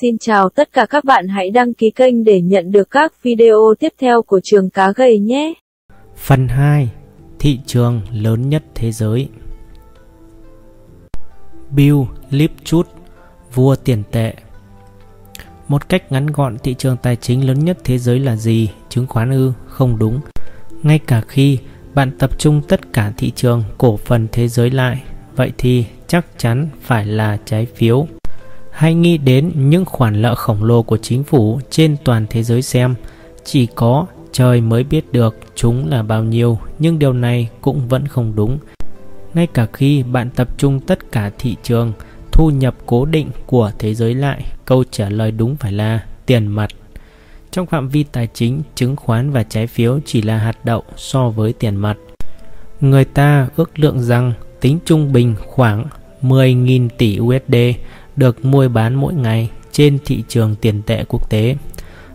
Xin chào tất cả các bạn hãy đăng ký kênh để nhận được các video tiếp theo của trường cá gầy nhé. Phần 2 Thị trường lớn nhất thế giới Bill Lipchut, vua tiền tệ Một cách ngắn gọn thị trường tài chính lớn nhất thế giới là gì? Chứng khoán ư? Không đúng. Ngay cả khi bạn tập trung tất cả thị trường cổ phần thế giới lại, vậy thì chắc chắn phải là trái phiếu. Hãy nghĩ đến những khoản nợ khổng lồ của chính phủ trên toàn thế giới xem. Chỉ có trời mới biết được chúng là bao nhiêu, nhưng điều này cũng vẫn không đúng. Ngay cả khi bạn tập trung tất cả thị trường, thu nhập cố định của thế giới lại, câu trả lời đúng phải là tiền mặt. Trong phạm vi tài chính, chứng khoán và trái phiếu chỉ là hạt đậu so với tiền mặt. Người ta ước lượng rằng tính trung bình khoảng 10.000 tỷ USD được mua bán mỗi ngày trên thị trường tiền tệ quốc tế.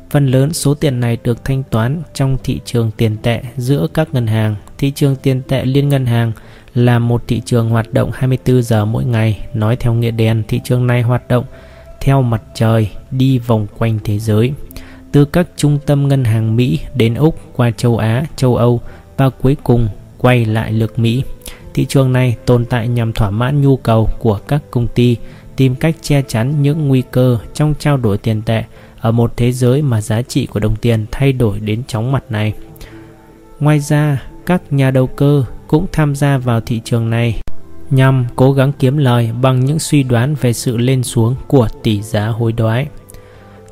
Phần lớn số tiền này được thanh toán trong thị trường tiền tệ giữa các ngân hàng. Thị trường tiền tệ liên ngân hàng là một thị trường hoạt động 24 giờ mỗi ngày. Nói theo nghĩa đen, thị trường này hoạt động theo mặt trời đi vòng quanh thế giới. Từ các trung tâm ngân hàng Mỹ đến Úc qua châu Á, châu Âu và cuối cùng quay lại lượt Mỹ. Thị trường này tồn tại nhằm thỏa mãn nhu cầu của các công ty tìm cách che chắn những nguy cơ trong trao đổi tiền tệ ở một thế giới mà giá trị của đồng tiền thay đổi đến chóng mặt này. Ngoài ra, các nhà đầu cơ cũng tham gia vào thị trường này nhằm cố gắng kiếm lời bằng những suy đoán về sự lên xuống của tỷ giá hối đoái.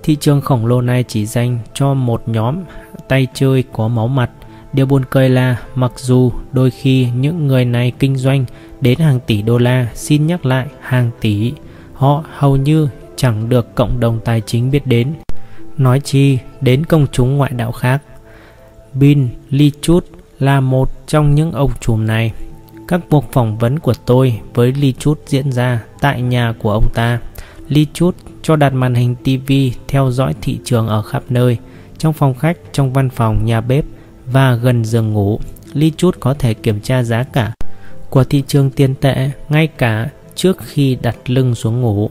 Thị trường khổng lồ này chỉ dành cho một nhóm tay chơi có máu mặt. Điều buồn cười là mặc dù đôi khi những người này kinh doanh đến hàng tỷ đô la, xin nhắc lại hàng tỷ họ hầu như chẳng được cộng đồng tài chính biết đến. Nói chi đến công chúng ngoại đạo khác. Bin Lichut là một trong những ông trùm này. Các cuộc phỏng vấn của tôi với Lichut diễn ra tại nhà của ông ta. Lichut cho đặt màn hình TV theo dõi thị trường ở khắp nơi, trong phòng khách, trong văn phòng, nhà bếp và gần giường ngủ. Lichut có thể kiểm tra giá cả của thị trường tiền tệ ngay cả trước khi đặt lưng xuống ngủ.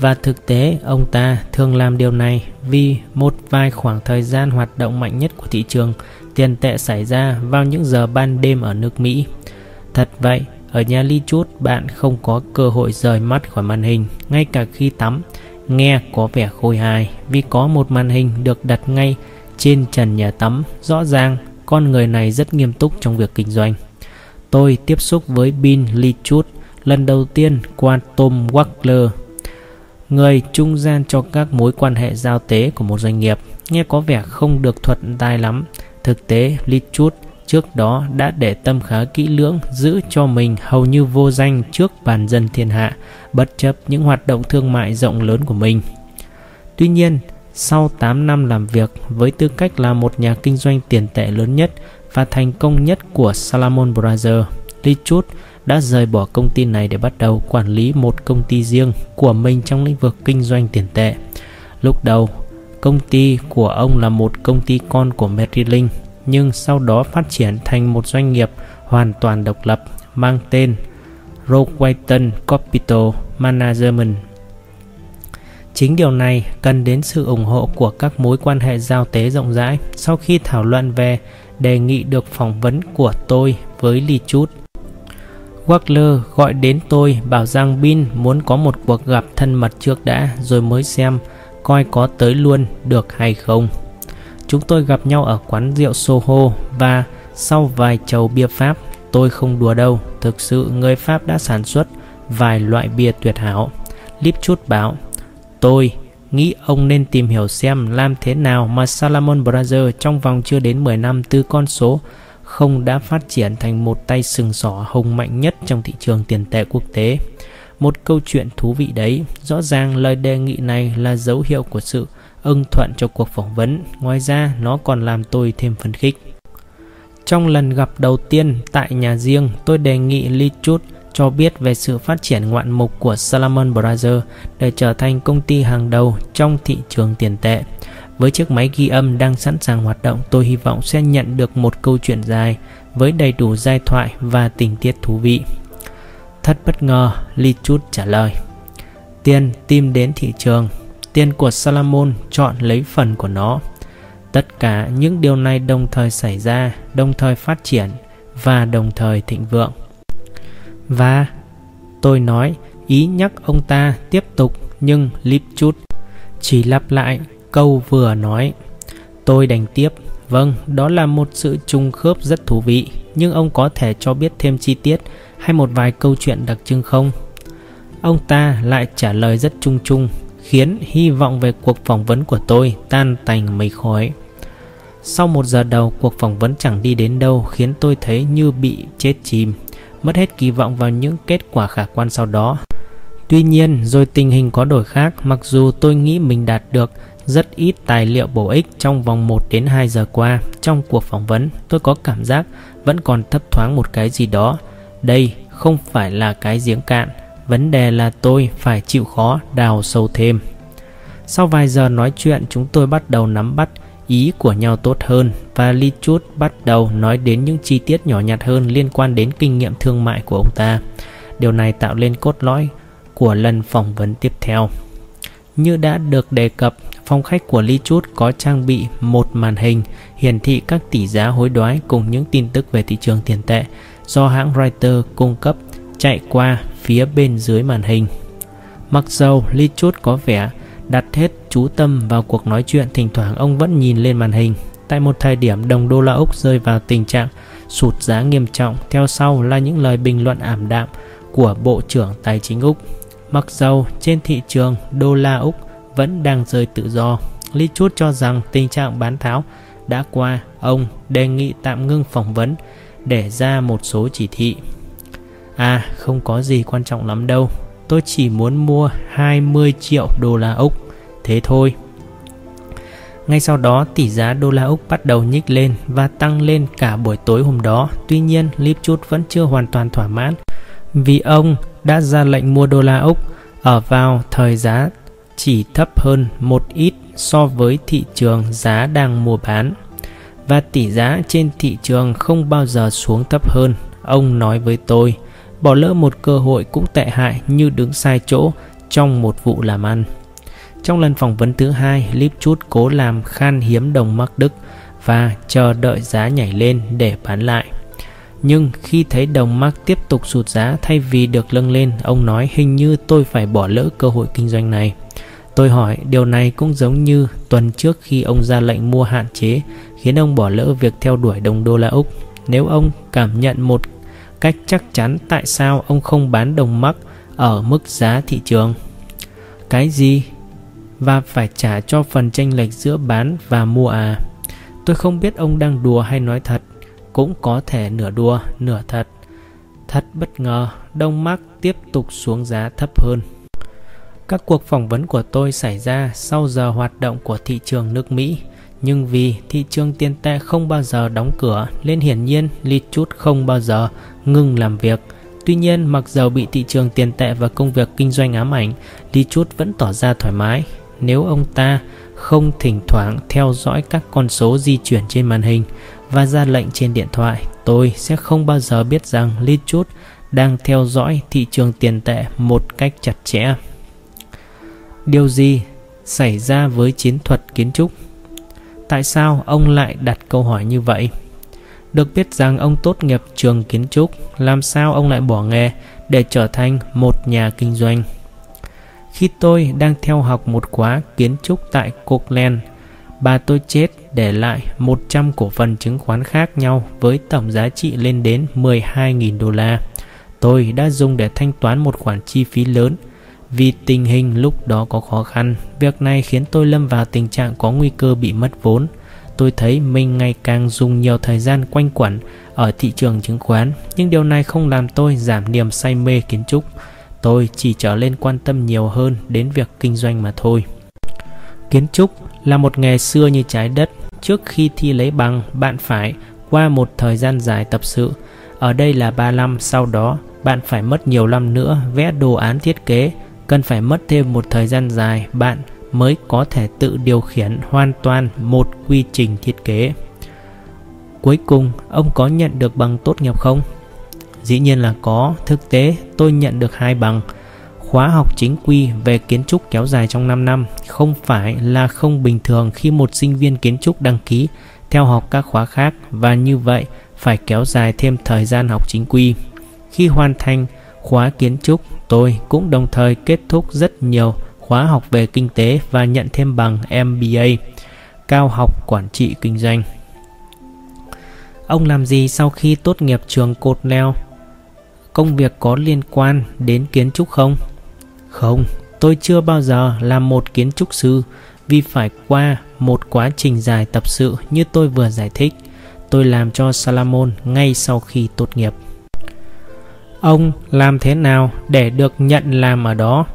Và thực tế, ông ta thường làm điều này vì một vài khoảng thời gian hoạt động mạnh nhất của thị trường tiền tệ xảy ra vào những giờ ban đêm ở nước Mỹ. Thật vậy, ở nhà Ly Chút bạn không có cơ hội rời mắt khỏi màn hình ngay cả khi tắm. Nghe có vẻ khôi hài vì có một màn hình được đặt ngay trên trần nhà tắm. Rõ ràng con người này rất nghiêm túc trong việc kinh doanh. Tôi tiếp xúc với Bin Lee Chút lần đầu tiên qua Tom Wackler, người trung gian cho các mối quan hệ giao tế của một doanh nghiệp. Nghe có vẻ không được thuận tai lắm. Thực tế, Lichut trước đó đã để tâm khá kỹ lưỡng giữ cho mình hầu như vô danh trước bàn dân thiên hạ, bất chấp những hoạt động thương mại rộng lớn của mình. Tuy nhiên, sau 8 năm làm việc với tư cách là một nhà kinh doanh tiền tệ lớn nhất và thành công nhất của Salomon Brothers, Lichut đã rời bỏ công ty này để bắt đầu quản lý một công ty riêng của mình trong lĩnh vực kinh doanh tiền tệ. Lúc đầu, công ty của ông là một công ty con của Merrill Lynch, nhưng sau đó phát triển thành một doanh nghiệp hoàn toàn độc lập mang tên Rowayton Capital Management. Chính điều này cần đến sự ủng hộ của các mối quan hệ giao tế rộng rãi. Sau khi thảo luận về đề nghị được phỏng vấn của tôi với Lee Chut, Wagler gọi đến tôi bảo rằng Bin muốn có một cuộc gặp thân mật trước đã rồi mới xem coi có tới luôn được hay không. Chúng tôi gặp nhau ở quán rượu Soho và sau vài chầu bia Pháp, tôi không đùa đâu, thực sự người Pháp đã sản xuất vài loại bia tuyệt hảo. Lipchut bảo, tôi nghĩ ông nên tìm hiểu xem làm thế nào mà Salomon Brothers trong vòng chưa đến 10 năm từ con số không đã phát triển thành một tay sừng sỏ hùng mạnh nhất trong thị trường tiền tệ quốc tế. Một câu chuyện thú vị đấy, rõ ràng lời đề nghị này là dấu hiệu của sự ưng thuận cho cuộc phỏng vấn, ngoài ra nó còn làm tôi thêm phấn khích. Trong lần gặp đầu tiên tại nhà riêng, tôi đề nghị Lee cho biết về sự phát triển ngoạn mục của Salomon Brothers để trở thành công ty hàng đầu trong thị trường tiền tệ. Với chiếc máy ghi âm đang sẵn sàng hoạt động, tôi hy vọng sẽ nhận được một câu chuyện dài với đầy đủ giai thoại và tình tiết thú vị. Thật bất ngờ, Lee Chút trả lời. tiên tìm đến thị trường. tiền của Salamon chọn lấy phần của nó. Tất cả những điều này đồng thời xảy ra, đồng thời phát triển và đồng thời thịnh vượng. Và tôi nói ý nhắc ông ta tiếp tục nhưng Lipchut chỉ lặp lại câu vừa nói. Tôi đành tiếp, vâng, đó là một sự trùng khớp rất thú vị, nhưng ông có thể cho biết thêm chi tiết hay một vài câu chuyện đặc trưng không? Ông ta lại trả lời rất chung chung, khiến hy vọng về cuộc phỏng vấn của tôi tan tành mây khói. Sau một giờ đầu, cuộc phỏng vấn chẳng đi đến đâu khiến tôi thấy như bị chết chìm, mất hết kỳ vọng vào những kết quả khả quan sau đó. Tuy nhiên, rồi tình hình có đổi khác, mặc dù tôi nghĩ mình đạt được rất ít tài liệu bổ ích trong vòng 1 đến 2 giờ qua. Trong cuộc phỏng vấn, tôi có cảm giác vẫn còn thấp thoáng một cái gì đó. Đây không phải là cái giếng cạn, vấn đề là tôi phải chịu khó đào sâu thêm. Sau vài giờ nói chuyện, chúng tôi bắt đầu nắm bắt ý của nhau tốt hơn và Lee Chut bắt đầu nói đến những chi tiết nhỏ nhặt hơn liên quan đến kinh nghiệm thương mại của ông ta. Điều này tạo lên cốt lõi của lần phỏng vấn tiếp theo. Như đã được đề cập, phòng khách của Lee Chut có trang bị một màn hình hiển thị các tỷ giá hối đoái cùng những tin tức về thị trường tiền tệ do hãng Reuters cung cấp chạy qua phía bên dưới màn hình. Mặc dầu Lee Chut có vẻ đặt hết chú tâm vào cuộc nói chuyện, thỉnh thoảng ông vẫn nhìn lên màn hình. Tại một thời điểm đồng đô la Úc rơi vào tình trạng sụt giá nghiêm trọng, theo sau là những lời bình luận ảm đạm của Bộ trưởng Tài chính Úc. Mặc dầu trên thị trường đô la Úc vẫn đang rơi tự do, Lý Chút cho rằng tình trạng bán tháo đã qua, ông đề nghị tạm ngưng phỏng vấn để ra một số chỉ thị. À, không có gì quan trọng lắm đâu, tôi chỉ muốn mua 20 triệu đô la Úc, thế thôi. Ngay sau đó, tỷ giá đô la Úc bắt đầu nhích lên và tăng lên cả buổi tối hôm đó. Tuy nhiên, Lipchut vẫn chưa hoàn toàn thỏa mãn vì ông đã ra lệnh mua đô la Úc ở vào thời giá chỉ thấp hơn một ít so với thị trường giá đang mua bán. Và tỷ giá trên thị trường không bao giờ xuống thấp hơn ông nói với tôi. Bỏ lỡ một cơ hội cũng tệ hại như đứng sai chỗ trong một vụ làm ăn. Trong lần phỏng vấn thứ hai Lipchut cố làm khan hiếm đồng mark Đức và chờ đợi giá nhảy lên để bán lại. Nhưng khi thấy đồng mark tiếp tục sụt giá thay vì được lâng lên, ông nói hình như tôi phải bỏ lỡ cơ hội kinh doanh này. Tôi hỏi điều này cũng giống như tuần trước khi ông ra lệnh mua hạn chế khiến ông bỏ lỡ việc theo đuổi đồng đô la Úc. Nếu ông cảm nhận một cách chắc chắn tại sao ông không bán đồng mắc ở mức giá thị trường. Cái gì? Và phải trả cho phần tranh lệch giữa bán và mua à? Tôi không biết ông đang đùa hay nói thật cũng có thể nửa đùa, nửa thật. Thật bất ngờ, đồng mắc tiếp tục xuống giá thấp hơn. Các cuộc phỏng vấn của tôi xảy ra sau giờ hoạt động của thị trường nước Mỹ, nhưng vì thị trường tiền tệ không bao giờ đóng cửa nên hiển nhiên Lichut không bao giờ ngừng làm việc. Tuy nhiên, mặc dầu bị thị trường tiền tệ và công việc kinh doanh ám ảnh, Lichut vẫn tỏ ra thoải mái. Nếu ông ta không thỉnh thoảng theo dõi các con số di chuyển trên màn hình và ra lệnh trên điện thoại, tôi sẽ không bao giờ biết rằng Lichut đang theo dõi thị trường tiền tệ một cách chặt chẽ. Điều gì xảy ra với chiến thuật kiến trúc? Tại sao ông lại đặt câu hỏi như vậy? Được biết rằng ông tốt nghiệp trường kiến trúc, làm sao ông lại bỏ nghề để trở thành một nhà kinh doanh? Khi tôi đang theo học một khóa kiến trúc tại Cookland, bà tôi chết để lại 100 cổ phần chứng khoán khác nhau với tổng giá trị lên đến 12.000 đô la. Tôi đã dùng để thanh toán một khoản chi phí lớn vì tình hình lúc đó có khó khăn. Việc này khiến tôi lâm vào tình trạng có nguy cơ bị mất vốn. Tôi thấy mình ngày càng dùng nhiều thời gian quanh quẩn ở thị trường chứng khoán, nhưng điều này không làm tôi giảm niềm say mê kiến trúc. Tôi chỉ trở lên quan tâm nhiều hơn đến việc kinh doanh mà thôi. Kiến trúc là một nghề xưa như trái đất. Trước khi thi lấy bằng, bạn phải qua một thời gian dài tập sự. Ở đây là 3 năm, sau đó bạn phải mất nhiều năm nữa vẽ đồ án thiết kế. Cần phải mất thêm một thời gian dài, bạn mới có thể tự điều khiển hoàn toàn một quy trình thiết kế. Cuối cùng, ông có nhận được bằng tốt nghiệp không? Dĩ nhiên là có, thực tế tôi nhận được hai bằng. Khóa học chính quy về kiến trúc kéo dài trong 5 năm không phải là không bình thường khi một sinh viên kiến trúc đăng ký theo học các khóa khác và như vậy phải kéo dài thêm thời gian học chính quy. Khi hoàn thành khóa kiến trúc, tôi cũng đồng thời kết thúc rất nhiều khóa học về kinh tế và nhận thêm bằng MBA, cao học quản trị kinh doanh. Ông làm gì sau khi tốt nghiệp trường cột neo? Công việc có liên quan đến kiến trúc không? Không, tôi chưa bao giờ làm một kiến trúc sư vì phải qua một quá trình dài tập sự như tôi vừa giải thích. Tôi làm cho Salamon ngay sau khi tốt nghiệp. Ông làm thế nào để được nhận làm ở đó?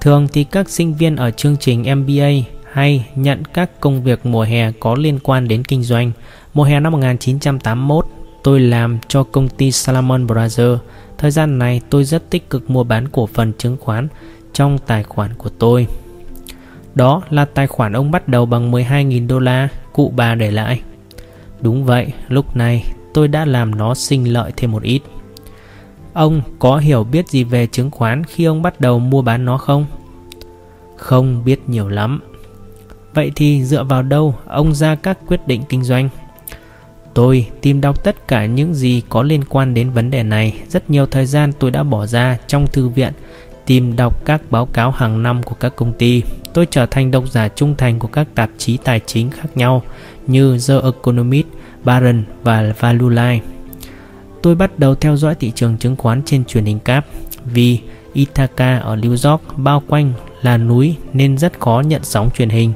Thường thì các sinh viên ở chương trình MBA hay nhận các công việc mùa hè có liên quan đến kinh doanh. Mùa hè năm 1981, tôi làm cho công ty Salomon Brothers. Thời gian này tôi rất tích cực mua bán cổ phần chứng khoán trong tài khoản của tôi. Đó là tài khoản ông bắt đầu bằng 12.000 đô la cụ bà để lại. Đúng vậy, lúc này tôi đã làm nó sinh lợi thêm một ít. Ông có hiểu biết gì về chứng khoán khi ông bắt đầu mua bán nó không? Không biết nhiều lắm. Vậy thì dựa vào đâu ông ra các quyết định kinh doanh? Tôi tìm đọc tất cả những gì có liên quan đến vấn đề này. Rất nhiều thời gian tôi đã bỏ ra trong thư viện tìm đọc các báo cáo hàng năm của các công ty. Tôi trở thành độc giả trung thành của các tạp chí tài chính khác nhau như The Economist, Barron và Value Line. Tôi bắt đầu theo dõi thị trường chứng khoán trên truyền hình cáp vì Ithaca ở New York bao quanh là núi nên rất khó nhận sóng truyền hình.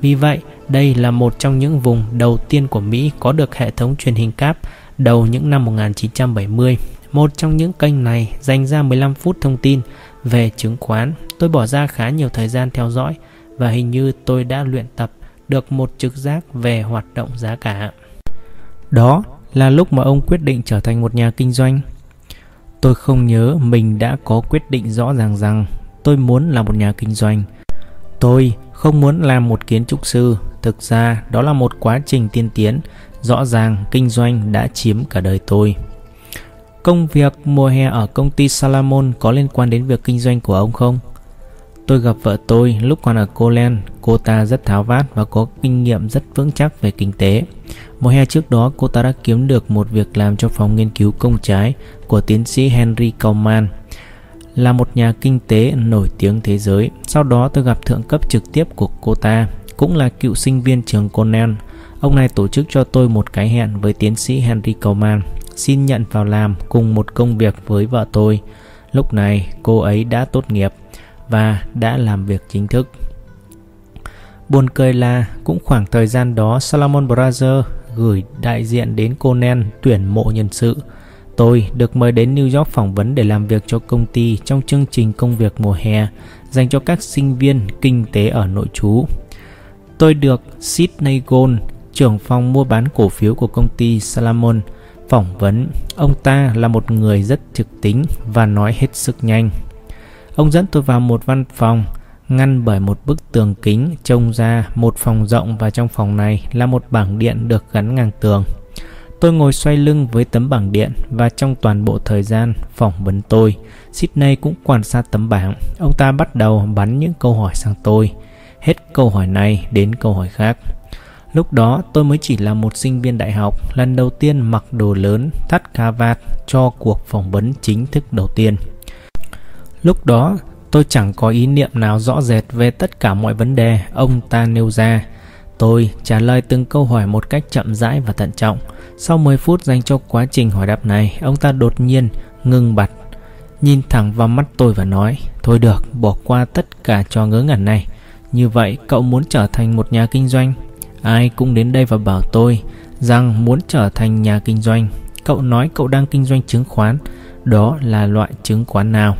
Vì vậy, đây là một trong những vùng đầu tiên của Mỹ có được hệ thống truyền hình cáp đầu những năm 1970. Một trong những kênh này dành ra 15 phút thông tin về chứng khoán. Tôi bỏ ra khá nhiều thời gian theo dõi và hình như tôi đã luyện tập được một trực giác về hoạt động giá cả. Đó là lúc mà ông quyết định trở thành một nhà kinh doanh. Tôi không nhớ mình đã có quyết định rõ ràng rằng tôi muốn là một nhà kinh doanh. Tôi không muốn làm một kiến trúc sư, thực ra đó là một quá trình tiên tiến, rõ ràng kinh doanh đã chiếm cả đời tôi. Công việc mùa hè ở công ty Salamon có liên quan đến việc kinh doanh của ông không? Tôi gặp vợ tôi lúc còn ở Colen, cô ta rất tháo vát và có kinh nghiệm rất vững chắc về kinh tế. Mùa hè trước đó, cô ta đã kiếm được một việc làm cho phòng nghiên cứu công trái của tiến sĩ Henry Kaufman, là một nhà kinh tế nổi tiếng thế giới. Sau đó tôi gặp thượng cấp trực tiếp của cô ta, cũng là cựu sinh viên trường Cornell. Ông này tổ chức cho tôi một cái hẹn với tiến sĩ Henry Kaufman, xin nhận vào làm cùng một công việc với vợ tôi. Lúc này cô ấy đã tốt nghiệp và đã làm việc chính thức. Buồn cười là cũng khoảng thời gian đó Salomon Brothers gửi đại diện đến Conan tuyển mộ nhân sự. Tôi được mời đến New York phỏng vấn để làm việc cho công ty trong chương trình công việc mùa hè dành cho các sinh viên kinh tế ở nội trú. Tôi được Sydney Gold, trưởng phòng mua bán cổ phiếu của công ty Salomon, phỏng vấn. Ông ta là một người rất trực tính và nói hết sức nhanh. Ông dẫn tôi vào một văn phòng ngăn bởi một bức tường kính trông ra một phòng rộng và trong phòng này là một bảng điện được gắn ngang tường. Tôi ngồi xoay lưng với tấm bảng điện và trong toàn bộ thời gian phỏng vấn tôi, Sydney cũng quan sát tấm bảng. Ông ta bắt đầu bắn những câu hỏi sang tôi. Hết câu hỏi này đến câu hỏi khác. Lúc đó tôi mới chỉ là một sinh viên đại học, lần đầu tiên mặc đồ lớn, thắt cà vạt cho cuộc phỏng vấn chính thức đầu tiên. Lúc đó tôi chẳng có ý niệm nào rõ rệt về tất cả mọi vấn đề ông ta nêu ra. Tôi trả lời từng câu hỏi một cách chậm rãi và thận trọng. Sau 10 phút dành cho quá trình hỏi đáp này, ông ta đột nhiên ngừng bặt, nhìn thẳng vào mắt tôi và nói, Thôi được, bỏ qua tất cả trò ngớ ngẩn này. Như vậy, cậu muốn trở thành một nhà kinh doanh? Ai cũng đến đây và bảo tôi rằng muốn trở thành nhà kinh doanh. Cậu nói cậu đang kinh doanh chứng khoán. Đó là loại chứng khoán nào?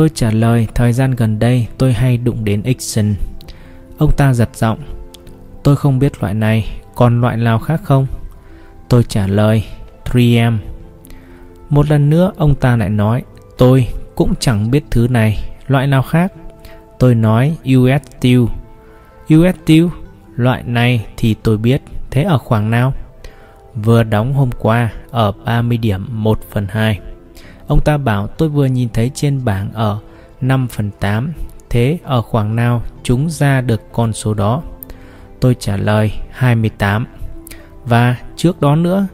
Tôi trả lời thời gian gần đây tôi hay đụng đến Ixon. Ông ta giật giọng. Tôi không biết loại này, còn loại nào khác không? Tôi trả lời 3M. Một lần nữa ông ta lại nói tôi cũng chẳng biết thứ này, loại nào khác? Tôi nói US Steel. US Steel, loại này thì tôi biết, thế ở khoảng nào? Vừa đóng hôm qua ở 30 điểm 1 phần 2. Ông ta bảo tôi vừa nhìn thấy trên bảng ở 5 phần 8. Thế ở khoảng nào chúng ra được con số đó? Tôi trả lời 28. Và trước đó nữa?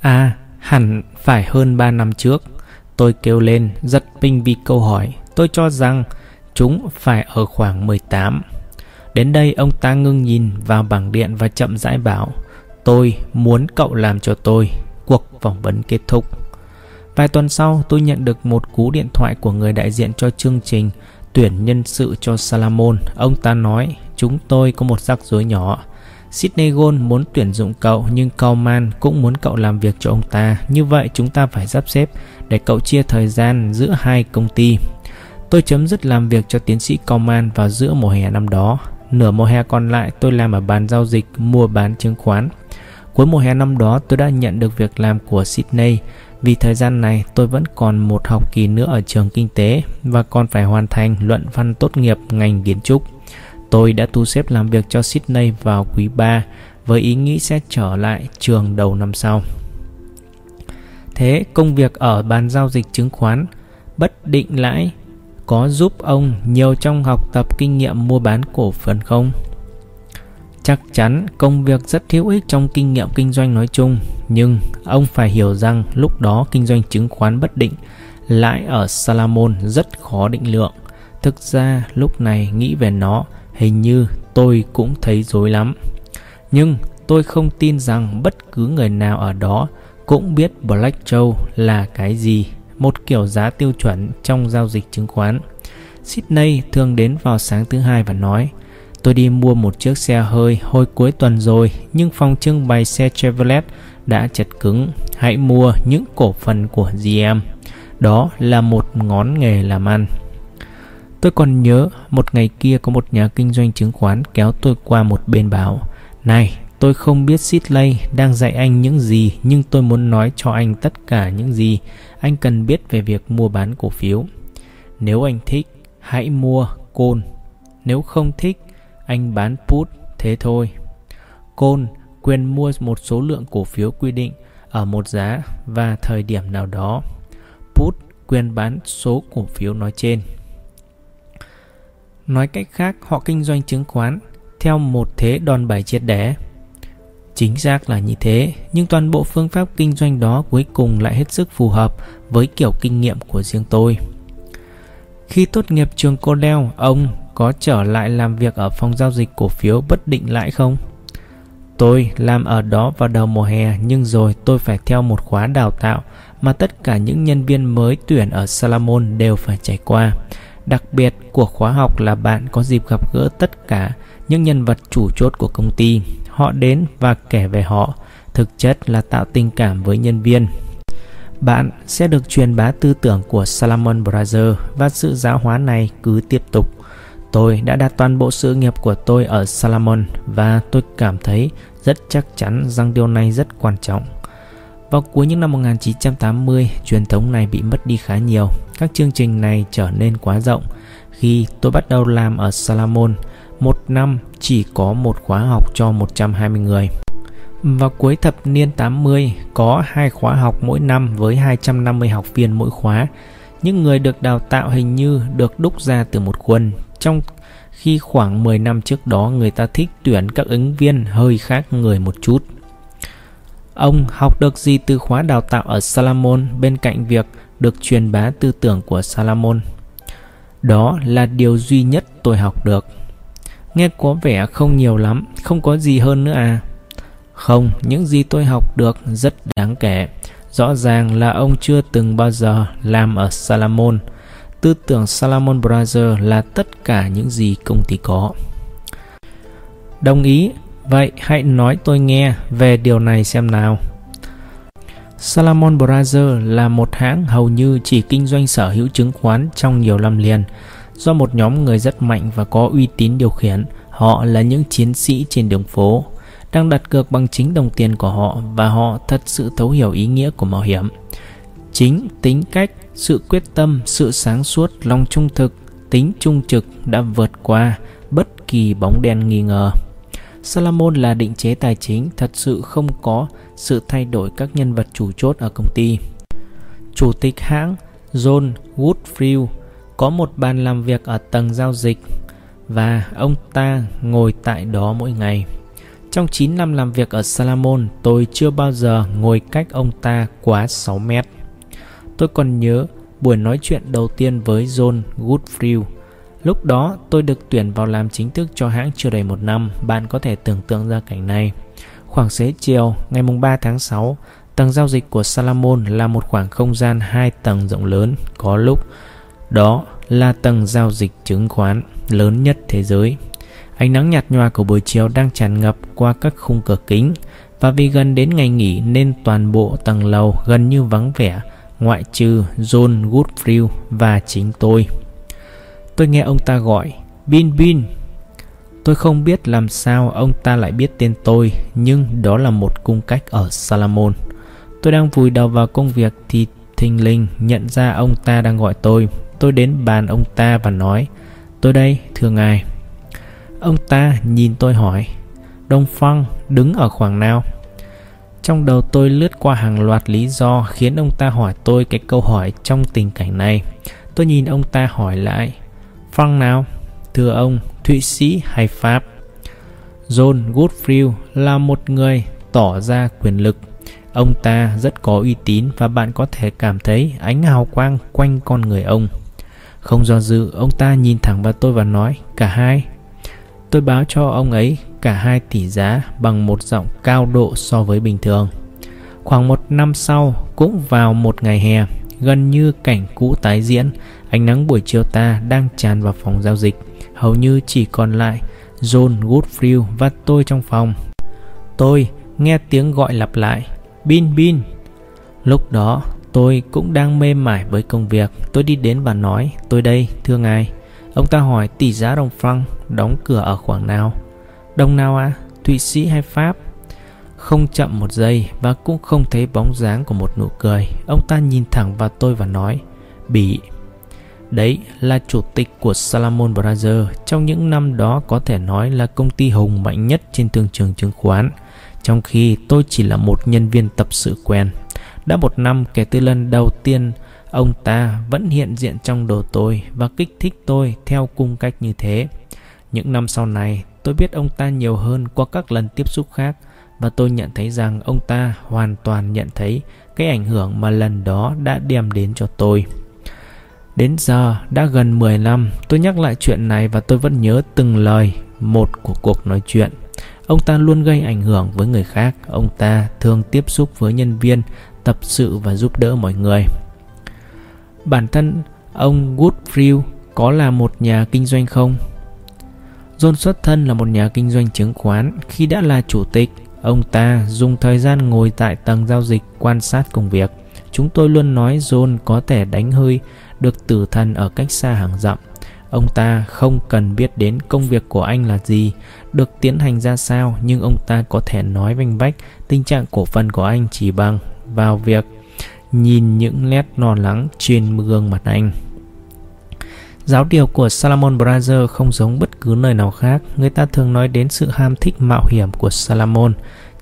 À, hẳn phải hơn 3 năm trước. Tôi kêu lên giật mình vì câu hỏi. Tôi cho rằng chúng phải ở khoảng 18. Đến đây ông ta ngưng nhìn vào bảng điện và chậm rãi bảo Tôi muốn cậu làm cho tôi Cuộc phỏng vấn kết thúc Vài tuần sau, tôi nhận được một cú điện thoại của người đại diện cho chương trình tuyển nhân sự cho Salamon. Ông ta nói, chúng tôi có một rắc rối nhỏ. Sydney Gold muốn tuyển dụng cậu, nhưng Coleman cũng muốn cậu làm việc cho ông ta. Như vậy, chúng ta phải sắp xếp để cậu chia thời gian giữa hai công ty. Tôi chấm dứt làm việc cho tiến sĩ Coleman vào giữa mùa hè năm đó. Nửa mùa hè còn lại, tôi làm ở bàn giao dịch mua bán chứng khoán. Cuối mùa hè năm đó, tôi đã nhận được việc làm của Sydney. Vì thời gian này, tôi vẫn còn một học kỳ nữa ở trường kinh tế và còn phải hoàn thành luận văn tốt nghiệp ngành kiến trúc. Tôi đã thu xếp làm việc cho Sydney vào quý 3 với ý nghĩ sẽ trở lại trường đầu năm sau. Thế công việc ở bàn giao dịch chứng khoán bất định lãi có giúp ông nhiều trong học tập kinh nghiệm mua bán cổ phần không? Chắc chắn công việc rất hữu ích trong kinh nghiệm kinh doanh nói chung, nhưng ông phải hiểu rằng lúc đó kinh doanh chứng khoán bất định lãi ở Salamon rất khó định lượng. Thực ra lúc này nghĩ về nó, hình như tôi cũng thấy dối lắm. Nhưng tôi không tin rằng bất cứ người nào ở đó cũng biết Black Joe là cái gì một kiểu giá tiêu chuẩn trong giao dịch chứng khoán. Sydney thường đến vào sáng thứ hai và nói Tôi đi mua một chiếc xe hơi hồi cuối tuần rồi nhưng phòng trưng bày xe Chevrolet đã chật cứng. Hãy mua những cổ phần của GM. Đó là một ngón nghề làm ăn. Tôi còn nhớ một ngày kia có một nhà kinh doanh chứng khoán kéo tôi qua một bên bảo Này, tôi không biết Sidley đang dạy anh những gì nhưng tôi muốn nói cho anh tất cả những gì anh cần biết về việc mua bán cổ phiếu. Nếu anh thích, hãy mua côn. Nếu không thích, anh bán put, thế thôi. Côn quyền mua một số lượng cổ phiếu quy định ở một giá và thời điểm nào đó. Put quyền bán số cổ phiếu nói trên. Nói cách khác, họ kinh doanh chứng khoán theo một thế đòn bẩy triệt đẻ. Chính xác là như thế, nhưng toàn bộ phương pháp kinh doanh đó cuối cùng lại hết sức phù hợp với kiểu kinh nghiệm của riêng tôi. Khi tốt nghiệp trường Cornell, ông có trở lại làm việc ở phòng giao dịch cổ phiếu bất định lãi không? Tôi làm ở đó vào đầu mùa hè nhưng rồi tôi phải theo một khóa đào tạo mà tất cả những nhân viên mới tuyển ở Salamon đều phải trải qua. Đặc biệt của khóa học là bạn có dịp gặp gỡ tất cả những nhân vật chủ chốt của công ty. Họ đến và kể về họ, thực chất là tạo tình cảm với nhân viên. Bạn sẽ được truyền bá tư tưởng của Salomon Brothers và sự giáo hóa này cứ tiếp tục. Tôi đã đặt toàn bộ sự nghiệp của tôi ở Salomon và tôi cảm thấy rất chắc chắn rằng điều này rất quan trọng. Vào cuối những năm 1980, truyền thống này bị mất đi khá nhiều. Các chương trình này trở nên quá rộng. Khi tôi bắt đầu làm ở Salomon, một năm chỉ có một khóa học cho 120 người. Vào cuối thập niên 80, có hai khóa học mỗi năm với 250 học viên mỗi khóa. Những người được đào tạo hình như được đúc ra từ một quân, trong khi khoảng 10 năm trước đó người ta thích tuyển các ứng viên hơi khác người một chút. Ông học được gì từ khóa đào tạo ở Salamon bên cạnh việc được truyền bá tư tưởng của Salamon? Đó là điều duy nhất tôi học được. Nghe có vẻ không nhiều lắm, không có gì hơn nữa à? Không, những gì tôi học được rất đáng kể. Rõ ràng là ông chưa từng bao giờ làm ở Salamon. Tư tưởng Salomon Brothers là tất cả những gì công ty có. Đồng ý, vậy hãy nói tôi nghe về điều này xem nào. Salomon Brothers là một hãng hầu như chỉ kinh doanh sở hữu chứng khoán trong nhiều năm liền. Do một nhóm người rất mạnh và có uy tín điều khiển, họ là những chiến sĩ trên đường phố đang đặt cược bằng chính đồng tiền của họ và họ thật sự thấu hiểu ý nghĩa của mạo hiểm. Chính tính cách, sự quyết tâm, sự sáng suốt, lòng trung thực, tính trung trực đã vượt qua bất kỳ bóng đen nghi ngờ. Salomon là định chế tài chính thật sự không có sự thay đổi các nhân vật chủ chốt ở công ty. Chủ tịch hãng John Woodfield có một bàn làm việc ở tầng giao dịch và ông ta ngồi tại đó mỗi ngày. Trong 9 năm làm việc ở Salamon, tôi chưa bao giờ ngồi cách ông ta quá 6 mét. Tôi còn nhớ buổi nói chuyện đầu tiên với John Goodfried. Lúc đó tôi được tuyển vào làm chính thức cho hãng chưa đầy một năm, bạn có thể tưởng tượng ra cảnh này. Khoảng xế chiều, ngày 3 tháng 6, tầng giao dịch của Salamon là một khoảng không gian hai tầng rộng lớn, có lúc đó là tầng giao dịch chứng khoán lớn nhất thế giới. Ánh nắng nhạt nhòa của buổi chiều đang tràn ngập qua các khung cửa kính và vì gần đến ngày nghỉ nên toàn bộ tầng lầu gần như vắng vẻ ngoại trừ John Goodfried và chính tôi. Tôi nghe ông ta gọi Bin Bin. Tôi không biết làm sao ông ta lại biết tên tôi nhưng đó là một cung cách ở Salamon. Tôi đang vùi đầu vào công việc thì thình lình nhận ra ông ta đang gọi tôi. Tôi đến bàn ông ta và nói Tôi đây, thưa ngài. Ông ta nhìn tôi hỏi Đông Phong đứng ở khoảng nào? Trong đầu tôi lướt qua hàng loạt lý do khiến ông ta hỏi tôi cái câu hỏi trong tình cảnh này. Tôi nhìn ông ta hỏi lại phăng nào? Thưa ông, Thụy Sĩ hay Pháp? John Goodfried là một người tỏ ra quyền lực. Ông ta rất có uy tín và bạn có thể cảm thấy ánh hào quang quanh con người ông. Không do dự, ông ta nhìn thẳng vào tôi và nói cả hai. Tôi báo cho ông ấy cả hai tỷ giá bằng một giọng cao độ so với bình thường. Khoảng một năm sau, cũng vào một ngày hè, gần như cảnh cũ tái diễn, ánh nắng buổi chiều ta đang tràn vào phòng giao dịch. Hầu như chỉ còn lại John Goodfried và tôi trong phòng. Tôi nghe tiếng gọi lặp lại, Bin Bin. Lúc đó tôi cũng đang mê mải với công việc. Tôi đi đến và nói, tôi đây, thưa ngài. Ông ta hỏi tỷ giá đồng franc đóng cửa ở khoảng nào. Đồng nào à? Thụy Sĩ hay Pháp? Không chậm một giây và cũng không thấy bóng dáng của một nụ cười. Ông ta nhìn thẳng vào tôi và nói, Bỉ. Đấy là chủ tịch của Salomon Brothers trong những năm đó có thể nói là công ty hùng mạnh nhất trên thương trường chứng khoán, trong khi tôi chỉ là một nhân viên tập sự quen. Đã một năm kể từ lần đầu tiên ông ta vẫn hiện diện trong đầu tôi và kích thích tôi theo cung cách như thế. Những năm sau này, tôi biết ông ta nhiều hơn qua các lần tiếp xúc khác và tôi nhận thấy rằng ông ta hoàn toàn nhận thấy cái ảnh hưởng mà lần đó đã đem đến cho tôi. Đến giờ đã gần 10 năm, tôi nhắc lại chuyện này và tôi vẫn nhớ từng lời một của cuộc nói chuyện. Ông ta luôn gây ảnh hưởng với người khác, ông ta thường tiếp xúc với nhân viên, tập sự và giúp đỡ mọi người. Bản thân ông Woodfield có là một nhà kinh doanh không? John xuất thân là một nhà kinh doanh chứng khoán. Khi đã là chủ tịch, ông ta dùng thời gian ngồi tại tầng giao dịch quan sát công việc. Chúng tôi luôn nói John có thể đánh hơi được tử thần ở cách xa hàng dặm. Ông ta không cần biết đến công việc của anh là gì, được tiến hành ra sao, nhưng ông ta có thể nói vanh vách tình trạng cổ phần của anh chỉ bằng vào việc nhìn những nét lo lắng trên gương mặt anh. Giáo điều của Salomon Brothers không giống bất cứ nơi nào khác. Người ta thường nói đến sự ham thích mạo hiểm của Salomon,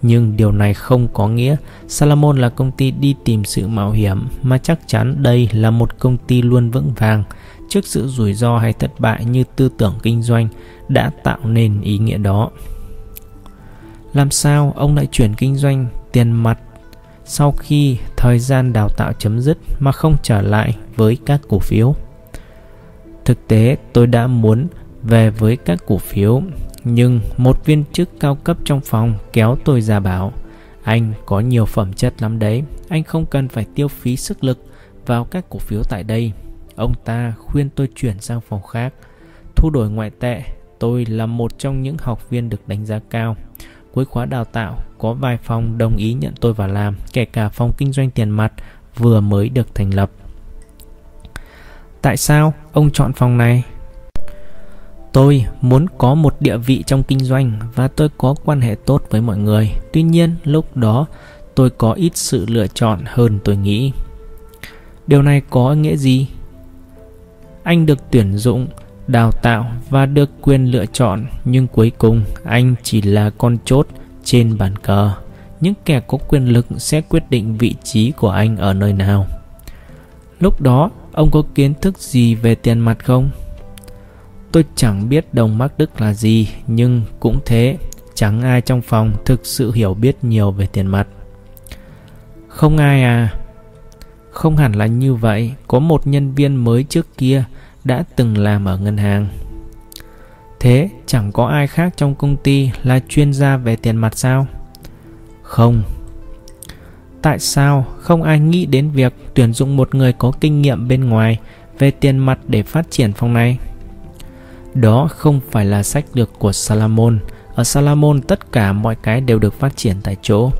nhưng điều này không có nghĩa Salomon là công ty đi tìm sự mạo hiểm, mà chắc chắn đây là một công ty luôn vững vàng trước sự rủi ro hay thất bại như tư tưởng kinh doanh đã tạo nên ý nghĩa đó. Làm sao ông lại chuyển kinh doanh tiền mặt sau khi thời gian đào tạo chấm dứt mà không trở lại với các cổ phiếu? Thực tế, tôi đã muốn về với các cổ phiếu, nhưng một viên chức cao cấp trong phòng kéo tôi ra bảo Anh có nhiều phẩm chất lắm đấy, anh không cần phải tiêu phí sức lực vào các cổ phiếu tại đây. Ông ta khuyên tôi chuyển sang phòng khác. Thu đổi ngoại tệ, tôi là một trong những học viên được đánh giá cao. Cuối khóa đào tạo, có vài phòng đồng ý nhận tôi vào làm, kể cả phòng kinh doanh tiền mặt vừa mới được thành lập. Tại sao ông chọn phòng này? Tôi muốn có một địa vị trong kinh doanh và tôi có quan hệ tốt với mọi người. Tuy nhiên, lúc đó tôi có ít sự lựa chọn hơn tôi nghĩ. Điều này có nghĩa gì? Anh được tuyển dụng, đào tạo và được quyền lựa chọn, nhưng cuối cùng anh chỉ là con chốt trên bàn cờ. Những kẻ có quyền lực sẽ quyết định vị trí của anh ở nơi nào. Lúc đó, ông có kiến thức gì về tiền mặt không? Tôi chẳng biết đồng Mark Đức là gì, nhưng cũng thế, chẳng ai trong phòng thực sự hiểu biết nhiều về tiền mặt. Không ai à? Không hẳn là như vậy, có một nhân viên mới trước kia đã từng làm ở ngân hàng. Thế chẳng có ai khác trong công ty là chuyên gia về tiền mặt sao? Không. Tại sao không ai nghĩ đến việc tuyển dụng một người có kinh nghiệm bên ngoài về tiền mặt để phát triển phòng này? Đó không phải là sách lược của Salamon. Ở Salamon tất cả mọi cái đều được phát triển tại chỗ.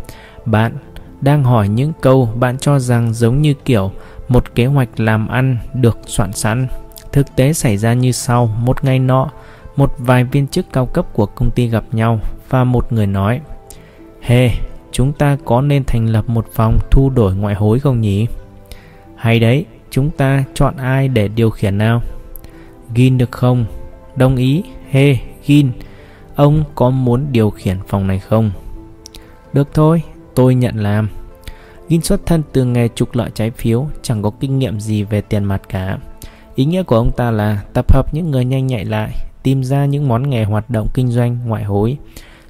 Bạn đang hỏi những câu bạn cho rằng giống như kiểu một kế hoạch làm ăn được soạn sẵn. Thực tế xảy ra như sau, một ngày nọ, một vài viên chức cao cấp của công ty gặp nhau và một người nói Hê, hey, chúng ta có nên thành lập một phòng thu đổi ngoại hối không nhỉ? Hay đấy, chúng ta chọn ai để điều khiển nào? Gin được không? Đồng ý, hê, hey, Gin, ông có muốn điều khiển phòng này không? Được thôi, tôi nhận làm. Gin xuất thân từ nghề trục lợi trái phiếu, chẳng có kinh nghiệm gì về tiền mặt cả. Ý nghĩa của ông ta là tập hợp những người nhanh nhạy lại, tìm ra những món nghề hoạt động kinh doanh ngoại hối,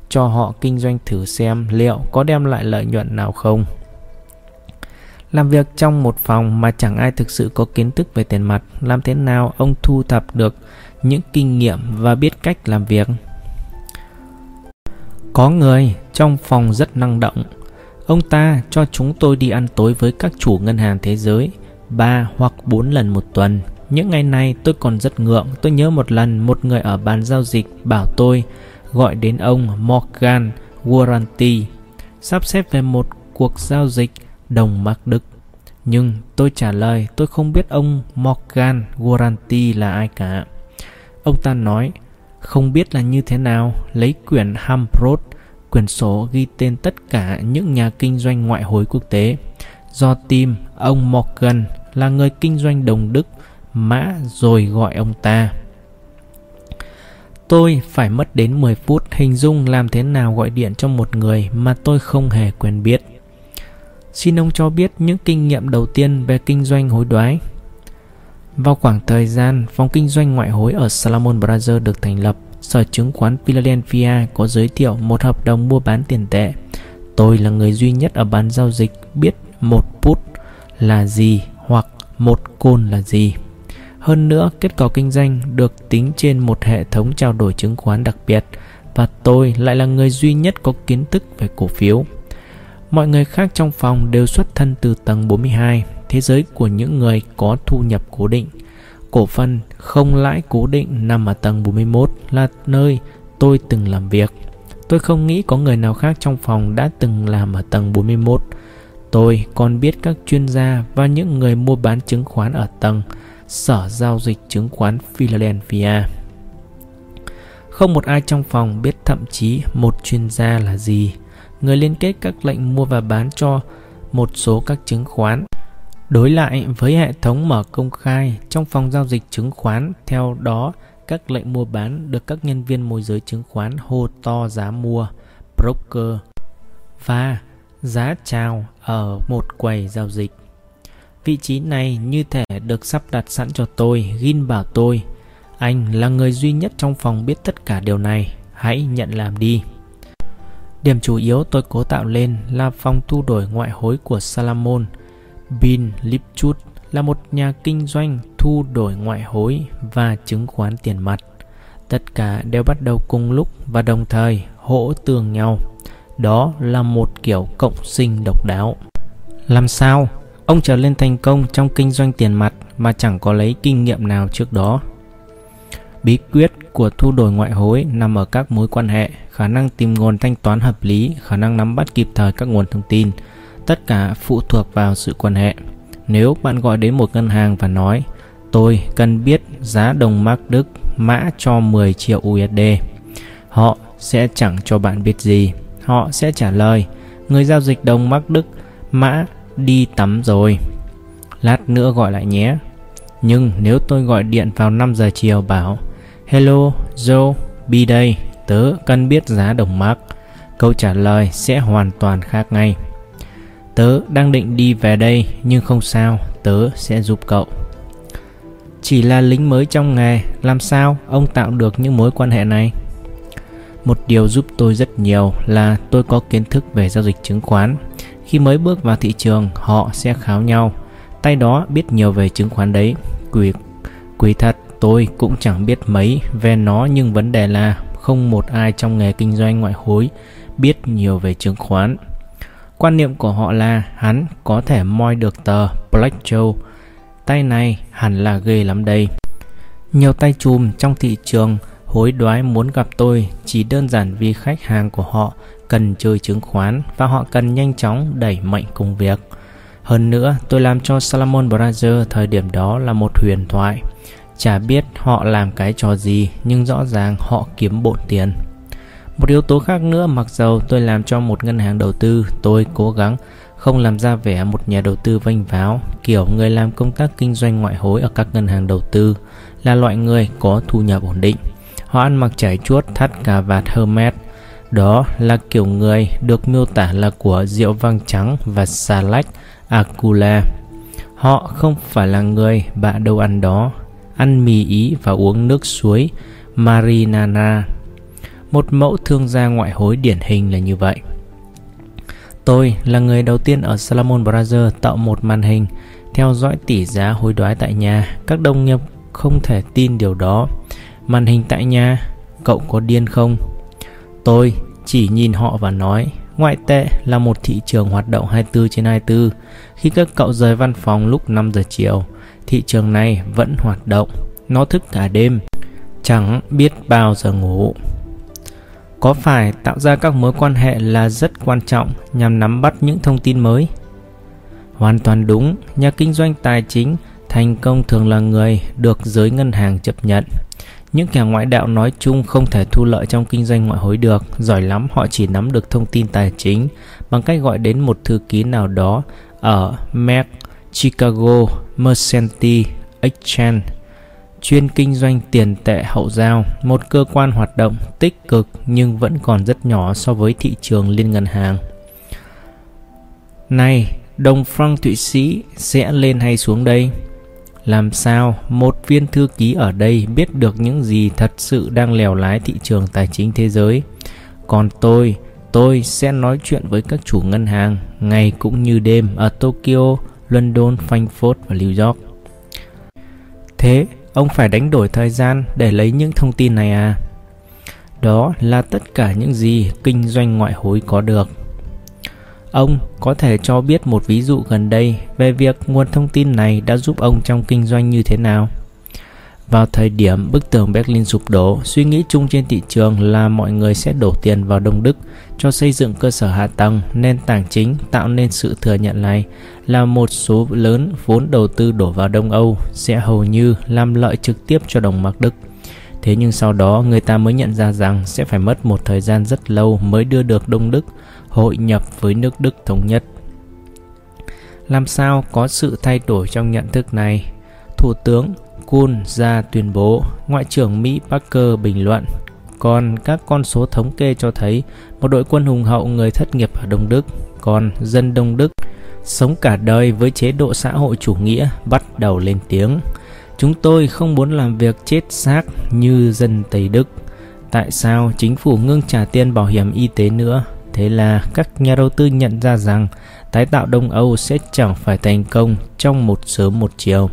cho họ kinh doanh thử xem liệu có đem lại lợi nhuận nào không. Làm việc trong một phòng mà chẳng ai thực sự có kiến thức về tiền mặt, làm thế nào ông thu thập được những kinh nghiệm và biết cách làm việc? Có người trong phòng rất năng động. Ông ta cho chúng tôi đi ăn tối với các chủ ngân hàng thế giới ba hoặc bốn lần một tuần. Những ngày này tôi còn rất ngượng. Tôi nhớ một lần một người ở bàn giao dịch bảo tôi gọi đến ông Morgan Warranty, sắp xếp về một cuộc giao dịch đồng mark Đức. Nhưng tôi trả lời, tôi không biết ông Morgan Warranty là ai cả. Ông ta nói, không biết là như thế nào lấy quyển Hamprot, quyển sổ ghi tên tất cả những nhà kinh doanh ngoại hối quốc tế. Do tim ông Morgan là người kinh doanh đồng Đức mã rồi gọi ông ta. Tôi phải mất đến 10 phút hình dung làm thế nào gọi điện cho một người mà tôi không hề quen biết. Xin ông cho biết những kinh nghiệm đầu tiên về kinh doanh hối đoái. Vào khoảng thời gian phòng kinh doanh ngoại hối ở Salomon Brothers được thành lập, Sở chứng khoán Philadelphia có giới thiệu một hợp đồng mua bán tiền tệ. Tôi là người duy nhất ở bán giao dịch biết một put là gì hoặc một côn là gì. Hơn nữa, kết quả kinh doanh được tính trên một hệ thống trao đổi chứng khoán đặc biệt và tôi lại là người duy nhất có kiến thức về cổ phiếu. Mọi người khác trong phòng đều xuất thân từ tầng 42, thế giới của những người có thu nhập cố định. Cổ phần không lãi cố định nằm ở tầng 41 là nơi tôi từng làm việc. Tôi không nghĩ có người nào khác trong phòng đã từng làm ở tầng 41. Tôi còn biết các chuyên gia và những người mua bán chứng khoán ở tầng Sở Giao dịch Chứng khoán Philadelphia. Không một ai trong phòng biết thậm chí một chuyên gia là gì. Người liên kết các lệnh mua và bán cho một số các chứng khoán. Đối lại với hệ thống mở công khai trong phòng giao dịch chứng khoán, theo đó các lệnh mua bán được các nhân viên môi giới chứng khoán hô to giá mua, broker và giá chào ở một quầy giao dịch. Vị trí này như thể được sắp đặt sẵn cho tôi, Gin bảo tôi. Anh là người duy nhất trong phòng biết tất cả điều này, hãy nhận làm đi. Điểm chủ yếu tôi cố tạo lên là phòng thu đổi ngoại hối của Salamon. Bin Lipchut là một nhà kinh doanh thu đổi ngoại hối và chứng khoán tiền mặt. Tất cả đều bắt đầu cùng lúc và đồng thời hỗ tương nhau. Đó là một kiểu cộng sinh độc đáo. Làm sao Ông trở lên thành công trong kinh doanh tiền mặt mà chẳng có lấy kinh nghiệm nào trước đó. Bí quyết của thu đổi ngoại hối nằm ở các mối quan hệ, khả năng tìm nguồn thanh toán hợp lý, khả năng nắm bắt kịp thời các nguồn thông tin. Tất cả phụ thuộc vào sự quan hệ. Nếu bạn gọi đến một ngân hàng và nói Tôi cần biết giá đồng mark Đức mã cho 10 triệu USD. Họ sẽ chẳng cho bạn biết gì. Họ sẽ trả lời Người giao dịch đồng mark Đức mã đi tắm rồi. Lát nữa gọi lại nhé. Nhưng nếu tôi gọi điện vào 5 giờ chiều bảo Hello, Joe, Bi đây, tớ cần biết giá đồng mark. Câu trả lời sẽ hoàn toàn khác ngay. Tớ đang định đi về đây nhưng không sao, tớ sẽ giúp cậu. chỉ là lính mới trong nghề, làm sao ông tạo được những mối quan hệ này? Một điều giúp tôi rất nhiều là tôi có kiến thức về giao dịch chứng khoán. Khi mới bước vào thị trường, họ sẽ kháo nhau. Tay đó biết nhiều về chứng khoán đấy. Quỷ, quỷ thật, tôi cũng chẳng biết mấy về nó nhưng vấn đề là không một ai trong nghề kinh doanh ngoại hối biết nhiều về chứng khoán. Quan niệm của họ là hắn có thể moi được tờ Black Joe. Tay này hẳn là ghê lắm đây. Nhiều tay chùm trong thị trường hối đoái muốn gặp tôi chỉ đơn giản vì khách hàng của họ cần chơi chứng khoán và họ cần nhanh chóng đẩy mạnh công việc. Hơn nữa, tôi làm cho Salomon Brothers thời điểm đó là một huyền thoại. Chả biết họ làm cái trò gì nhưng rõ ràng họ kiếm bộn tiền. Một yếu tố khác nữa mặc dầu tôi làm cho một ngân hàng đầu tư, tôi cố gắng không làm ra vẻ một nhà đầu tư vênh váo, kiểu người làm công tác kinh doanh ngoại hối ở các ngân hàng đầu tư là loại người có thu nhập ổn định. Họ ăn mặc trải chuốt thắt cà vạt Hermes. Đó là kiểu người được miêu tả là của rượu vang trắng và xà lách Acula. Họ không phải là người bạ đâu ăn đó, ăn mì ý và uống nước suối Marinana. Một mẫu thương gia ngoại hối điển hình là như vậy. Tôi là người đầu tiên ở Salomon Brothers tạo một màn hình theo dõi tỷ giá hối đoái tại nhà. Các đồng nghiệp không thể tin điều đó. Màn hình tại nhà, cậu có điên không? Tôi chỉ nhìn họ và nói, ngoại tệ là một thị trường hoạt động 24 trên 24. Khi các cậu rời văn phòng lúc 5 giờ chiều, thị trường này vẫn hoạt động. Nó thức cả đêm, chẳng biết bao giờ ngủ. Có phải tạo ra các mối quan hệ là rất quan trọng nhằm nắm bắt những thông tin mới? Hoàn toàn đúng, nhà kinh doanh tài chính thành công thường là người được giới ngân hàng chấp nhận. Những kẻ ngoại đạo nói chung không thể thu lợi trong kinh doanh ngoại hối được, giỏi lắm họ chỉ nắm được thông tin tài chính bằng cách gọi đến một thư ký nào đó ở Merck, Chicago, Mercantile Exchange chuyên kinh doanh tiền tệ hậu giao, một cơ quan hoạt động tích cực nhưng vẫn còn rất nhỏ so với thị trường liên ngân hàng. Này, đồng franc Thụy Sĩ sẽ lên hay xuống đây? Làm sao một viên thư ký ở đây biết được những gì thật sự đang lèo lái thị trường tài chính thế giới? Còn tôi, tôi sẽ nói chuyện với các chủ ngân hàng ngày cũng như đêm ở Tokyo, London, Frankfurt và New York. Thế ông phải đánh đổi thời gian để lấy những thông tin này à? Đó là tất cả những gì kinh doanh ngoại hối có được. Ông có thể cho biết một ví dụ gần đây về việc nguồn thông tin này đã giúp ông trong kinh doanh như thế nào? Vào thời điểm bức tường Berlin sụp đổ, suy nghĩ chung trên thị trường là mọi người sẽ đổ tiền vào Đông Đức cho xây dựng cơ sở hạ tầng, nền tảng chính tạo nên sự thừa nhận này là một số lớn vốn đầu tư đổ vào Đông Âu sẽ hầu như làm lợi trực tiếp cho đồng mark Đức. Thế nhưng sau đó người ta mới nhận ra rằng sẽ phải mất một thời gian rất lâu mới đưa được Đông Đức hội nhập với nước Đức thống nhất. Làm sao có sự thay đổi trong nhận thức này? Thủ tướng Kuhn ra tuyên bố, Ngoại trưởng Mỹ Parker bình luận, còn các con số thống kê cho thấy một đội quân hùng hậu người thất nghiệp ở Đông Đức, còn dân Đông Đức sống cả đời với chế độ xã hội chủ nghĩa bắt đầu lên tiếng. Chúng tôi không muốn làm việc chết xác như dân Tây Đức. Tại sao chính phủ ngưng trả tiền bảo hiểm y tế nữa? Thế là các nhà đầu tư nhận ra rằng tái tạo Đông Âu sẽ chẳng phải thành công trong một sớm một chiều.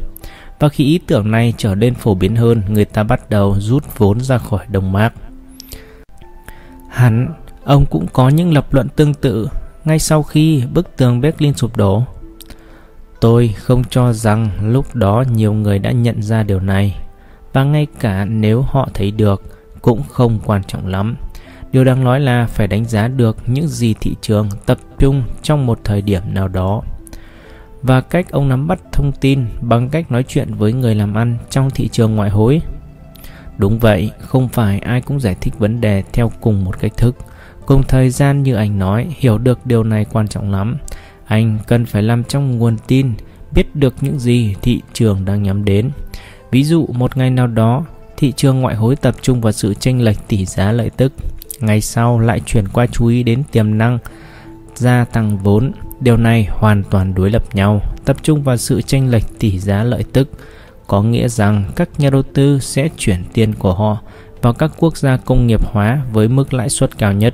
Và khi ý tưởng này trở nên phổ biến hơn, người ta bắt đầu rút vốn ra khỏi đồng Mạc. Hắn, ông cũng có những lập luận tương tự ngay sau khi bức tường Berlin sụp đổ. Tôi không cho rằng lúc đó nhiều người đã nhận ra điều này, và ngay cả nếu họ thấy được cũng không quan trọng lắm. Điều đáng nói là phải đánh giá được những gì thị trường tập trung trong một thời điểm nào đó và cách ông nắm bắt thông tin bằng cách nói chuyện với người làm ăn trong thị trường ngoại hối. Đúng vậy, không phải ai cũng giải thích vấn đề theo cùng một cách thức. Cùng thời gian như anh nói, hiểu được điều này quan trọng lắm. Anh cần phải làm trong nguồn tin, biết được những gì thị trường đang nhắm đến. Ví dụ một ngày nào đó, thị trường ngoại hối tập trung vào sự chênh lệch tỷ giá lợi tức. Ngày sau lại chuyển qua chú ý đến tiềm năng gia tăng vốn Điều này hoàn toàn đối lập nhau, tập trung vào sự chênh lệch tỷ giá lợi tức, có nghĩa rằng các nhà đầu tư sẽ chuyển tiền của họ vào các quốc gia công nghiệp hóa với mức lãi suất cao nhất.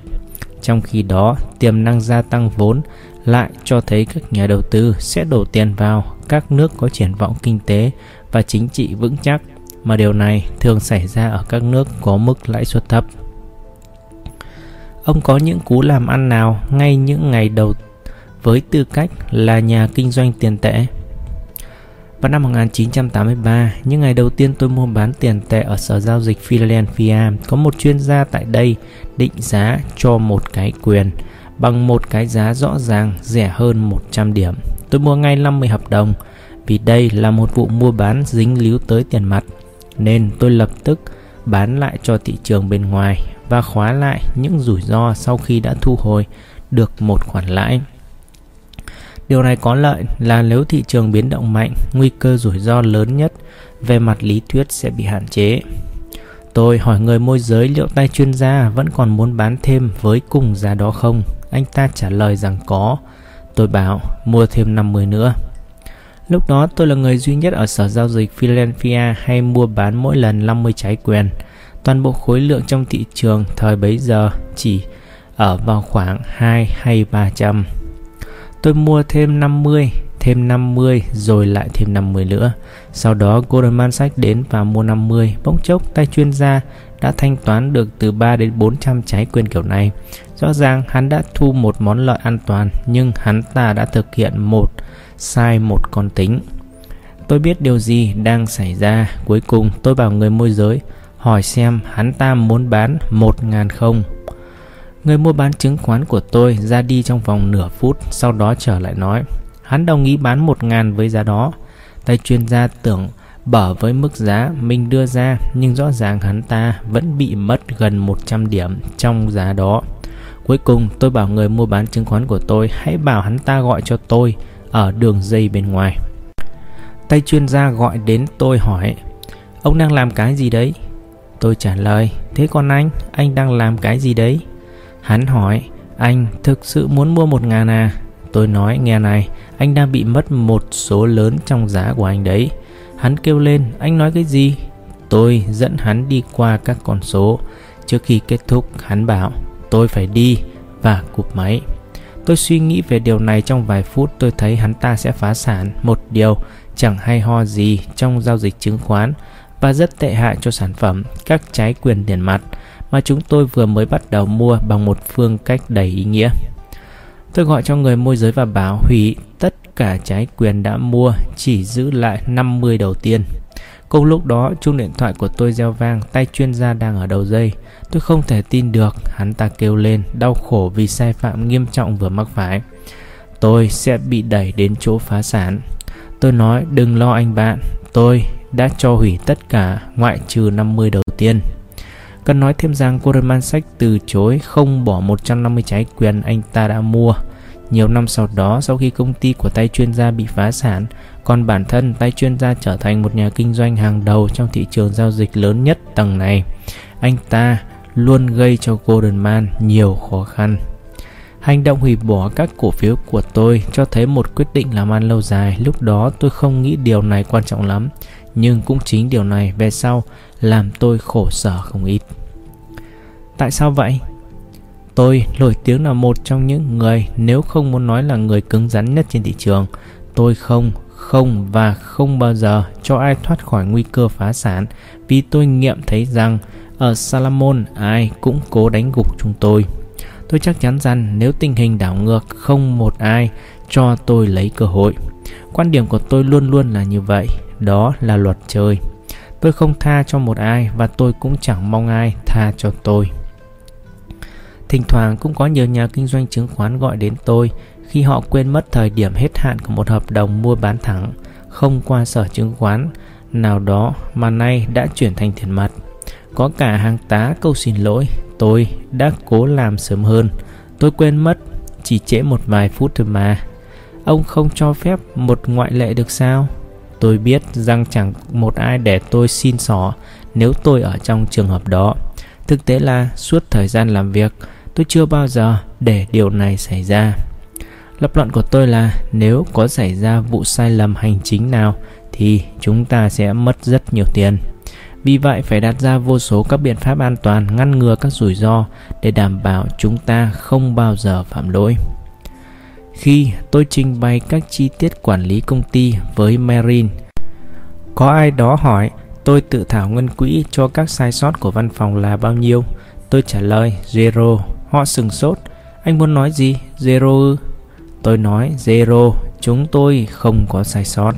Trong khi đó, tiềm năng gia tăng vốn lại cho thấy các nhà đầu tư sẽ đổ tiền vào các nước có triển vọng kinh tế và chính trị vững chắc, mà điều này thường xảy ra ở các nước có mức lãi suất thấp. Ông có những cú làm ăn nào ngay những ngày đầu với tư cách là nhà kinh doanh tiền tệ? Vào năm 1983, những ngày đầu tiên tôi mua bán tiền tệ ở sở giao dịch Philadelphia, có một chuyên gia tại đây định giá cho một cái quyền bằng một cái giá rõ ràng rẻ hơn 100 điểm. Tôi mua ngay 50 hợp đồng vì đây là một vụ mua bán dính líu tới tiền mặt nên tôi lập tức bán lại cho thị trường bên ngoài và khóa lại những rủi ro sau khi đã thu hồi được một khoản lãi. Điều này có lợi là nếu thị trường biến động mạnh, nguy cơ rủi ro lớn nhất về mặt lý thuyết sẽ bị hạn chế. Tôi hỏi người môi giới liệu tay chuyên gia vẫn còn muốn bán thêm với cùng giá đó không? Anh ta trả lời rằng có. Tôi bảo mua thêm 50 nữa. Lúc đó tôi là người duy nhất ở sở giao dịch Philadelphia hay mua bán mỗi lần 50 trái quyền. Toàn bộ khối lượng trong thị trường thời bấy giờ chỉ ở vào khoảng 2 hay 300. Tôi mua thêm 50, thêm 50 rồi lại thêm 50 nữa. Sau đó Goldman Sachs đến và mua 50. Bỗng chốc tay chuyên gia đã thanh toán được từ 3 đến 400 trái quyền kiểu này. Rõ ràng hắn đã thu một món lợi an toàn nhưng hắn ta đã thực hiện một sai một con tính. Tôi biết điều gì đang xảy ra. Cuối cùng tôi bảo người môi giới hỏi xem hắn ta muốn bán một ngàn không. Người mua bán chứng khoán của tôi ra đi trong vòng nửa phút, sau đó trở lại nói, hắn đồng ý bán một ngàn với giá đó. Tay chuyên gia tưởng bở với mức giá mình đưa ra, nhưng rõ ràng hắn ta vẫn bị mất gần 100 điểm trong giá đó. Cuối cùng tôi bảo người mua bán chứng khoán của tôi hãy bảo hắn ta gọi cho tôi ở đường dây bên ngoài. Tay chuyên gia gọi đến tôi hỏi, ông đang làm cái gì đấy? Tôi trả lời, thế còn anh, anh đang làm cái gì đấy? Hắn hỏi, anh thực sự muốn mua một ngàn à? Tôi nói, nghe này, anh đang bị mất một số lớn trong giá của anh đấy. Hắn kêu lên, anh nói cái gì? Tôi dẫn hắn đi qua các con số. Trước khi kết thúc, hắn bảo, tôi phải đi và cụp máy. Tôi suy nghĩ về điều này trong vài phút tôi thấy hắn ta sẽ phá sản một điều chẳng hay ho gì trong giao dịch chứng khoán và rất tệ hại cho sản phẩm các trái quyền tiền mặt mà chúng tôi vừa mới bắt đầu mua bằng một phương cách đầy ý nghĩa. Tôi gọi cho người môi giới và bảo hủy tất cả trái quyền đã mua, chỉ giữ lại 50 đầu tiên. Cùng lúc đó, chuông điện thoại của tôi reo vang, tay chuyên gia đang ở đầu dây. Tôi không thể tin được, hắn ta kêu lên, đau khổ vì sai phạm nghiêm trọng vừa mắc phải. Tôi sẽ bị đẩy đến chỗ phá sản. Tôi nói, đừng lo anh bạn, tôi đã cho hủy tất cả ngoại trừ 50 đầu tiên. Cần nói thêm rằng Goldman Sachs từ chối không bỏ 150 trái quyền anh ta đã mua. Nhiều năm sau đó, sau khi công ty của tay chuyên gia bị phá sản, còn bản thân tay chuyên gia trở thành một nhà kinh doanh hàng đầu trong thị trường giao dịch lớn nhất tầng này. Anh ta luôn gây cho Goldman nhiều khó khăn. Hành động hủy bỏ các cổ phiếu của tôi cho thấy một quyết định làm ăn lâu dài. Lúc đó tôi không nghĩ điều này quan trọng lắm, nhưng cũng chính điều này về sau làm tôi khổ sở không ít. Tại sao vậy? Tôi nổi tiếng là một trong những người nếu không muốn nói là người cứng rắn nhất trên thị trường. Tôi không, không và không bao giờ cho ai thoát khỏi nguy cơ phá sản vì tôi nghiệm thấy rằng ở Salamon ai cũng cố đánh gục chúng tôi. Tôi chắc chắn rằng nếu tình hình đảo ngược không một ai cho tôi lấy cơ hội. Quan điểm của tôi luôn luôn là như vậy, đó là luật chơi. Tôi không tha cho một ai và tôi cũng chẳng mong ai tha cho tôi. Thỉnh thoảng cũng có nhiều nhà kinh doanh chứng khoán gọi đến tôi khi họ quên mất thời điểm hết hạn của một hợp đồng mua bán thẳng không qua sở chứng khoán nào đó mà nay đã chuyển thành tiền mặt. Có cả hàng tá câu xin lỗi, tôi đã cố làm sớm hơn. Tôi quên mất, chỉ trễ một vài phút thôi mà. Ông không cho phép một ngoại lệ được sao? Tôi biết rằng chẳng một ai để tôi xin xỏ nếu tôi ở trong trường hợp đó. Thực tế là suốt thời gian làm việc, tôi chưa bao giờ để điều này xảy ra. Lập luận của tôi là nếu có xảy ra vụ sai lầm hành chính nào thì chúng ta sẽ mất rất nhiều tiền. Vì vậy phải đặt ra vô số các biện pháp an toàn ngăn ngừa các rủi ro để đảm bảo chúng ta không bao giờ phạm lỗi. Khi tôi trình bày các chi tiết quản lý công ty với Marin, có ai đó hỏi tôi tự thảo ngân quỹ cho các sai sót của văn phòng là bao nhiêu? Tôi trả lời zero. Họ sừng sốt. Anh muốn nói gì? Zero ư? Tôi nói zero, chúng tôi không có sai sót.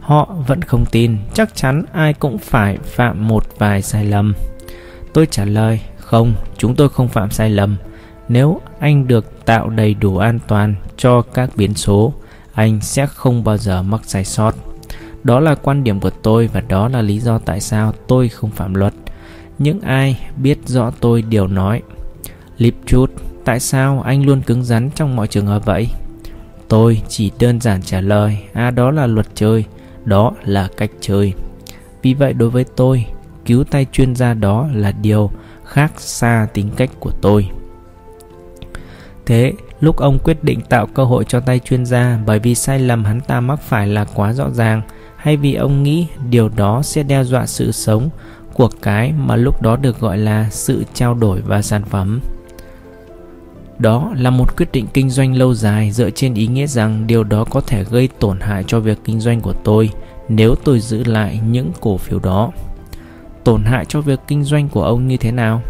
Họ vẫn không tin, chắc chắn ai cũng phải phạm một vài sai lầm. Tôi trả lời, không, chúng tôi không phạm sai lầm. Nếu anh được tạo đầy đủ an toàn cho các biến số, anh sẽ không bao giờ mắc sai sót. Đó là quan điểm của tôi và đó là lý do tại sao tôi không phạm luật. Những ai biết rõ tôi đều nói Lipchut, tại sao anh luôn cứng rắn trong mọi trường hợp vậy? Tôi chỉ đơn giản trả lời À đó là luật chơi Đó là cách chơi. Vì vậy đối với tôi Cứu tay chuyên gia đó là điều khác xa tính cách của tôi. Thế lúc ông quyết định tạo cơ hội cho tay chuyên gia Bởi vì sai lầm hắn ta mắc phải là quá rõ ràng Hay vì ông nghĩ điều đó sẽ đe dọa sự sống Của cái mà lúc đó được gọi là sự trao đổi và sản phẩm? Đó là một quyết định kinh doanh lâu dài dựa trên ý nghĩa rằng điều đó có thể gây tổn hại cho việc kinh doanh của tôi nếu tôi giữ lại những cổ phiếu đó. Tổn hại cho việc kinh doanh của ông như thế nào?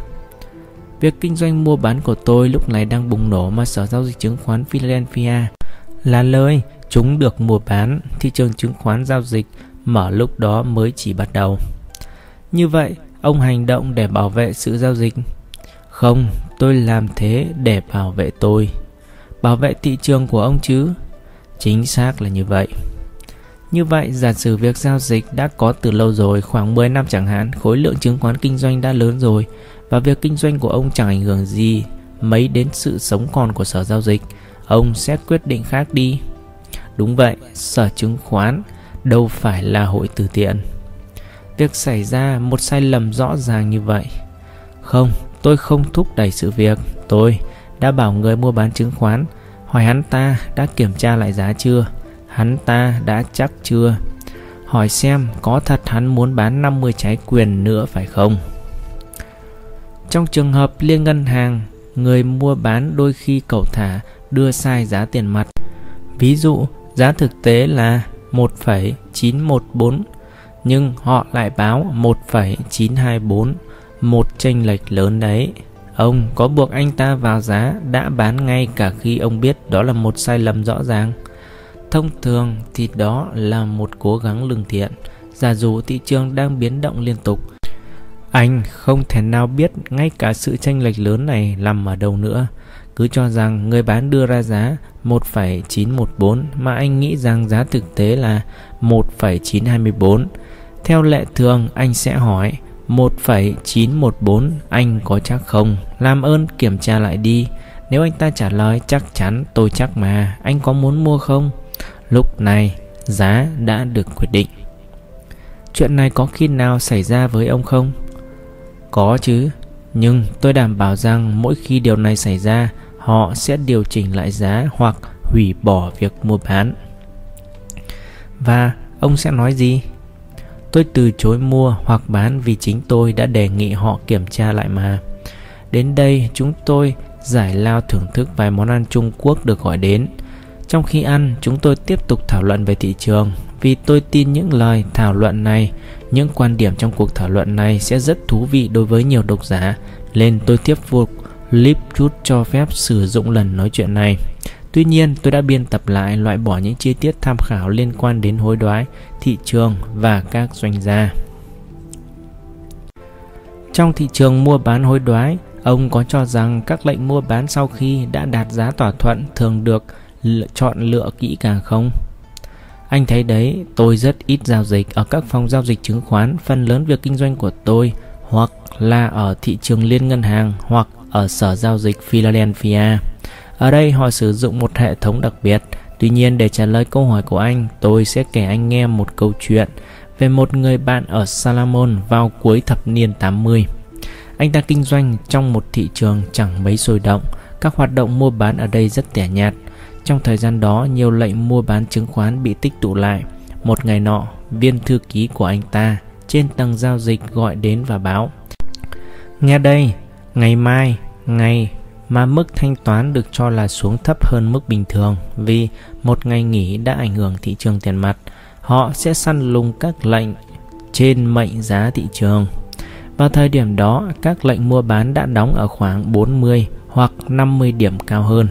Việc kinh doanh mua bán của tôi lúc này đang bùng nổ mà Sở Giao dịch Chứng khoán Philadelphia là lời chúng được mua bán, thị trường chứng khoán giao dịch mở lúc đó mới chỉ bắt đầu. Như vậy, ông hành động để bảo vệ sự giao dịch không, tôi làm thế để bảo vệ tôi. Bảo vệ thị trường của ông chứ? Chính xác là như vậy. Như vậy, giả sử việc giao dịch đã có từ lâu rồi, khoảng 10 năm chẳng hạn, khối lượng chứng khoán kinh doanh đã lớn rồi và việc kinh doanh của ông chẳng ảnh hưởng gì mấy đến sự sống còn của sở giao dịch, ông sẽ quyết định khác đi. Đúng vậy, sở chứng khoán đâu phải là hội từ thiện. Việc xảy ra một sai lầm rõ ràng như vậy. Không, Tôi không thúc đẩy sự việc. Tôi đã bảo người mua bán chứng khoán Hỏi hắn ta đã kiểm tra lại giá chưa? Hắn ta đã chắc chưa? Hỏi xem có thật hắn muốn bán 50 trái quyền nữa phải không? Trong trường hợp liên ngân hàng Người mua bán đôi khi cầu thả đưa sai giá tiền mặt. Ví dụ giá thực tế là 1,914 Nhưng họ lại báo 1,924 một tranh lệch lớn đấy Ông có buộc anh ta vào giá đã bán ngay cả khi ông biết đó là một sai lầm rõ ràng. Thông thường thì đó là một cố gắng lương thiện, giả dụ thị trường đang biến động liên tục. Anh không thể nào biết ngay cả sự tranh lệch lớn này nằm ở đâu nữa. Cứ cho rằng người bán đưa ra giá 1,914 mà anh nghĩ rằng giá thực tế là 1,924. Theo lệ thường anh sẽ hỏi 1,914 anh có chắc không? Làm ơn kiểm tra lại đi. Nếu anh ta trả lời chắc chắn tôi chắc mà, anh có muốn mua không? Lúc này giá đã được quyết định. Chuyện này có khi nào xảy ra với ông không? Có chứ, nhưng tôi đảm bảo rằng mỗi khi điều này xảy ra, họ sẽ điều chỉnh lại giá hoặc hủy bỏ việc mua bán. Và ông sẽ nói gì? Tôi từ chối mua hoặc bán vì chính tôi đã đề nghị họ kiểm tra lại mà. Đến đây chúng tôi giải lao thưởng thức vài món ăn Trung Quốc được gọi đến. Trong khi ăn, chúng tôi tiếp tục thảo luận về thị trường vì tôi tin những lời thảo luận này, những quan điểm trong cuộc thảo luận này sẽ rất thú vị đối với nhiều độc giả, nên tôi tiếp phục Lip chút cho phép sử dụng lần nói chuyện này. Tuy nhiên, tôi đã biên tập lại loại bỏ những chi tiết tham khảo liên quan đến hối đoái, thị trường và các doanh gia. Trong thị trường mua bán hối đoái, ông có cho rằng các lệnh mua bán sau khi đã đạt giá thỏa thuận thường được lựa chọn lựa kỹ càng không? Anh thấy đấy, tôi rất ít giao dịch ở các phòng giao dịch chứng khoán, phần lớn việc kinh doanh của tôi hoặc là ở thị trường liên ngân hàng hoặc ở sở giao dịch Philadelphia. Ở đây họ sử dụng một hệ thống đặc biệt. Tuy nhiên để trả lời câu hỏi của anh, tôi sẽ kể anh nghe một câu chuyện về một người bạn ở Salamon vào cuối thập niên 80. Anh ta kinh doanh trong một thị trường chẳng mấy sôi động, các hoạt động mua bán ở đây rất tẻ nhạt. Trong thời gian đó, nhiều lệnh mua bán chứng khoán bị tích tụ lại. Một ngày nọ, viên thư ký của anh ta trên tầng giao dịch gọi đến và báo. Nghe đây, ngày mai, ngày mà mức thanh toán được cho là xuống thấp hơn mức bình thường vì một ngày nghỉ đã ảnh hưởng thị trường tiền mặt. Họ sẽ săn lùng các lệnh trên mệnh giá thị trường. Vào thời điểm đó, các lệnh mua bán đã đóng ở khoảng 40 hoặc 50 điểm cao hơn.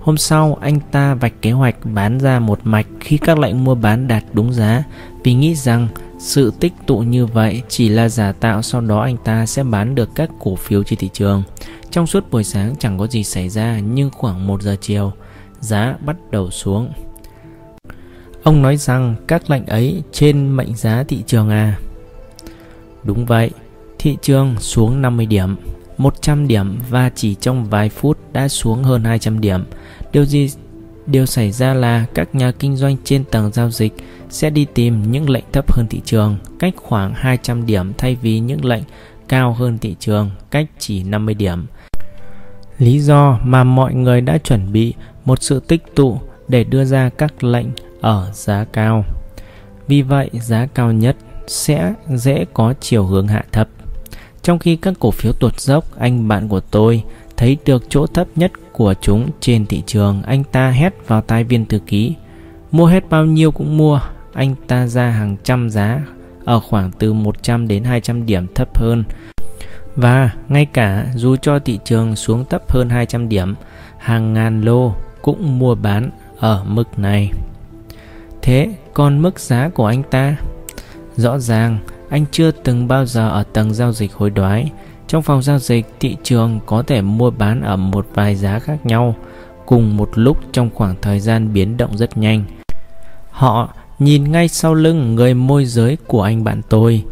Hôm sau, anh ta vạch kế hoạch bán ra một mạch khi các lệnh mua bán đạt đúng giá vì nghĩ rằng sự tích tụ như vậy chỉ là giả tạo sau đó anh ta sẽ bán được các cổ phiếu trên thị trường. Trong suốt buổi sáng chẳng có gì xảy ra nhưng khoảng 1 giờ chiều, giá bắt đầu xuống. Ông nói rằng các lệnh ấy trên mệnh giá thị trường à? Đúng vậy, thị trường xuống 50 điểm, 100 điểm và chỉ trong vài phút đã xuống hơn 200 điểm. Điều gì điều xảy ra là các nhà kinh doanh trên tầng giao dịch sẽ đi tìm những lệnh thấp hơn thị trường cách khoảng 200 điểm thay vì những lệnh cao hơn thị trường cách chỉ 50 điểm. Lý do mà mọi người đã chuẩn bị một sự tích tụ để đưa ra các lệnh ở giá cao. Vì vậy, giá cao nhất sẽ dễ có chiều hướng hạ thấp. Trong khi các cổ phiếu tuột dốc, anh bạn của tôi thấy được chỗ thấp nhất của chúng trên thị trường. Anh ta hét vào tai viên thư ký. Mua hết bao nhiêu cũng mua. Anh ta ra hàng trăm giá ở khoảng từ 100 đến 200 điểm thấp hơn. Và ngay cả dù cho thị trường xuống thấp hơn 200 điểm, hàng ngàn lô cũng mua bán ở mức này. Thế còn mức giá của anh ta? Rõ ràng anh chưa từng bao giờ ở tầng giao dịch hối đoái. Trong phòng giao dịch, thị trường có thể mua bán ở một vài giá khác nhau cùng một lúc trong khoảng thời gian biến động rất nhanh. Họ nhìn ngay sau lưng người môi giới của anh bạn tôi.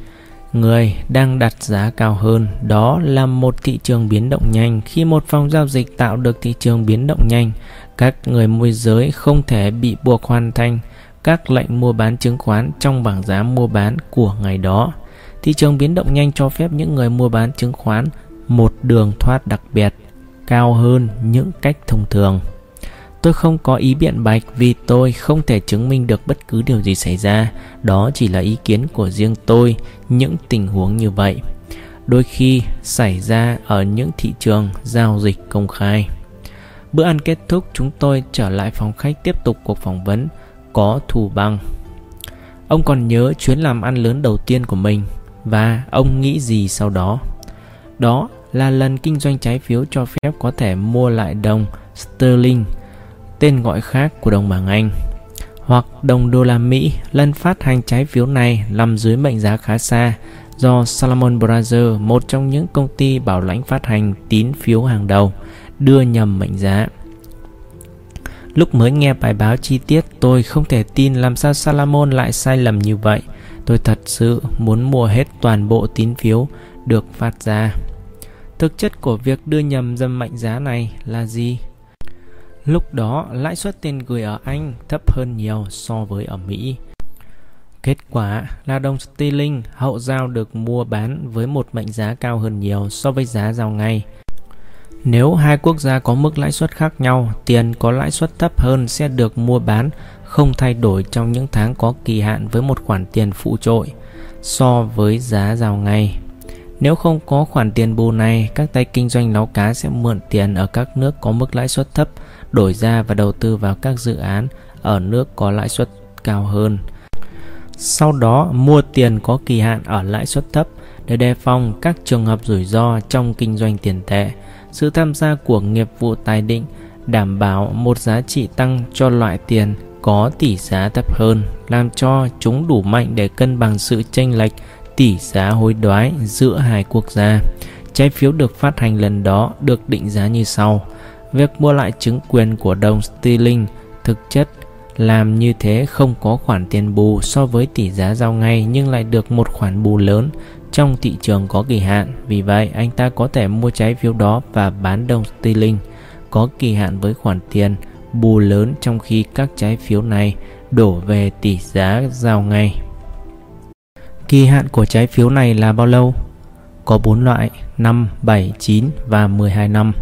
Người đang đặt giá cao hơn, đó là một thị trường biến động nhanh. Khi một phòng giao dịch tạo được thị trường biến động nhanh, các người môi giới không thể bị buộc hoàn thành các lệnh mua bán chứng khoán trong bảng giá mua bán của ngày đó. Thị trường biến động nhanh cho phép những người mua bán chứng khoán một đường thoát đặc biệt cao hơn những cách thông thường. Tôi không có ý biện bạch vì tôi không thể chứng minh được bất cứ điều gì xảy ra, đó chỉ là ý kiến của riêng tôi, những tình huống như vậy. Đôi khi xảy ra ở những thị trường giao dịch công khai. Bữa ăn kết thúc, chúng tôi trở lại phòng khách tiếp tục cuộc phỏng vấn có thù băng. Ông còn nhớ chuyến làm ăn lớn đầu tiên của mình và ông nghĩ gì sau đó? Đó là lần kinh doanh trái phiếu cho phép có thể mua lại đồng sterling, tên gọi khác của đồng bảng Anh, hoặc đồng đô la Mỹ. Lần phát hành trái phiếu này nằm dưới mệnh giá khá xa do Salomon Brothers, một trong những công ty bảo lãnh phát hành tín phiếu hàng đầu, đưa nhầm mệnh giá. Lúc mới nghe bài báo chi tiết tôi không thể tin làm sao Salomon lại sai lầm như vậy. Tôi thật sự muốn mua hết toàn bộ tín phiếu được phát ra. Thực chất của việc đưa nhầm dâm mệnh giá này là gì? Lúc đó, lãi suất tiền gửi ở Anh thấp hơn nhiều so với ở Mỹ. Kết quả là đồng sterling hậu giao được mua bán với một mệnh giá cao hơn nhiều so với giá giao ngay. Nếu hai quốc gia có mức lãi suất khác nhau, tiền có lãi suất thấp hơn sẽ được mua bán không thay đổi trong những tháng có kỳ hạn với một khoản tiền phụ trội so với giá giao ngay. Nếu không có khoản tiền bù này, các tay kinh doanh láo cá sẽ mượn tiền ở các nước có mức lãi suất thấp, đổi ra và đầu tư vào các dự án ở nước có lãi suất cao hơn. Sau đó mua tiền có kỳ hạn ở lãi suất thấp để đề phòng các trường hợp rủi ro trong kinh doanh tiền tệ sự tham gia của nghiệp vụ tài định đảm bảo một giá trị tăng cho loại tiền có tỷ giá thấp hơn, làm cho chúng đủ mạnh để cân bằng sự chênh lệch tỷ giá hối đoái giữa hai quốc gia. Trái phiếu được phát hành lần đó được định giá như sau. Việc mua lại chứng quyền của đồng sterling thực chất làm như thế không có khoản tiền bù so với tỷ giá giao ngay nhưng lại được một khoản bù lớn trong thị trường có kỳ hạn. Vì vậy, anh ta có thể mua trái phiếu đó và bán đồng sterling có kỳ hạn với khoản tiền bù lớn trong khi các trái phiếu này đổ về tỷ giá giao ngay. Kỳ hạn của trái phiếu này là bao lâu? Có 4 loại, 5, 7, 9 và 12 năm.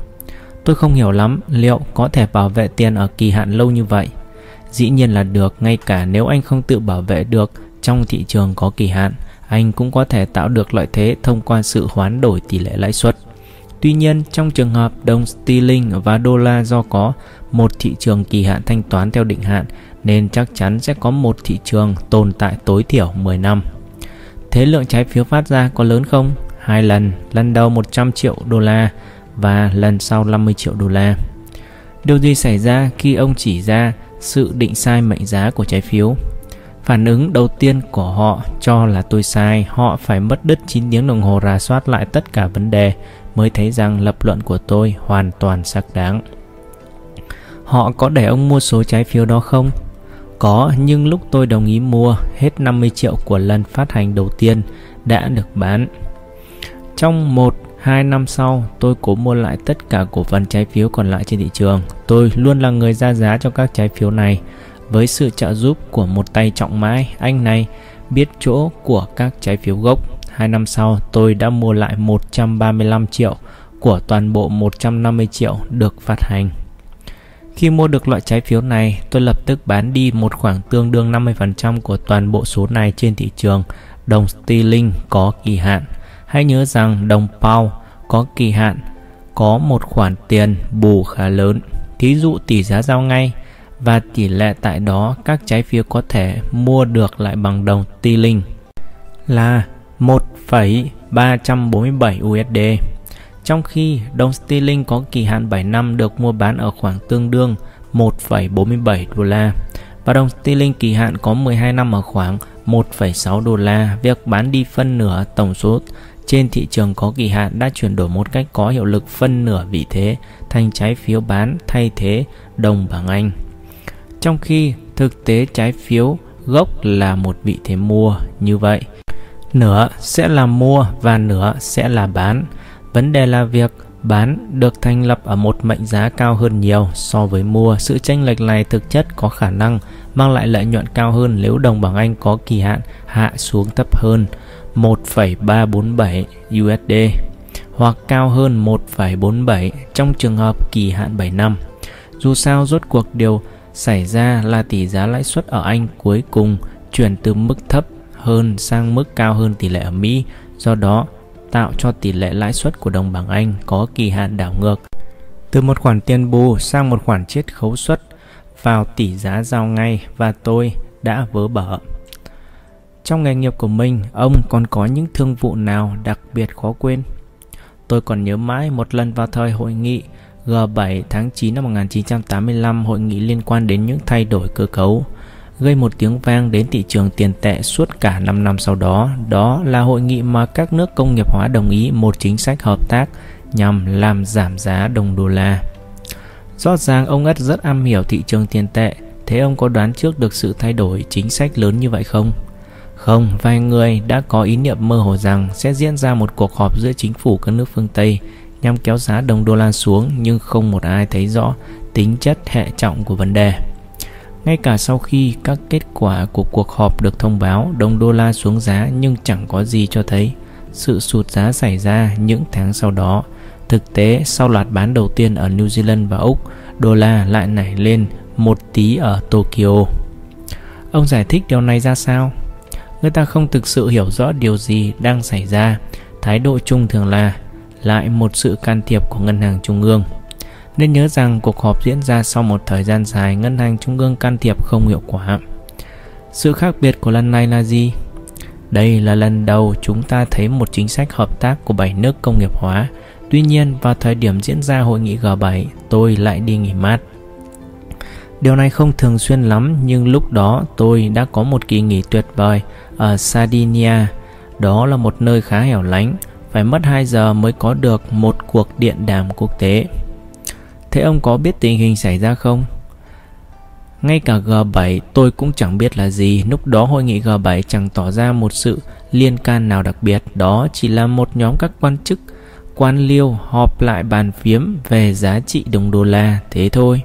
Tôi không hiểu lắm liệu có thể bảo vệ tiền ở kỳ hạn lâu như vậy. Dĩ nhiên là được, ngay cả nếu anh không tự bảo vệ được trong thị trường có kỳ hạn, anh cũng có thể tạo được lợi thế thông qua sự hoán đổi tỷ lệ lãi suất. Tuy nhiên, trong trường hợp đồng sterling và đô la do có một thị trường kỳ hạn thanh toán theo định hạn nên chắc chắn sẽ có một thị trường tồn tại tối thiểu 10 năm. Thế lượng trái phiếu phát ra có lớn không? Hai lần, lần đầu 100 triệu đô la và lần sau 50 triệu đô la. Điều gì xảy ra khi ông chỉ ra sự định sai mệnh giá của trái phiếu? Phản ứng đầu tiên của họ cho là tôi sai, họ phải mất đứt 9 tiếng đồng hồ rà soát lại tất cả vấn đề mới thấy rằng lập luận của tôi hoàn toàn xác đáng. Họ có để ông mua số trái phiếu đó không? Có, nhưng lúc tôi đồng ý mua, hết 50 triệu của lần phát hành đầu tiên đã được bán. Trong một hai năm sau, tôi cố mua lại tất cả cổ phần trái phiếu còn lại trên thị trường. Tôi luôn là người ra giá cho các trái phiếu này. Với sự trợ giúp của một tay trọng mãi, anh này biết chỗ của các trái phiếu gốc. Hai năm sau, tôi đã mua lại 135 triệu của toàn bộ 150 triệu được phát hành. Khi mua được loại trái phiếu này, tôi lập tức bán đi một khoảng tương đương 50% của toàn bộ số này trên thị trường đồng sterling có kỳ hạn. Hãy nhớ rằng đồng pound có kỳ hạn có một khoản tiền bù khá lớn. Thí dụ tỷ giá giao ngay và tỷ lệ tại đó các trái phiếu có thể mua được lại bằng đồng sterling là 1,347 USD. Trong khi đồng sterling có kỳ hạn 7 năm được mua bán ở khoảng tương đương 1,47 đô la và đồng sterling kỳ hạn có 12 năm ở khoảng 1,6 đô la. Việc bán đi phân nửa tổng số trên thị trường có kỳ hạn đã chuyển đổi một cách có hiệu lực phân nửa vị thế thành trái phiếu bán thay thế đồng bảng Anh. Trong khi thực tế trái phiếu gốc là một vị thế mua như vậy, nửa sẽ là mua và nửa sẽ là bán. Vấn đề là việc bán được thành lập ở một mệnh giá cao hơn nhiều so với mua. Sự chênh lệch này thực chất có khả năng mang lại lợi nhuận cao hơn nếu đồng bảng Anh có kỳ hạn hạ xuống thấp hơn 1,347 USD hoặc cao hơn 1,47 trong trường hợp kỳ hạn 7 năm. Dù sao rốt cuộc điều xảy ra là tỷ giá lãi suất ở Anh cuối cùng chuyển từ mức thấp hơn sang mức cao hơn tỷ lệ ở Mỹ, do đó tạo cho tỷ lệ lãi suất của đồng bảng Anh có kỳ hạn đảo ngược từ một khoản tiền bù sang một khoản chiết khấu suất vào tỷ giá giao ngay và tôi đã vớ bở. Trong nghề nghiệp của mình, ông còn có những thương vụ nào đặc biệt khó quên? Tôi còn nhớ mãi một lần vào thời hội nghị G7 tháng 9 năm 1985 hội nghị liên quan đến những thay đổi cơ cấu gây một tiếng vang đến thị trường tiền tệ suốt cả 5 năm sau đó. Đó là hội nghị mà các nước công nghiệp hóa đồng ý một chính sách hợp tác nhằm làm giảm giá đồng đô la. Rõ ràng ông ất rất am hiểu thị trường tiền tệ, thế ông có đoán trước được sự thay đổi chính sách lớn như vậy không? Không, vài người đã có ý niệm mơ hồ rằng sẽ diễn ra một cuộc họp giữa chính phủ các nước phương Tây nhằm kéo giá đồng đô la xuống nhưng không một ai thấy rõ tính chất hệ trọng của vấn đề. Ngay cả sau khi các kết quả của cuộc họp được thông báo, đồng đô la xuống giá nhưng chẳng có gì cho thấy sự sụt giá xảy ra những tháng sau đó. Thực tế, sau loạt bán đầu tiên ở New Zealand và Úc, đô la lại nảy lên một tí ở Tokyo. Ông giải thích điều này ra sao? Người ta không thực sự hiểu rõ điều gì đang xảy ra. Thái độ chung thường là lại một sự can thiệp của ngân hàng trung ương nên nhớ rằng cuộc họp diễn ra sau một thời gian dài ngân hàng trung ương can thiệp không hiệu quả. Sự khác biệt của lần này là gì? Đây là lần đầu chúng ta thấy một chính sách hợp tác của bảy nước công nghiệp hóa. Tuy nhiên, vào thời điểm diễn ra hội nghị G7, tôi lại đi nghỉ mát. Điều này không thường xuyên lắm, nhưng lúc đó tôi đã có một kỳ nghỉ tuyệt vời ở Sardinia. Đó là một nơi khá hẻo lánh, phải mất 2 giờ mới có được một cuộc điện đàm quốc tế. Thế ông có biết tình hình xảy ra không? Ngay cả G7 tôi cũng chẳng biết là gì Lúc đó hội nghị G7 chẳng tỏ ra một sự liên can nào đặc biệt Đó chỉ là một nhóm các quan chức quan liêu họp lại bàn phiếm về giá trị đồng đô la thế thôi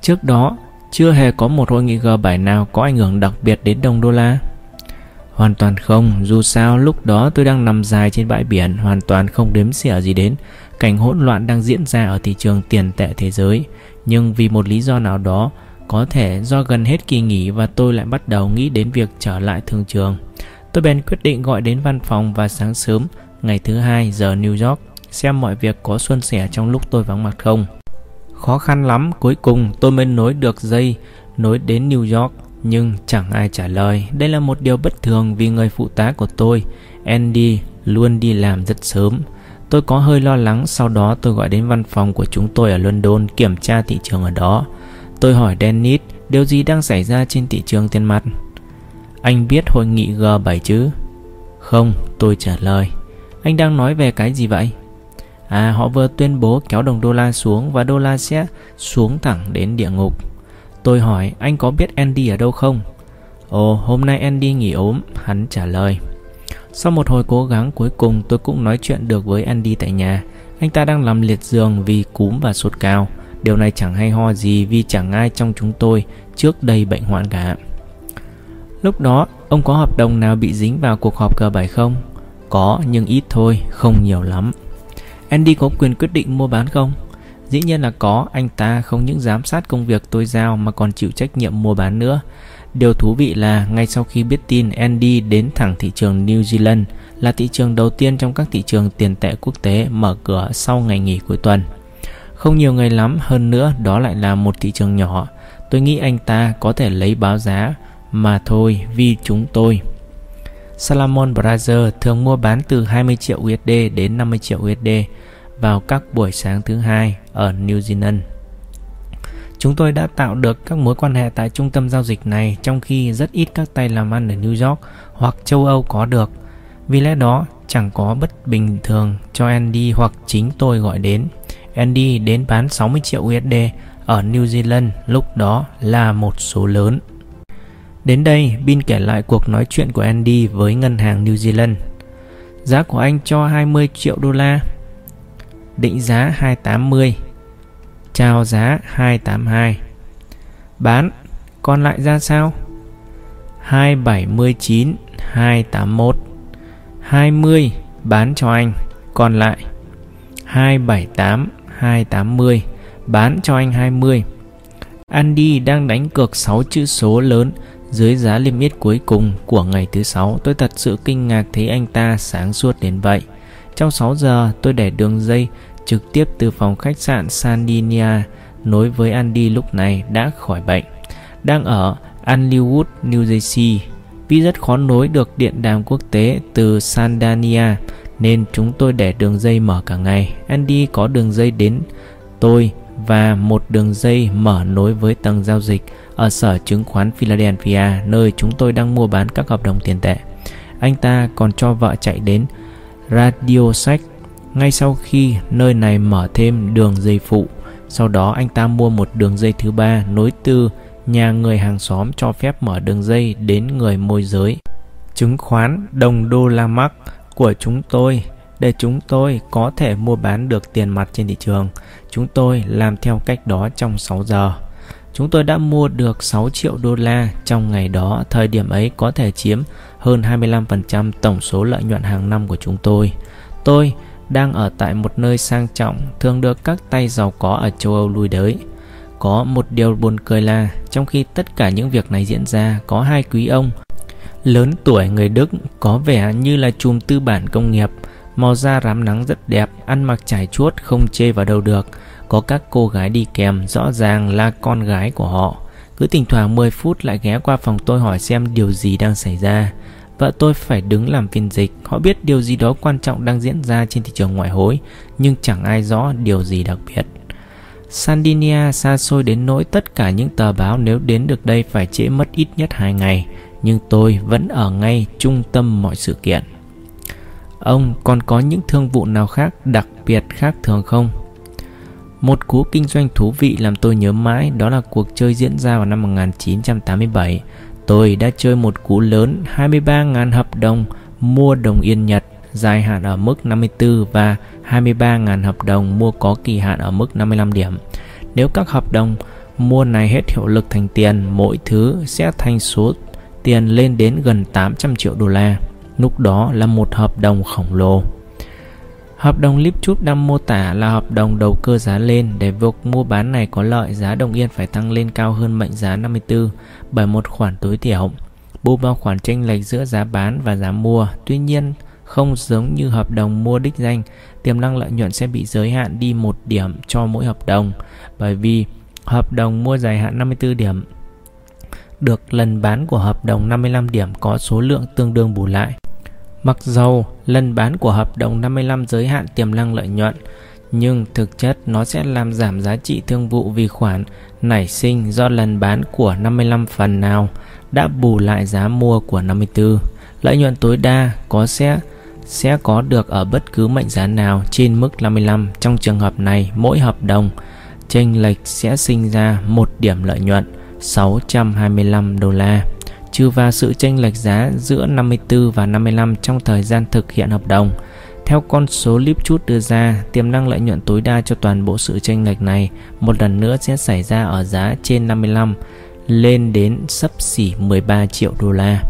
Trước đó chưa hề có một hội nghị G7 nào có ảnh hưởng đặc biệt đến đồng đô la Hoàn toàn không, dù sao lúc đó tôi đang nằm dài trên bãi biển Hoàn toàn không đếm xỉa gì đến cảnh hỗn loạn đang diễn ra ở thị trường tiền tệ thế giới nhưng vì một lý do nào đó Có thể do gần hết kỳ nghỉ và tôi lại bắt đầu nghĩ đến việc trở lại thường trường. Tôi bèn quyết định gọi đến văn phòng và sáng sớm ngày thứ hai giờ New York xem mọi việc có suôn sẻ trong lúc tôi vắng mặt không. Khó khăn lắm, cuối cùng tôi mới nối được dây nối đến New York nhưng chẳng ai trả lời. Đây là một điều bất thường vì người phụ tá của tôi, Andy, luôn đi làm rất sớm. Tôi có hơi lo lắng, sau đó tôi gọi đến văn phòng của chúng tôi ở London kiểm tra thị trường ở đó. Tôi hỏi Dennis điều gì đang xảy ra trên thị trường tiền mặt. Anh biết hội nghị G7 chứ? Không, tôi trả lời. Anh đang nói về cái gì vậy? À, họ vừa tuyên bố kéo đồng đô la xuống và đô la sẽ xuống thẳng đến địa ngục. Tôi hỏi anh có biết Andy ở đâu không? Ồ, hôm nay Andy nghỉ ốm, hắn trả lời. Sau một hồi cố gắng cuối cùng tôi cũng nói chuyện được với Andy tại nhà. Anh ta đang nằm liệt giường vì cúm và sốt cao. Điều này chẳng hay ho gì vì chẳng ai trong chúng tôi trước đây bệnh hoạn cả. Lúc đó, ông có hợp đồng nào bị dính vào cuộc họp G7 không? Có, nhưng ít thôi, không nhiều lắm. Andy có quyền quyết định mua bán không? Dĩ nhiên là có, anh ta không những giám sát công việc tôi giao mà còn chịu trách nhiệm mua bán nữa. Điều thú vị là ngay sau khi biết tin Andy đến thẳng thị trường New Zealand là thị trường đầu tiên trong các thị trường tiền tệ quốc tế mở cửa sau ngày nghỉ cuối tuần. Không nhiều người lắm, hơn nữa đó lại là một thị trường nhỏ. Tôi nghĩ anh ta có thể lấy báo giá mà thôi vì chúng tôi. Salomon Brothers thường mua bán từ 20 triệu USD đến 50 triệu USD vào các buổi sáng thứ hai ở New Zealand. Chúng tôi đã tạo được các mối quan hệ tại trung tâm giao dịch này trong khi rất ít các tay làm ăn ở New York hoặc châu Âu có được. Vì lẽ đó, chẳng có bất bình thường cho Andy hoặc chính tôi gọi đến. Andy đến bán 60 triệu USD ở New Zealand lúc đó là một số lớn. Đến đây, Bin kể lại cuộc nói chuyện của Andy với ngân hàng New Zealand. Giá của anh cho 20 triệu đô la. Định giá 280. Chào giá 282. Bán, còn lại ra sao? 279 281 20 bán cho anh, còn lại 278 280 bán cho anh 20. Andy đang đánh cược 6 chữ số lớn dưới giá liêm yết cuối cùng của ngày thứ sáu. Tôi thật sự kinh ngạc thấy anh ta sáng suốt đến vậy. Trong 6 giờ, tôi để đường dây trực tiếp từ phòng khách sạn Sandinia nối với Andy lúc này đã khỏi bệnh. Đang ở Hollywood, New Jersey. Vì rất khó nối được điện đàm quốc tế từ Sandania nên chúng tôi để đường dây mở cả ngày. Andy có đường dây đến tôi và một đường dây mở nối với tầng giao dịch ở sở chứng khoán Philadelphia nơi chúng tôi đang mua bán các hợp đồng tiền tệ. Anh ta còn cho vợ chạy đến Radio Sách ngay sau khi nơi này mở thêm đường dây phụ. Sau đó anh ta mua một đường dây thứ ba nối từ nhà người hàng xóm cho phép mở đường dây đến người môi giới. Chứng khoán đồng đô la mắc của chúng tôi để chúng tôi có thể mua bán được tiền mặt trên thị trường. Chúng tôi làm theo cách đó trong 6 giờ. Chúng tôi đã mua được 6 triệu đô la trong ngày đó, thời điểm ấy có thể chiếm hơn 25% tổng số lợi nhuận hàng năm của chúng tôi. Tôi đang ở tại một nơi sang trọng, thường được các tay giàu có ở châu Âu lui tới. Có một điều buồn cười là trong khi tất cả những việc này diễn ra, có hai quý ông lớn tuổi người Đức có vẻ như là chùm tư bản công nghiệp, màu da rám nắng rất đẹp, ăn mặc trải chuốt không chê vào đâu được có các cô gái đi kèm rõ ràng là con gái của họ. Cứ thỉnh thoảng 10 phút lại ghé qua phòng tôi hỏi xem điều gì đang xảy ra. Vợ tôi phải đứng làm phiên dịch, họ biết điều gì đó quan trọng đang diễn ra trên thị trường ngoại hối, nhưng chẳng ai rõ điều gì đặc biệt. Sandinia xa xôi đến nỗi tất cả những tờ báo nếu đến được đây phải trễ mất ít nhất 2 ngày, nhưng tôi vẫn ở ngay trung tâm mọi sự kiện. Ông còn có những thương vụ nào khác đặc biệt khác thường không? Một cú kinh doanh thú vị làm tôi nhớ mãi đó là cuộc chơi diễn ra vào năm 1987. Tôi đã chơi một cú lớn 23.000 hợp đồng mua đồng yên Nhật dài hạn ở mức 54 và 23.000 hợp đồng mua có kỳ hạn ở mức 55 điểm. Nếu các hợp đồng mua này hết hiệu lực thành tiền, mỗi thứ sẽ thành số tiền lên đến gần 800 triệu đô la. Lúc đó là một hợp đồng khổng lồ. Hợp đồng Lipchut đang mô tả là hợp đồng đầu cơ giá lên để việc mua bán này có lợi giá đồng yên phải tăng lên cao hơn mệnh giá 54 bởi một khoản tối thiểu, bù vào khoản chênh lệch giữa giá bán và giá mua. Tuy nhiên, không giống như hợp đồng mua đích danh, tiềm năng lợi nhuận sẽ bị giới hạn đi một điểm cho mỗi hợp đồng bởi vì hợp đồng mua dài hạn 54 điểm được lần bán của hợp đồng 55 điểm có số lượng tương đương bù lại. Mặc dầu lần bán của hợp đồng 55 giới hạn tiềm năng lợi nhuận, nhưng thực chất nó sẽ làm giảm giá trị thương vụ vì khoản nảy sinh do lần bán của 55 phần nào đã bù lại giá mua của 54. Lợi nhuận tối đa có sẽ sẽ có được ở bất cứ mệnh giá nào trên mức 55. Trong trường hợp này, mỗi hợp đồng chênh lệch sẽ sinh ra một điểm lợi nhuận 625 đô la trừ vào sự chênh lệch giá giữa 54 và 55 trong thời gian thực hiện hợp đồng. Theo con số Lipchut đưa ra, tiềm năng lợi nhuận tối đa cho toàn bộ sự chênh lệch này một lần nữa sẽ xảy ra ở giá trên 55 lên đến sấp xỉ 13 triệu đô la.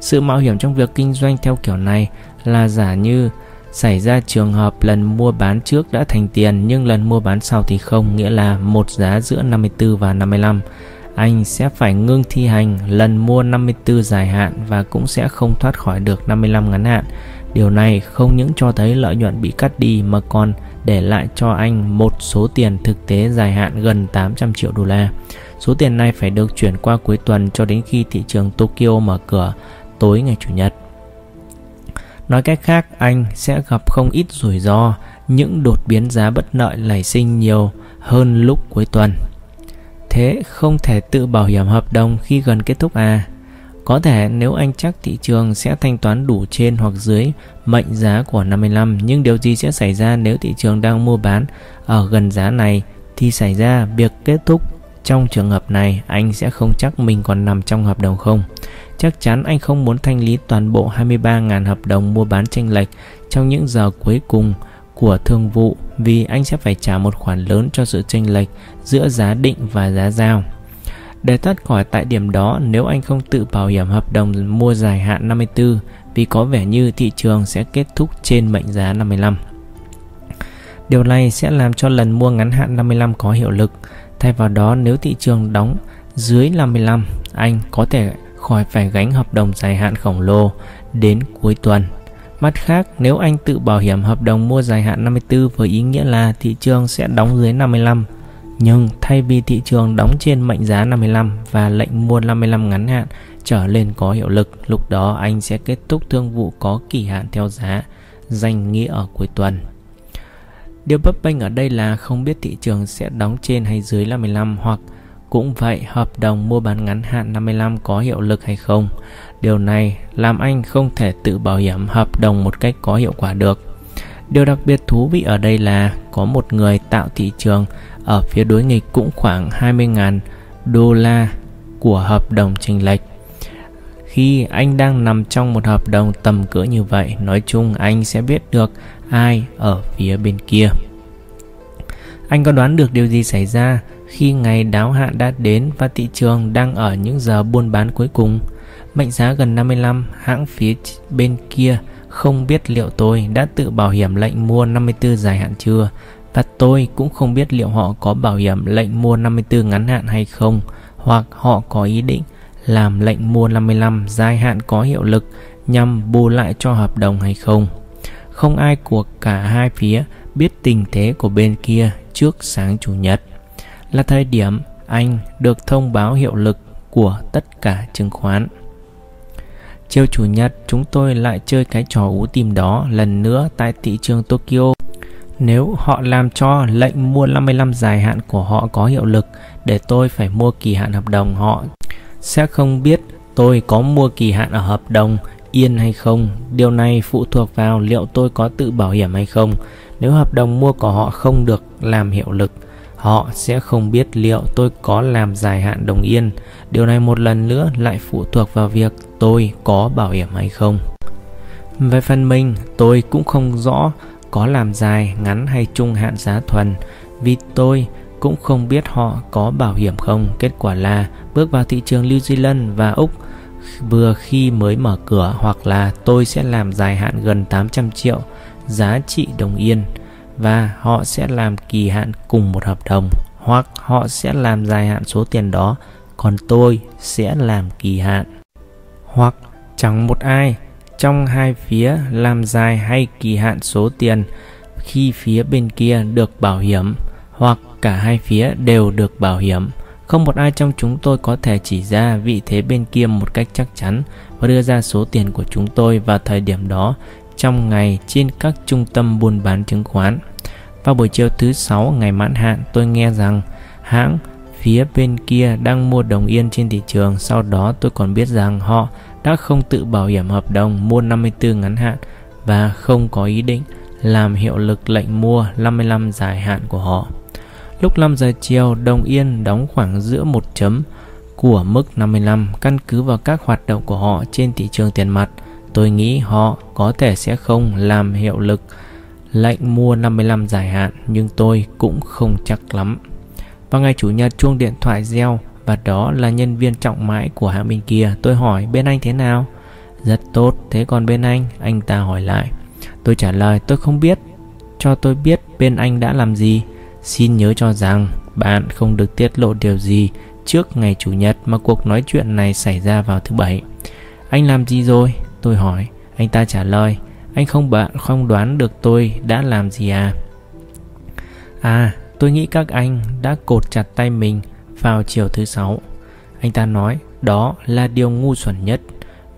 Sự mạo hiểm trong việc kinh doanh theo kiểu này là giả như xảy ra trường hợp lần mua bán trước đã thành tiền nhưng lần mua bán sau thì không, nghĩa là một giá giữa 54 và 55 anh sẽ phải ngưng thi hành lần mua 54 dài hạn và cũng sẽ không thoát khỏi được 55 ngắn hạn. Điều này không những cho thấy lợi nhuận bị cắt đi mà còn để lại cho anh một số tiền thực tế dài hạn gần 800 triệu đô la. Số tiền này phải được chuyển qua cuối tuần cho đến khi thị trường Tokyo mở cửa tối ngày Chủ nhật. Nói cách khác, anh sẽ gặp không ít rủi ro, những đột biến giá bất lợi nảy sinh nhiều hơn lúc cuối tuần thế không thể tự bảo hiểm hợp đồng khi gần kết thúc à? Có thể nếu anh chắc thị trường sẽ thanh toán đủ trên hoặc dưới mệnh giá của 55 nhưng điều gì sẽ xảy ra nếu thị trường đang mua bán ở gần giá này thì xảy ra việc kết thúc trong trường hợp này, anh sẽ không chắc mình còn nằm trong hợp đồng không. Chắc chắn anh không muốn thanh lý toàn bộ 23.000 hợp đồng mua bán tranh lệch trong những giờ cuối cùng của thương vụ vì anh sẽ phải trả một khoản lớn cho sự chênh lệch giữa giá định và giá giao. Để thoát khỏi tại điểm đó, nếu anh không tự bảo hiểm hợp đồng mua dài hạn 54 vì có vẻ như thị trường sẽ kết thúc trên mệnh giá 55. Điều này sẽ làm cho lần mua ngắn hạn 55 có hiệu lực. Thay vào đó, nếu thị trường đóng dưới 55, anh có thể khỏi phải gánh hợp đồng dài hạn khổng lồ đến cuối tuần Mặt khác, nếu anh tự bảo hiểm hợp đồng mua dài hạn 54 với ý nghĩa là thị trường sẽ đóng dưới 55, nhưng thay vì thị trường đóng trên mệnh giá 55 và lệnh mua 55 ngắn hạn trở lên có hiệu lực, lúc đó anh sẽ kết thúc thương vụ có kỳ hạn theo giá, danh nghĩa ở cuối tuần. Điều bấp bênh ở đây là không biết thị trường sẽ đóng trên hay dưới 55 hoặc cũng vậy hợp đồng mua bán ngắn hạn 55 có hiệu lực hay không. Điều này làm anh không thể tự bảo hiểm hợp đồng một cách có hiệu quả được. Điều đặc biệt thú vị ở đây là có một người tạo thị trường ở phía đối nghịch cũng khoảng 20.000 đô la của hợp đồng chênh lệch. Khi anh đang nằm trong một hợp đồng tầm cỡ như vậy, nói chung anh sẽ biết được ai ở phía bên kia. Anh có đoán được điều gì xảy ra khi ngày đáo hạn đã đến và thị trường đang ở những giờ buôn bán cuối cùng? Mệnh giá gần 55, hãng phía bên kia không biết liệu tôi đã tự bảo hiểm lệnh mua 54 dài hạn chưa và tôi cũng không biết liệu họ có bảo hiểm lệnh mua 54 ngắn hạn hay không hoặc họ có ý định làm lệnh mua 55 dài hạn có hiệu lực nhằm bù lại cho hợp đồng hay không. Không ai của cả hai phía biết tình thế của bên kia trước sáng chủ nhật là thời điểm anh được thông báo hiệu lực của tất cả chứng khoán. Chiều chủ nhật, chúng tôi lại chơi cái trò ú tìm đó lần nữa tại thị trường Tokyo. Nếu họ làm cho lệnh mua 55 dài hạn của họ có hiệu lực để tôi phải mua kỳ hạn hợp đồng họ sẽ không biết tôi có mua kỳ hạn ở hợp đồng yên hay không. Điều này phụ thuộc vào liệu tôi có tự bảo hiểm hay không. Nếu hợp đồng mua của họ không được làm hiệu lực, họ sẽ không biết liệu tôi có làm dài hạn đồng yên. Điều này một lần nữa lại phụ thuộc vào việc tôi có bảo hiểm hay không. Về phần mình, tôi cũng không rõ có làm dài, ngắn hay trung hạn giá thuần vì tôi cũng không biết họ có bảo hiểm không. Kết quả là bước vào thị trường New Zealand và Úc vừa khi mới mở cửa hoặc là tôi sẽ làm dài hạn gần 800 triệu giá trị đồng yên và họ sẽ làm kỳ hạn cùng một hợp đồng, hoặc họ sẽ làm dài hạn số tiền đó, còn tôi sẽ làm kỳ hạn. Hoặc chẳng một ai trong hai phía làm dài hay kỳ hạn số tiền khi phía bên kia được bảo hiểm, hoặc cả hai phía đều được bảo hiểm. Không một ai trong chúng tôi có thể chỉ ra vị thế bên kia một cách chắc chắn và đưa ra số tiền của chúng tôi vào thời điểm đó trong ngày trên các trung tâm buôn bán chứng khoán. Vào buổi chiều thứ sáu ngày mãn hạn, tôi nghe rằng hãng phía bên kia đang mua đồng yên trên thị trường. Sau đó tôi còn biết rằng họ đã không tự bảo hiểm hợp đồng mua 54 ngắn hạn và không có ý định làm hiệu lực lệnh mua 55 dài hạn của họ. Lúc 5 giờ chiều, đồng yên đóng khoảng giữa một chấm của mức 55 căn cứ vào các hoạt động của họ trên thị trường tiền mặt. Tôi nghĩ họ có thể sẽ không làm hiệu lực lệnh mua 55 dài hạn nhưng tôi cũng không chắc lắm. Vào ngày Chủ nhật chuông điện thoại reo và đó là nhân viên trọng mãi của hãng bên kia. Tôi hỏi bên anh thế nào? Rất tốt, thế còn bên anh? Anh ta hỏi lại. Tôi trả lời tôi không biết. Cho tôi biết bên anh đã làm gì. Xin nhớ cho rằng bạn không được tiết lộ điều gì trước ngày Chủ nhật mà cuộc nói chuyện này xảy ra vào thứ bảy. Anh làm gì rồi? Tôi hỏi. Anh ta trả lời. Anh không bạn không đoán được tôi đã làm gì à? À, tôi nghĩ các anh đã cột chặt tay mình vào chiều thứ sáu. Anh ta nói đó là điều ngu xuẩn nhất.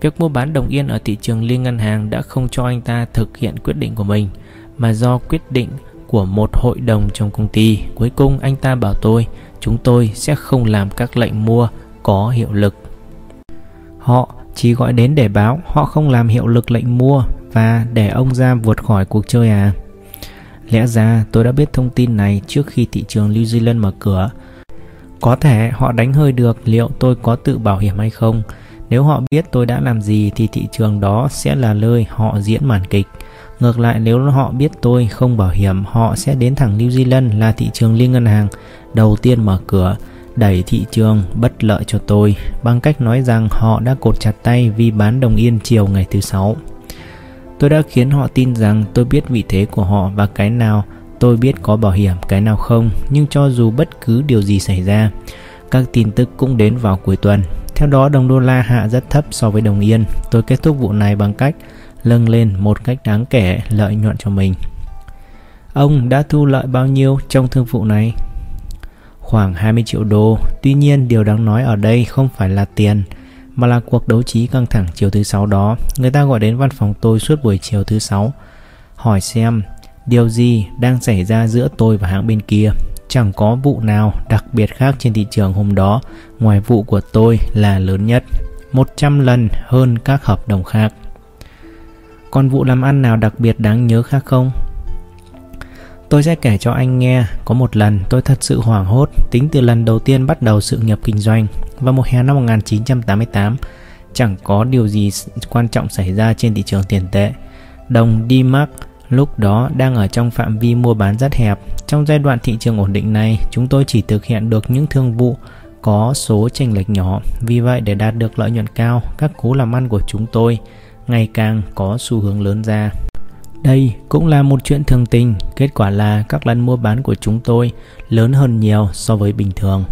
Việc mua bán đồng yên ở thị trường liên ngân hàng đã không cho anh ta thực hiện quyết định của mình, mà do quyết định của một hội đồng trong công ty. Cuối cùng anh ta bảo tôi, chúng tôi sẽ không làm các lệnh mua có hiệu lực. Họ chỉ gọi đến để báo họ không làm hiệu lực lệnh mua và để ông ra vượt khỏi cuộc chơi à. Lẽ ra tôi đã biết thông tin này trước khi thị trường New Zealand mở cửa. Có thể họ đánh hơi được liệu tôi có tự bảo hiểm hay không. Nếu họ biết tôi đã làm gì thì thị trường đó sẽ là nơi họ diễn màn kịch. Ngược lại nếu họ biết tôi không bảo hiểm, họ sẽ đến thẳng New Zealand là thị trường liên ngân hàng đầu tiên mở cửa, đẩy thị trường bất lợi cho tôi bằng cách nói rằng họ đã cột chặt tay vì bán đồng yên chiều ngày thứ sáu. Tôi đã khiến họ tin rằng tôi biết vị thế của họ và cái nào tôi biết có bảo hiểm, cái nào không, nhưng cho dù bất cứ điều gì xảy ra, các tin tức cũng đến vào cuối tuần. Theo đó đồng đô la hạ rất thấp so với đồng yên. Tôi kết thúc vụ này bằng cách lâng lên một cách đáng kể lợi nhuận cho mình. Ông đã thu lợi bao nhiêu trong thương vụ này? Khoảng 20 triệu đô. Tuy nhiên, điều đáng nói ở đây không phải là tiền, mà là cuộc đấu trí căng thẳng chiều thứ sáu đó. Người ta gọi đến văn phòng tôi suốt buổi chiều thứ sáu, hỏi xem điều gì đang xảy ra giữa tôi và hãng bên kia. Chẳng có vụ nào đặc biệt khác trên thị trường hôm đó, ngoài vụ của tôi là lớn nhất, 100 lần hơn các hợp đồng khác. Còn vụ làm ăn nào đặc biệt đáng nhớ khác không? Tôi sẽ kể cho anh nghe, có một lần tôi thật sự hoảng hốt tính từ lần đầu tiên bắt đầu sự nghiệp kinh doanh. Vào mùa hè năm 1988, chẳng có điều gì quan trọng xảy ra trên thị trường tiền tệ. Đồng D-Mark lúc đó đang ở trong phạm vi mua bán rất hẹp. Trong giai đoạn thị trường ổn định này, chúng tôi chỉ thực hiện được những thương vụ có số chênh lệch nhỏ. Vì vậy để đạt được lợi nhuận cao, các cú làm ăn của chúng tôi ngày càng có xu hướng lớn ra. Đây cũng là một chuyện thường tình, kết quả là các lần mua bán của chúng tôi lớn hơn nhiều so với bình thường.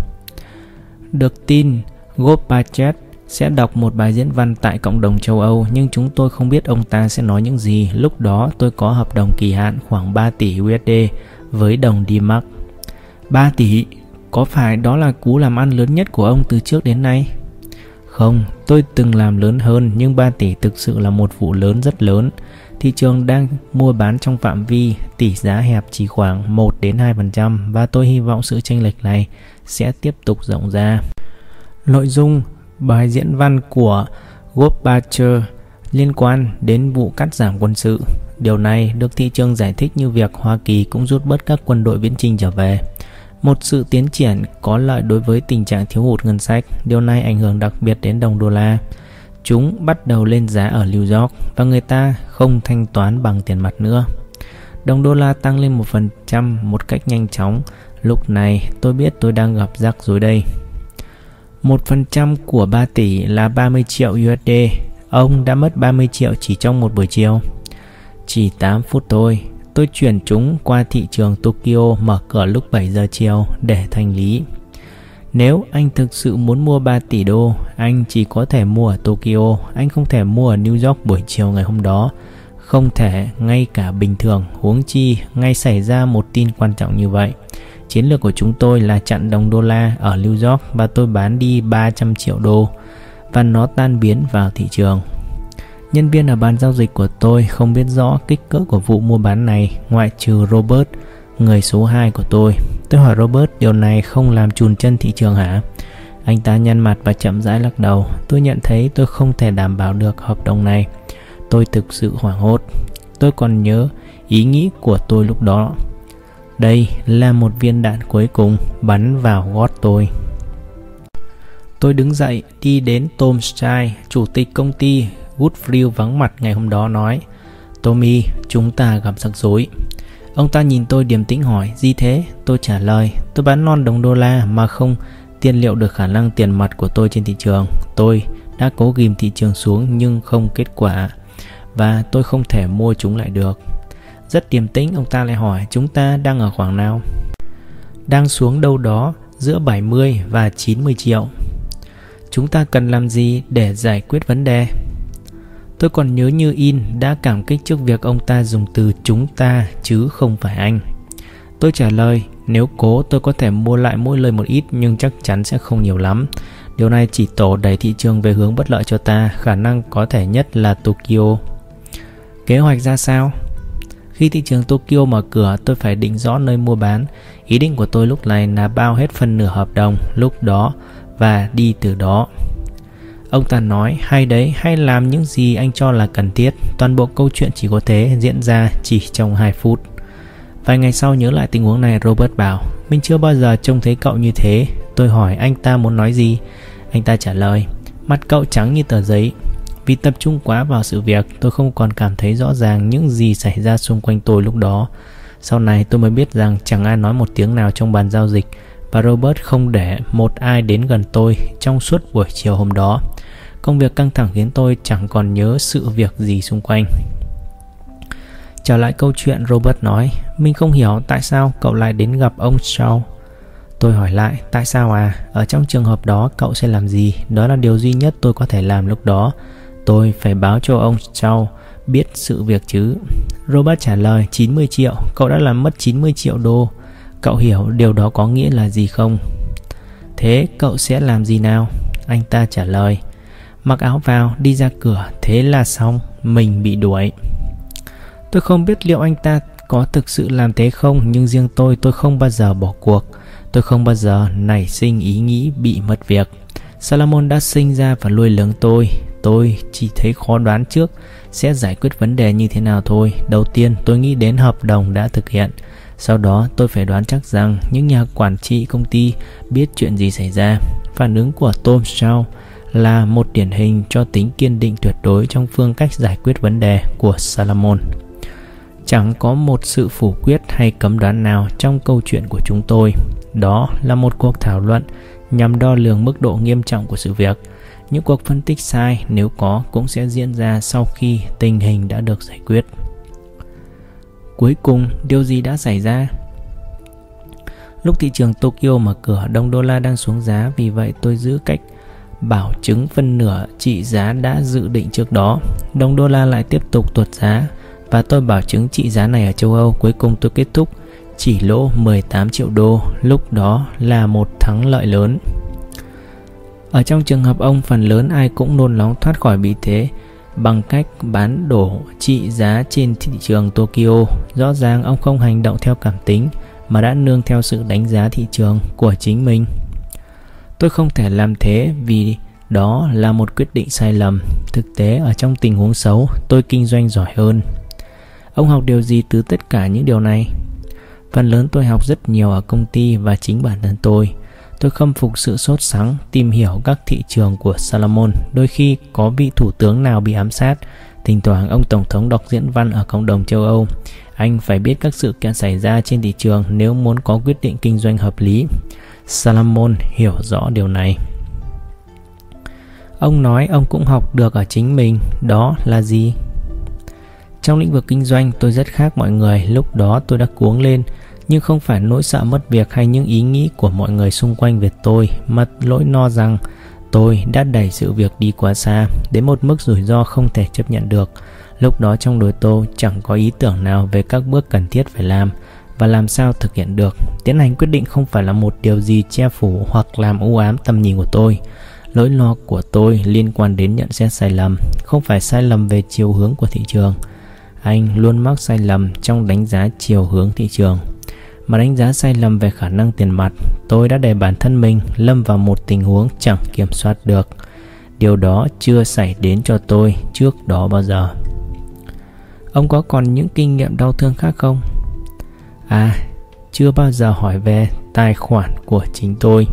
Được tin, Gopachet sẽ đọc một bài diễn văn tại cộng đồng châu Âu nhưng chúng tôi không biết ông ta sẽ nói những gì. Lúc đó tôi có hợp đồng kỳ hạn khoảng 3 tỷ USD với đồng D-Mark. 3 tỷ, có phải đó là cú làm ăn lớn nhất của ông từ trước đến nay? Không, tôi từng làm lớn hơn nhưng 3 tỷ thực sự là một vụ lớn rất lớn. Thị trường đang mua bán trong phạm vi tỷ giá hẹp chỉ khoảng 1 đến 2% và tôi hy vọng sự chênh lệch này sẽ tiếp tục rộng ra. Nội dung bài diễn văn của Gorbachev liên quan đến vụ cắt giảm quân sự. Điều này được thị trường giải thích như việc Hoa Kỳ cũng rút bớt các quân đội viễn trình trở về. Một sự tiến triển có lợi đối với tình trạng thiếu hụt ngân sách, điều này ảnh hưởng đặc biệt đến đồng đô la. Chúng bắt đầu lên giá ở New York và người ta không thanh toán bằng tiền mặt nữa. Đồng đô la tăng lên 1% một cách nhanh chóng. Lúc này tôi biết tôi đang gặp rắc rối đây. 1% của 3 tỷ là 30 triệu USD. Ông đã mất 30 triệu chỉ trong một buổi chiều. Chỉ 8 phút thôi, tôi chuyển chúng qua thị trường Tokyo mở cửa lúc 7 giờ chiều để thanh lý. Nếu anh thực sự muốn mua 3 tỷ đô, anh chỉ có thể mua ở Tokyo, anh không thể mua ở New York buổi chiều ngày hôm đó. Không thể ngay cả bình thường, huống chi ngay xảy ra một tin quan trọng như vậy. Chiến lược của chúng tôi là chặn đồng đô la ở New York và tôi bán đi 300 triệu đô và nó tan biến vào thị trường. Nhân viên ở bàn giao dịch của tôi không biết rõ kích cỡ của vụ mua bán này ngoại trừ Robert, người số 2 của tôi. Tôi hỏi Robert điều này không làm chùn chân thị trường hả? Anh ta nhăn mặt và chậm rãi lắc đầu. Tôi nhận thấy tôi không thể đảm bảo được hợp đồng này. Tôi thực sự hoảng hốt. Tôi còn nhớ ý nghĩ của tôi lúc đó. Đây là một viên đạn cuối cùng bắn vào gót tôi. Tôi đứng dậy đi đến Tom Style, chủ tịch công ty Woodfield vắng mặt ngày hôm đó nói Tommy, chúng ta gặp rắc rối. Ông ta nhìn tôi điềm tĩnh hỏi, gì thế? Tôi trả lời, tôi bán non đồng đô la mà không tiên liệu được khả năng tiền mặt của tôi trên thị trường. Tôi đã cố ghim thị trường xuống nhưng không kết quả và tôi không thể mua chúng lại được. Rất điềm tĩnh, ông ta lại hỏi chúng ta đang ở khoảng nào? Đang xuống đâu đó giữa 70 và 90 triệu. Chúng ta cần làm gì để giải quyết vấn đề? Tôi còn nhớ như in đã cảm kích trước việc ông ta dùng từ chúng ta chứ không phải anh. Tôi trả lời, nếu cố tôi có thể mua lại mỗi lời một ít nhưng chắc chắn sẽ không nhiều lắm. Điều này chỉ tổ đẩy thị trường về hướng bất lợi cho ta, khả năng có thể nhất là Tokyo. Kế hoạch ra sao? Khi thị trường Tokyo mở cửa, tôi phải định rõ nơi mua bán. Ý định của tôi lúc này là bao hết phần nửa hợp đồng lúc đó và đi từ đó. Ông ta nói, hay đấy hay làm những gì anh cho là cần thiết. Toàn bộ câu chuyện chỉ có thế, diễn ra chỉ trong 2 phút. Vài ngày sau nhớ lại tình huống này, Robert bảo, Mình chưa bao giờ trông thấy cậu như thế. Tôi hỏi, anh ta muốn nói gì? Anh ta trả lời, Mặt cậu trắng như tờ giấy. Vì tập trung quá vào sự việc, Tôi không còn cảm thấy rõ ràng những gì xảy ra xung quanh tôi lúc đó. Sau này tôi mới biết rằng chẳng ai nói một tiếng nào trong bàn giao dịch và Robert không để một ai đến gần tôi trong suốt buổi chiều hôm đó. Công việc căng thẳng khiến tôi chẳng còn nhớ sự việc gì xung quanh. Trở lại câu chuyện Robert nói, mình không hiểu tại sao cậu lại đến gặp ông Shaw. Tôi hỏi lại, tại sao à? Ở trong trường hợp đó cậu sẽ làm gì? Đó là điều duy nhất tôi có thể làm lúc đó. Tôi phải báo cho ông Shaw biết sự việc chứ. Robert trả lời 90 triệu, cậu đã làm mất 90 triệu đô. Cậu hiểu điều đó có nghĩa là gì không? Thế cậu sẽ làm gì nào? Anh ta trả lời. Mặc áo vào, đi ra cửa. Thế là xong. Mình bị đuổi. Tôi không biết liệu anh ta có thực sự làm thế không, Nhưng riêng tôi tôi không bao giờ bỏ cuộc. Tôi không bao giờ nảy sinh ý nghĩ bị mất việc. Salomon đã sinh ra và nuôi lớn tôi. Tôi chỉ thấy khó đoán trước Sẽ giải quyết vấn đề như thế nào thôi. Đầu tiên, tôi nghĩ đến hợp đồng đã thực hiện sau đó, tôi phải đoán chắc rằng những nhà quản trị công ty biết chuyện gì xảy ra. Phản ứng của Tom Shaw là một điển hình cho tính kiên định tuyệt đối trong phương cách giải quyết vấn đề của Salomon. Chẳng có một sự phủ quyết hay cấm đoán nào trong câu chuyện của chúng tôi. Đó là một cuộc thảo luận nhằm đo lường mức độ nghiêm trọng của sự việc. Những cuộc phân tích sai, nếu có, cũng sẽ diễn ra sau khi tình hình đã được giải quyết. Cuối cùng, điều gì đã xảy ra? Lúc thị trường Tokyo mở cửa, đồng đô la đang xuống giá, vì vậy tôi giữ cách bảo chứng phân nửa trị giá đã dự định trước đó. Đồng đô la lại tiếp tục tuột giá và tôi bảo chứng trị giá này ở châu Âu. Cuối cùng tôi kết thúc chỉ lỗ 18 triệu đô, lúc đó là một thắng lợi lớn. Ở trong trường hợp ông phần lớn ai cũng nôn nóng thoát khỏi bị thế bằng cách bán đổ trị giá trên thị trường Tokyo. Rõ ràng ông không hành động theo cảm tính mà đã nương theo sự đánh giá thị trường của chính mình. Tôi không thể làm thế vì đó là một quyết định sai lầm. Thực tế ở trong tình huống xấu, tôi kinh doanh giỏi hơn. Ông học điều gì từ tất cả những điều này? Phần lớn tôi học rất nhiều ở công ty và chính bản thân tôi. Tôi khâm phục sự sốt sắng tìm hiểu các thị trường của Salomon. Đôi khi có vị thủ tướng nào bị ám sát, thỉnh thoảng ông tổng thống đọc diễn văn ở cộng đồng châu Âu. Anh phải biết các sự kiện xảy ra trên thị trường nếu muốn có quyết định kinh doanh hợp lý. Salomon hiểu rõ điều này. Ông nói ông cũng học được ở chính mình, đó là gì? Trong lĩnh vực kinh doanh tôi rất khác mọi người, lúc đó tôi đã cuống lên, nhưng không phải nỗi sợ mất việc hay những ý nghĩ của mọi người xung quanh về tôi, mà lỗi no rằng tôi đã đẩy sự việc đi quá xa, đến một mức rủi ro không thể chấp nhận được. Lúc đó trong đầu tôi chẳng có ý tưởng nào về các bước cần thiết phải làm và làm sao thực hiện được. Tiến hành quyết định không phải là một điều gì che phủ hoặc làm u ám tầm nhìn của tôi. Lỗi lo của tôi liên quan đến nhận xét sai lầm, không phải sai lầm về chiều hướng của thị trường. Anh luôn mắc sai lầm trong đánh giá chiều hướng thị trường. Mà đánh giá sai lầm về khả năng tiền mặt, tôi đã để bản thân mình lâm vào một tình huống chẳng kiểm soát được. Điều đó chưa xảy đến cho tôi trước đó bao giờ. Ông có còn những kinh nghiệm đau thương khác không? À, chưa bao giờ hỏi về tài khoản của chính tôi.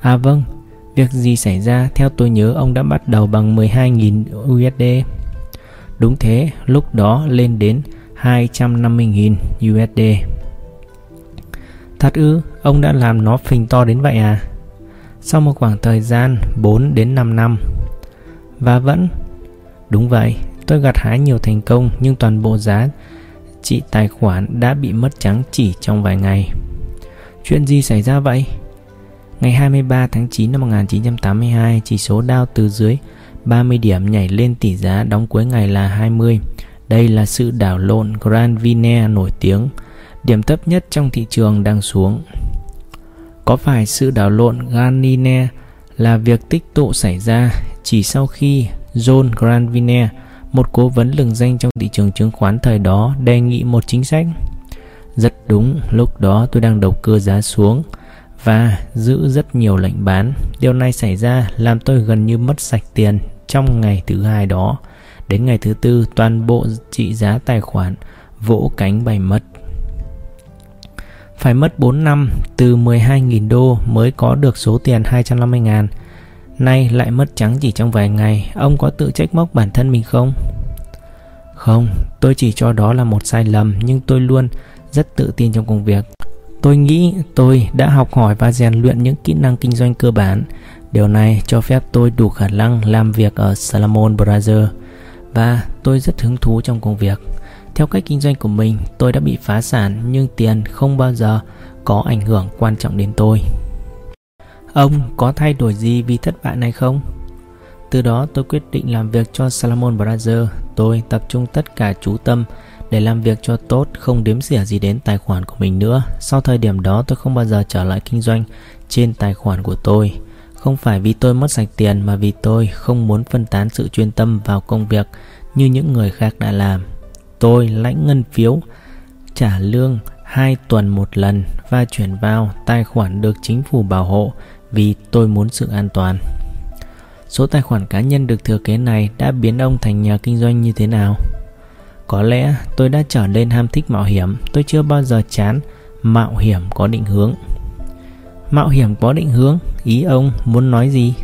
À vâng, việc gì xảy ra theo tôi nhớ ông đã bắt đầu bằng 12.000 USD. Đúng thế, lúc đó lên đến 250.000 USD. Thật ư, ông đã làm nó phình to đến vậy à? Sau một khoảng thời gian 4 đến 5 năm. Và vẫn Đúng vậy, tôi gặt hái nhiều thành công nhưng toàn bộ giá trị tài khoản đã bị mất trắng chỉ trong vài ngày. Chuyện gì xảy ra vậy? Ngày 23 tháng 9 năm 1982, chỉ số Dow từ dưới 30 điểm nhảy lên tỷ giá đóng cuối ngày là 20. Đây là sự đảo lộn Grand Vine nổi tiếng, điểm thấp nhất trong thị trường đang xuống. Có phải sự đảo lộn Grand là việc tích tụ xảy ra chỉ sau khi John Granville, một cố vấn lừng danh trong thị trường chứng khoán thời đó, đề nghị một chính sách. Rất đúng, lúc đó tôi đang đầu cơ giá xuống và giữ rất nhiều lệnh bán. Điều này xảy ra làm tôi gần như mất sạch tiền trong ngày thứ hai đó. Đến ngày thứ tư, toàn bộ trị giá tài khoản vỗ cánh bay mất. Phải mất 4 năm từ 12.000 đô mới có được số tiền 250 ngàn. Nay lại mất trắng chỉ trong vài ngày Ông có tự trách móc bản thân mình không? Không, tôi chỉ cho đó là một sai lầm Nhưng tôi luôn rất tự tin trong công việc. Tôi nghĩ tôi đã học hỏi và rèn luyện những kỹ năng kinh doanh cơ bản. Điều này cho phép tôi đủ khả năng làm việc ở Salomon Brothers Và tôi rất hứng thú trong công việc. Theo cách kinh doanh của mình, tôi đã bị phá sản Nhưng tiền không bao giờ có ảnh hưởng quan trọng đến tôi Ông có thay đổi gì vì thất bại này không? Từ đó tôi quyết định làm việc cho Salomon Brothers. Tôi tập trung tất cả chú tâm để làm việc cho tốt, không đếm xỉa gì đến tài khoản của mình nữa. Sau thời điểm đó tôi không bao giờ trở lại kinh doanh trên tài khoản của tôi. Không phải vì tôi mất sạch tiền mà vì tôi không muốn phân tán sự chuyên tâm vào công việc như những người khác đã làm. Tôi lãnh ngân phiếu, trả lương hai tuần một lần và chuyển vào tài khoản được chính phủ bảo hộ vì tôi muốn sự an toàn. Số tài khoản cá nhân được thừa kế này đã biến ông thành nhà kinh doanh như thế nào? Có lẽ tôi đã trở nên ham thích mạo hiểm, tôi chưa bao giờ chán mạo hiểm có định hướng. Mạo hiểm có định hướng, ý ông muốn nói gì?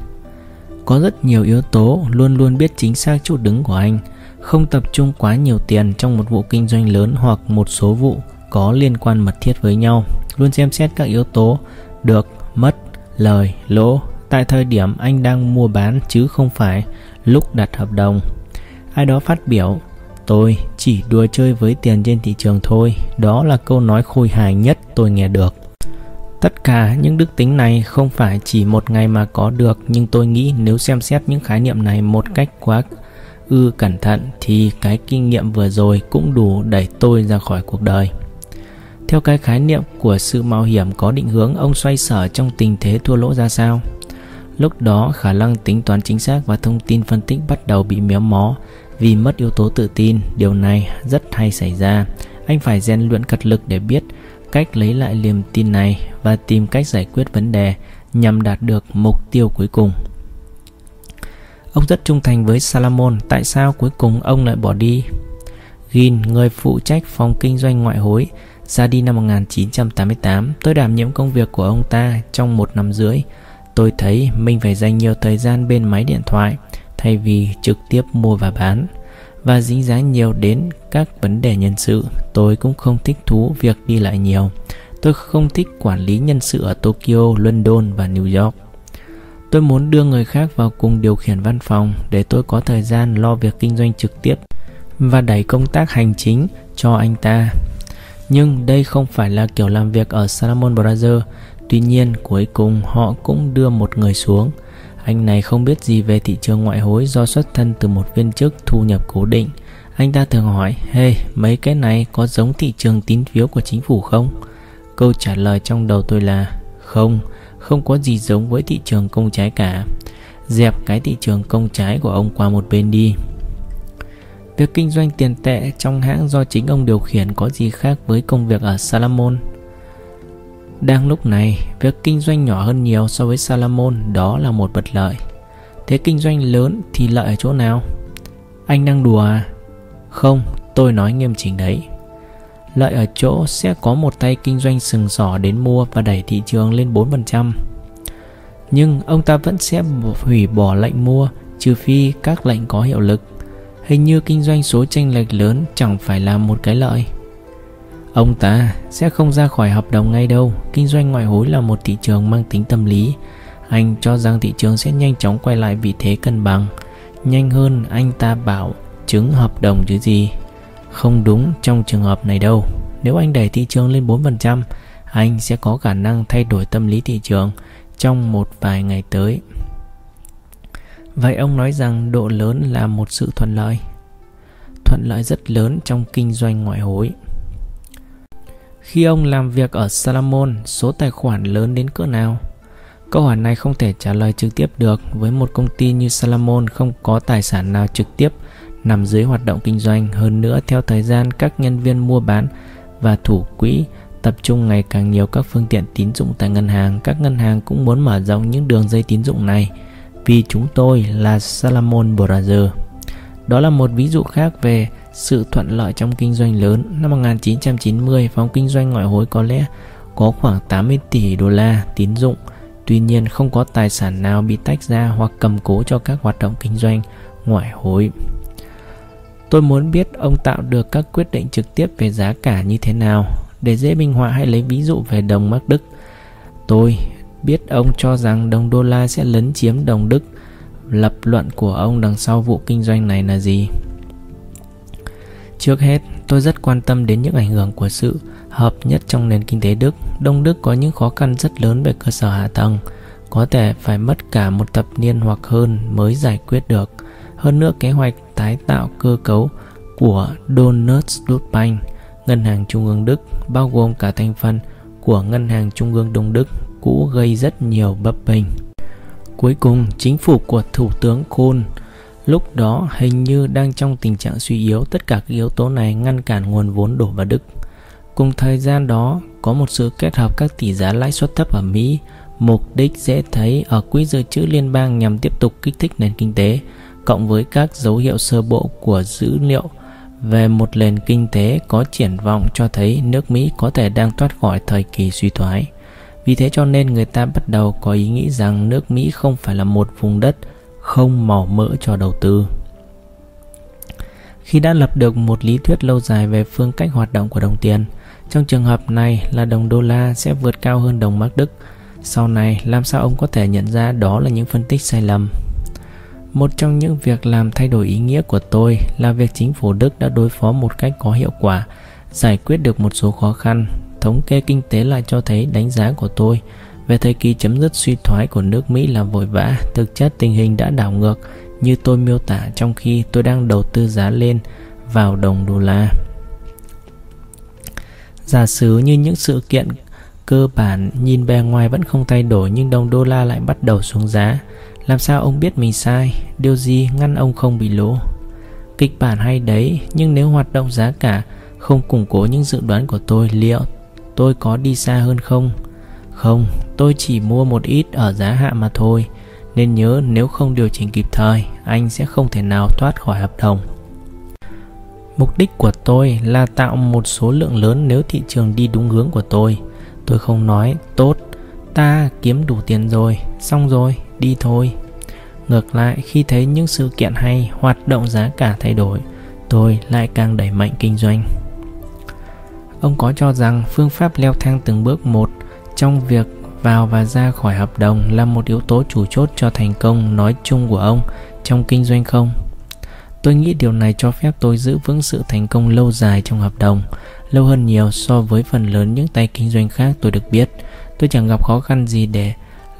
Có rất nhiều yếu tố luôn luôn biết chính xác chỗ đứng của anh, không tập trung quá nhiều tiền trong một vụ kinh doanh lớn hoặc một số vụ có liên quan mật thiết với nhau, luôn xem xét các yếu tố được, mất lời lỗ tại thời điểm anh đang mua bán chứ không phải lúc đặt hợp đồng. Ai đó phát biểu, tôi chỉ đùa chơi với tiền trên thị trường thôi, đó là câu nói khôi hài nhất tôi nghe được. Tất cả những đức tính này không phải chỉ một ngày mà có được, nhưng tôi nghĩ nếu xem xét những khái niệm này một cách quá ư cẩn thận thì cái kinh nghiệm vừa rồi cũng đủ đẩy tôi ra khỏi cuộc đời. Theo cái khái niệm của sự mạo hiểm có định hướng, ông xoay sở trong tình thế thua lỗ ra sao? Lúc đó, khả năng tính toán chính xác và thông tin phân tích bắt đầu bị méo mó vì mất yếu tố tự tin. Điều này rất hay xảy ra. Anh phải rèn luyện cật lực để biết cách lấy lại niềm tin này và tìm cách giải quyết vấn đề nhằm đạt được mục tiêu cuối cùng. Ông rất trung thành với Salomon, tại sao cuối cùng ông lại bỏ đi? Gin, người phụ trách phòng kinh doanh ngoại hối, ra đi năm 1988, tôi đảm nhiệm công việc của ông ta trong một năm rưỡi. Tôi thấy mình phải dành nhiều thời gian bên máy điện thoại thay vì trực tiếp mua và bán và dính dáng nhiều đến các vấn đề nhân sự. Tôi cũng không thích thú việc đi lại nhiều. Tôi không thích quản lý nhân sự ở Tokyo, London và New York. Tôi muốn đưa người khác vào cùng điều khiển văn phòng để tôi có thời gian lo việc kinh doanh trực tiếp và đẩy công tác hành chính cho anh ta. Nhưng đây không phải là kiểu làm việc ở Salomon Brothers. Tuy nhiên, cuối cùng họ cũng đưa một người xuống. Anh này không biết gì về thị trường ngoại hối do xuất thân từ một viên chức thu nhập cố định. Anh ta thường hỏi, hey, mấy cái này có giống thị trường tín phiếu của chính phủ không? Câu trả lời trong đầu tôi là, không, không có gì giống với thị trường công trái cả. Dẹp cái thị trường công trái của ông qua một bên đi. Việc kinh doanh tiền tệ trong hãng do chính ông điều khiển có gì khác với công việc ở Salamon? Đang lúc này, việc kinh doanh nhỏ hơn nhiều so với Salamon đó là một bất lợi. Thế kinh doanh lớn thì lợi ở chỗ nào? Anh đang đùa à? Không, tôi nói nghiêm chỉnh đấy. Lợi ở chỗ sẽ có một tay kinh doanh sừng sỏ đến mua và đẩy thị trường lên 4%. Nhưng ông ta vẫn sẽ hủy bỏ lệnh mua, trừ phi các lệnh có hiệu lực. Hình như kinh doanh số tranh lệch lớn chẳng phải là một cái lợi. Ông ta sẽ không ra khỏi hợp đồng ngay đâu. Kinh doanh ngoại hối là một thị trường mang tính tâm lý. Anh cho rằng thị trường sẽ nhanh chóng quay lại vị thế cân bằng. Nhanh hơn anh ta bảo chứng hợp đồng chứ gì. Không đúng trong trường hợp này đâu. Nếu anh đẩy thị trường lên 4%, anh sẽ có khả năng thay đổi tâm lý thị trường trong một vài ngày tới. Vậy ông nói rằng độ lớn là một sự thuận lợi. Thuận lợi rất lớn trong kinh doanh ngoại hối. Khi ông làm việc ở Salomon, số tài khoản lớn đến cỡ nào? Câu hỏi này không thể trả lời trực tiếp được với một công ty như Salomon không có tài sản nào trực tiếp nằm dưới hoạt động kinh doanh. Hơn nữa theo thời gian các nhân viên mua bán và thủ quỹ tập trung ngày càng nhiều các phương tiện tín dụng tại ngân hàng. Các ngân hàng cũng muốn mở rộng những đường dây tín dụng này. Vì chúng tôi là Salomon Brothers. Đó là một ví dụ khác về sự thuận lợi trong kinh doanh lớn. Năm 1990, phòng kinh doanh ngoại hối có lẽ có khoảng 80 tỷ đô la tín dụng, tuy nhiên không có tài sản nào bị tách ra hoặc cầm cố cho các hoạt động kinh doanh ngoại hối. Tôi muốn biết ông tạo được các quyết định trực tiếp về giá cả như thế nào. Để dễ minh họa hãy lấy ví dụ về đồng Mark Đức. Tôi biết ông cho rằng đồng đô la sẽ lấn chiếm đồng Đức. Lập luận của ông đằng sau vụ kinh doanh này là gì? Trước hết, tôi rất quan tâm đến những ảnh hưởng của sự hợp nhất trong nền kinh tế Đức. Đông Đức có những khó khăn rất lớn về cơ sở hạ tầng, có thể phải mất cả một thập niên hoặc hơn mới giải quyết được. Hơn nữa, kế hoạch tái tạo cơ cấu của Donautsbank, ngân hàng trung ương Đức, bao gồm cả thành phần của ngân hàng trung ương Đông Đức, cũ gây rất nhiều bấp bênh. Cuối cùng, chính phủ của Thủ tướng Kohl Lúc đó hình như đang trong tình trạng suy yếu tất cả các yếu tố này ngăn cản nguồn vốn đổ vào Đức. Cùng thời gian đó có một sự kết hợp các tỷ giá lãi suất thấp ở Mỹ, mục đích dễ thấy ở quỹ dự trữ liên bang nhằm tiếp tục kích thích nền kinh tế, cộng với các dấu hiệu sơ bộ của dữ liệu về một nền kinh tế có triển vọng cho thấy nước Mỹ có thể đang thoát khỏi thời kỳ suy thoái. Vì thế cho nên người ta bắt đầu có ý nghĩ rằng nước Mỹ không phải là một vùng đất không màu mỡ cho đầu tư. Khi đã lập được một lý thuyết lâu dài về phương cách hoạt động của đồng tiền, trong trường hợp này là đồng đô la sẽ vượt cao hơn đồng mark Đức. Sau này, làm sao ông có thể nhận ra đó là những phân tích sai lầm? Một trong những việc làm thay đổi ý nghĩa của tôi là việc chính phủ Đức đã đối phó một cách có hiệu quả, giải quyết được một số khó khăn. Thống kê kinh tế lại cho thấy đánh giá của tôi về thời kỳ chấm dứt suy thoái của nước Mỹ là vội vã, thực chất tình hình đã đảo ngược như tôi miêu tả trong khi tôi đang đầu tư giá lên vào đồng đô la. Giả sử như những sự kiện cơ bản nhìn bề ngoài vẫn không thay đổi nhưng đồng đô la lại bắt đầu xuống giá. Làm sao ông biết mình sai? Điều gì ngăn ông không bị lỗ? Kịch bản hay đấy, nhưng nếu hoạt động giá cả không củng cố những dự đoán của tôi liệu tôi có đi xa hơn không? Không, tôi chỉ mua một ít ở giá hạ mà thôi Nên nhớ nếu không điều chỉnh kịp thời Anh sẽ không thể nào thoát khỏi hợp đồng Mục đích của tôi là tạo một số lượng lớn nếu thị trường đi đúng hướng của tôi Tôi không nói tốt Ta kiếm đủ tiền rồi Xong rồi, đi thôi Ngược lại khi thấy những sự kiện hay Hoạt động giá cả thay đổi Tôi lại càng đẩy mạnh kinh doanh Ông có cho rằng phương pháp leo thang từng bước một trong việc vào và ra khỏi hợp đồng là một yếu tố chủ chốt cho thành công nói chung của ông trong kinh doanh không? Tôi nghĩ điều này cho phép tôi giữ vững sự thành công lâu dài trong hợp đồng, lâu hơn nhiều so với phần lớn những tay kinh doanh khác tôi được biết. Tôi chẳng gặp khó khăn gì để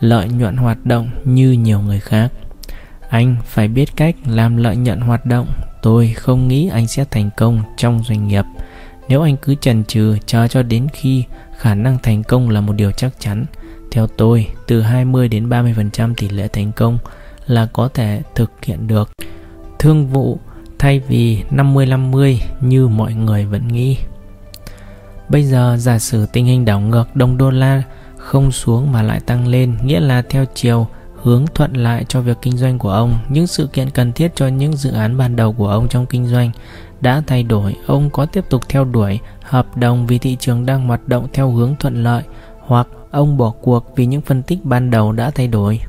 lợi nhuận hoạt động như nhiều người khác. Anh phải biết cách làm lợi nhuận hoạt động. Tôi không nghĩ anh sẽ thành công trong doanh nghiệp. Nếu anh cứ chần chừ chờ cho đến khi khả năng thành công là một điều chắc chắn, theo tôi, từ 20 đến 30% tỷ lệ thành công là có thể thực hiện được thương vụ thay vì 50-50 như mọi người vẫn nghĩ. Bây giờ giả sử tình hình đảo ngược đồng đô la không xuống mà lại tăng lên nghĩa là theo chiều hướng thuận lại cho việc kinh doanh của ông. Những sự kiện cần thiết cho những dự án ban đầu của ông trong kinh doanh đã thay đổi. Ông có tiếp tục theo đuổi hợp đồng vì thị trường đang hoạt động theo hướng thuận lợi hoặc ông bỏ cuộc vì những phân tích ban đầu đã thay đổi.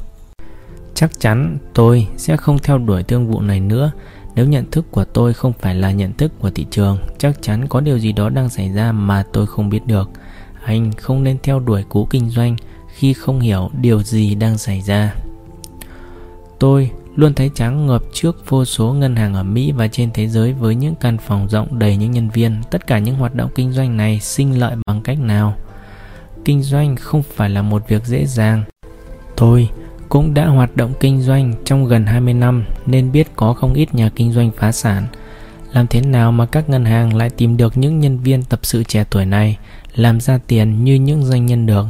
Chắc chắn tôi sẽ không theo đuổi thương vụ này nữa nếu nhận thức của tôi không phải là nhận thức của thị trường, chắc chắn có điều gì đó đang xảy ra mà tôi không biết được. Anh không nên theo đuổi cú kinh doanh khi không hiểu điều gì đang xảy ra. Tôi luôn thấy trắng ngập trước vô số ngân hàng ở Mỹ và trên thế giới với những căn phòng rộng đầy những nhân viên. Tất cả những hoạt động kinh doanh này sinh lợi bằng cách nào? Kinh doanh không phải là một việc dễ dàng. Tôi cũng đã hoạt động kinh doanh trong gần 20 năm, nên biết có không ít nhà kinh doanh phá sản. Làm thế nào mà các ngân hàng lại tìm được những nhân viên tập sự trẻ tuổi này làm ra tiền như những doanh nhân được?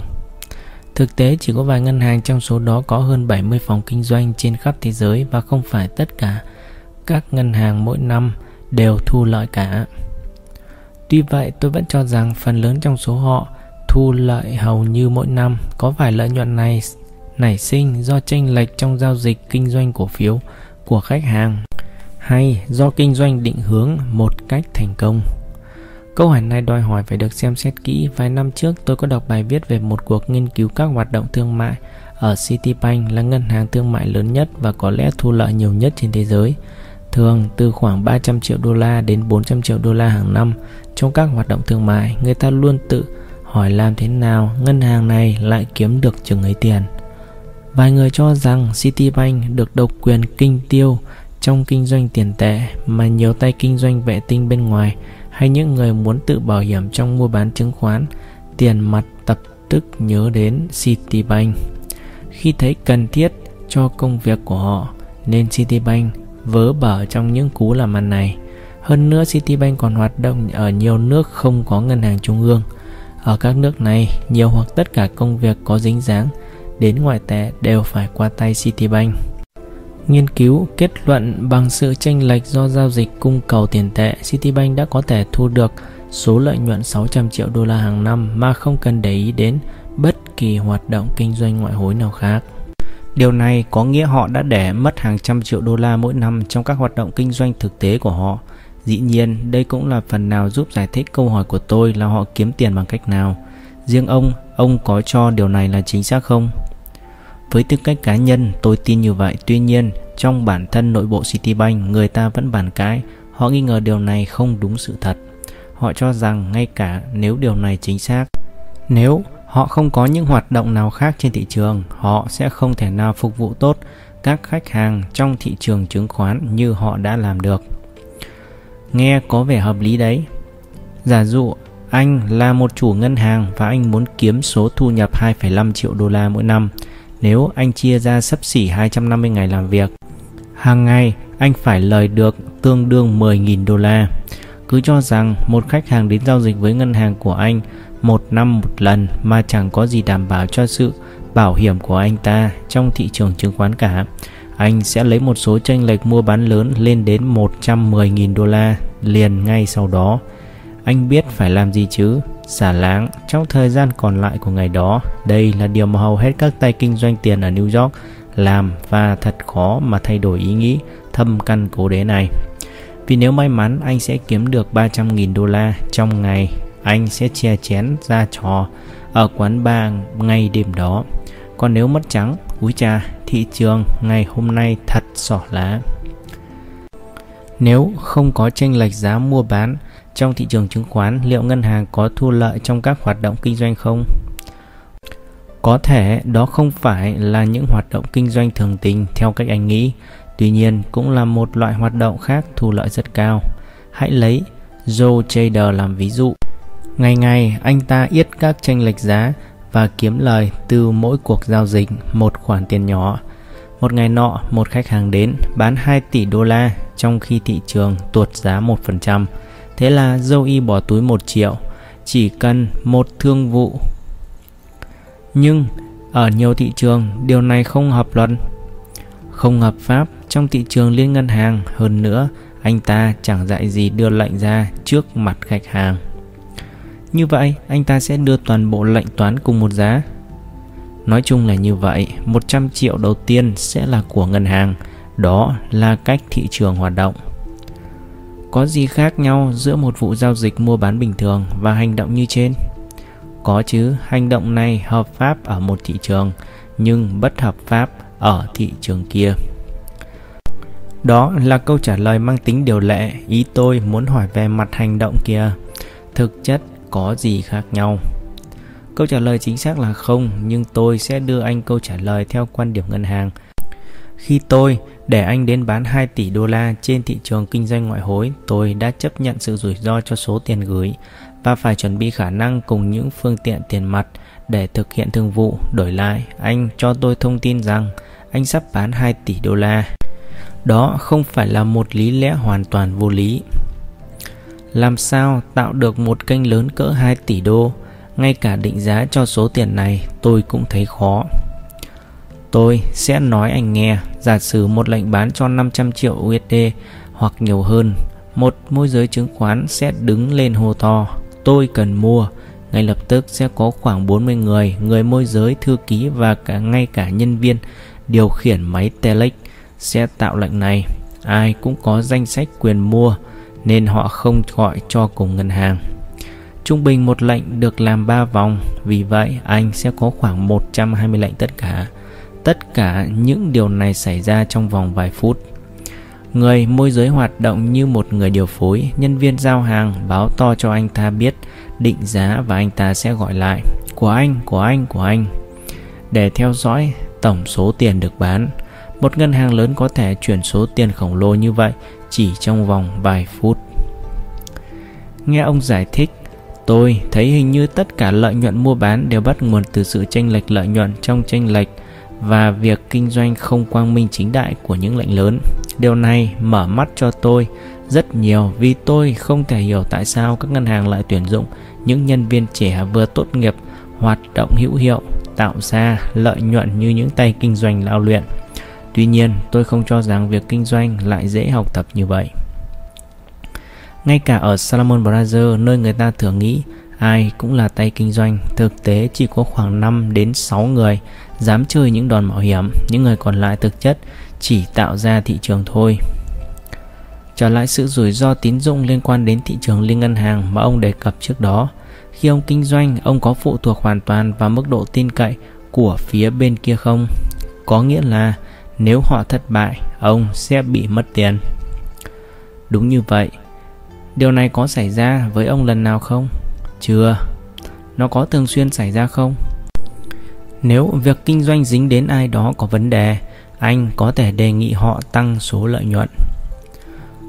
Thực tế chỉ có vài ngân hàng trong số đó có hơn 70 phòng kinh doanh trên khắp thế giới và không phải tất cả các ngân hàng mỗi năm đều thu lợi cả. Tuy vậy, tôi vẫn cho rằng phần lớn trong số họ thu lợi hầu như mỗi năm. Có phải lợi nhuận này nảy sinh do tranh lệch trong giao dịch kinh doanh cổ phiếu của khách hàng hay do kinh doanh định hướng một cách thành công? Câu hỏi này đòi hỏi phải được xem xét kỹ. Vài năm trước tôi có đọc bài viết về một cuộc nghiên cứu các hoạt động thương mại ở Citibank là ngân hàng thương mại lớn nhất và có lẽ thu lợi nhiều nhất trên thế giới. Thường từ khoảng 300 triệu đô la đến 400 triệu đô la hàng năm trong các hoạt động thương mại, người ta luôn tự hỏi làm thế nào ngân hàng này lại kiếm được chừng ấy tiền. Vài người cho rằng Citibank được độc quyền kinh tiêu trong kinh doanh tiền tệ mà nhiều tay kinh doanh vệ tinh bên ngoài hay những người muốn tự bảo hiểm trong mua bán chứng khoán, tiền mặt tập tức nhớ đến Citibank. Khi thấy cần thiết cho công việc của họ nên Citibank vớ bở trong những cú làm ăn này. Hơn nữa Citibank còn hoạt động ở nhiều nước không có ngân hàng trung ương. Ở các nước này, nhiều hoặc tất cả công việc có dính dáng đến ngoại tệ đều phải qua tay Citibank. Nghiên cứu kết luận bằng sự chênh lệch do giao dịch cung cầu tiền tệ, Citibank đã có thể thu được số lợi nhuận 600 triệu đô la hàng năm mà không cần để ý đến bất kỳ hoạt động kinh doanh ngoại hối nào khác. Điều này có nghĩa họ đã để mất hàng trăm triệu đô la mỗi năm trong các hoạt động kinh doanh thực tế của họ. Dĩ nhiên, đây cũng là phần nào giúp giải thích câu hỏi của tôi là họ kiếm tiền bằng cách nào. Riêng ông, ông có cho điều này là chính xác không? Với tư cách cá nhân, tôi tin như vậy. Tuy nhiên, trong bản thân nội bộ Citibank, người ta vẫn bàn cãi. Họ nghi ngờ điều này không đúng sự thật. Họ cho rằng ngay cả nếu điều này chính xác, nếu họ không có những hoạt động nào khác trên thị trường, họ sẽ không thể nào phục vụ tốt các khách hàng trong thị trường chứng khoán như họ đã làm được. Nghe có vẻ hợp lý đấy. Giả dụ anh là một chủ ngân hàng và anh muốn kiếm số thu nhập 2,5 triệu đô la mỗi năm nếu anh chia ra sấp xỉ 250 ngày làm việc. Hàng ngày anh phải lời được tương đương 10.000 đô la. Cứ cho rằng một khách hàng đến giao dịch với ngân hàng của anh một năm một lần mà chẳng có gì đảm bảo cho sự bảo hiểm của anh ta trong thị trường chứng khoán cả. Anh sẽ lấy một số tranh lệch mua bán lớn lên đến 110.000 đô la liền ngay sau đó. Anh biết phải làm gì chứ? Xả láng trong thời gian còn lại của ngày đó. Đây là điều mà hầu hết các tay kinh doanh tiền ở New York làm và thật khó mà thay đổi ý nghĩ thâm căn cố đế này. Vì nếu may mắn anh sẽ kiếm được 300.000 đô la trong ngày, anh sẽ che chén ra trò ở quán bar ngay đêm đó. Còn nếu mất trắng, úi cha, thị trường ngày hôm nay thật sỏ lá. Nếu không có tranh lệch giá mua bán trong thị trường chứng khoán, liệu ngân hàng có thu lợi trong các hoạt động kinh doanh không? Có thể đó không phải là những hoạt động kinh doanh thường tình theo cách anh nghĩ. Tuy nhiên cũng là một loại hoạt động khác thu lợi rất cao. Hãy lấy Joe Trader làm ví dụ. Ngày ngày anh ta yết các tranh lệch giá và kiếm lời từ mỗi cuộc giao dịch một khoản tiền nhỏ. Một ngày nọ, một khách hàng đến bán 2 tỷ đô la trong khi thị trường tuột giá 1%. Thế là Joey bỏ túi 1 triệu, chỉ cần một thương vụ. Nhưng ở nhiều thị trường, điều này không hợp luật, không hợp pháp trong thị trường liên ngân hàng. Hơn nữa, anh ta chẳng dạy gì đưa lệnh ra trước mặt khách hàng. Như vậy, anh ta sẽ đưa toàn bộ lệnh toán cùng một giá. Nói chung là như vậy, 100 triệu đầu tiên sẽ là của ngân hàng. Đó là cách thị trường hoạt động. Có gì khác nhau giữa một vụ giao dịch mua bán bình thường và hành động như trên? Có chứ, hành động này hợp pháp ở một thị trường nhưng bất hợp pháp ở thị trường kia. Đó là câu trả lời mang tính điều lệ, ý tôi muốn hỏi về mặt hành động kia. Thực chất có gì khác nhau? Câu trả lời chính xác là không, nhưng tôi sẽ đưa anh câu trả lời theo quan điểm ngân hàng. Khi tôi để anh đến bán 2 tỷ đô la trên thị trường kinh doanh ngoại hối, tôi đã chấp nhận sự rủi ro cho số tiền gửi và phải chuẩn bị khả năng cùng những phương tiện tiền mặt để thực hiện thương vụ. Đổi lại, anh cho tôi thông tin rằng anh sắp bán 2 tỷ đô la. Đó không phải là một lý lẽ hoàn toàn vô lý. Làm sao tạo được một kênh lớn cỡ 2 tỷ đô? Ngay cả định giá cho số tiền này tôi cũng thấy khó. Tôi sẽ nói anh nghe, giả sử một lệnh bán cho 500 triệu USD hoặc nhiều hơn, một môi giới chứng khoán sẽ đứng lên hô to, tôi cần mua. Ngay lập tức sẽ có khoảng 40 người, người môi giới, thư ký và cả ngay cả nhân viên điều khiển máy telex sẽ tạo lệnh này. Ai cũng có danh sách quyền mua nên họ không gọi cho cùng ngân hàng. Trung bình một lệnh được làm 3 vòng, vì vậy anh sẽ có khoảng 120 lệnh tất cả. Tất cả những điều này xảy ra trong vòng vài phút. Người môi giới hoạt động như một người điều phối, nhân viên giao hàng báo to cho anh ta biết định giá và anh ta sẽ gọi lại của anh, của anh, của anh để theo dõi tổng số tiền được bán. Một ngân hàng lớn có thể chuyển số tiền khổng lồ như vậy chỉ trong vòng vài phút. Nghe ông giải thích, tôi thấy hình như tất cả lợi nhuận mua bán đều bắt nguồn từ sự tranh lệch lợi nhuận trong tranh lệch và việc kinh doanh không quang minh chính đại của những lệnh lớn. Điều này mở mắt cho tôi rất nhiều vì tôi không thể hiểu tại sao các ngân hàng lại tuyển dụng những nhân viên trẻ vừa tốt nghiệp hoạt động hữu hiệu tạo ra lợi nhuận như những tay kinh doanh lao luyện. Tuy nhiên, tôi không cho rằng việc kinh doanh lại dễ học tập như vậy. Ngay cả ở Salomon Brothers, nơi người ta thường nghĩ ai cũng là tay kinh doanh, thực tế chỉ có khoảng 5 đến 6 người dám chơi những đòn mạo hiểm, những người còn lại thực chất chỉ tạo ra thị trường thôi. Trở lại sự rủi ro tín dụng liên quan đến thị trường liên ngân hàng mà ông đề cập trước đó. Khi ông kinh doanh, ông có phụ thuộc hoàn toàn vào mức độ tin cậy của phía bên kia không? Có nghĩa là nếu họ thất bại, ông sẽ bị mất tiền. Đúng như vậy. Điều này có xảy ra với ông lần nào không? Chưa. Nó có thường xuyên xảy ra không? Nếu việc kinh doanh dính đến ai đó có vấn đề, anh có thể đề nghị họ tăng số lợi nhuận.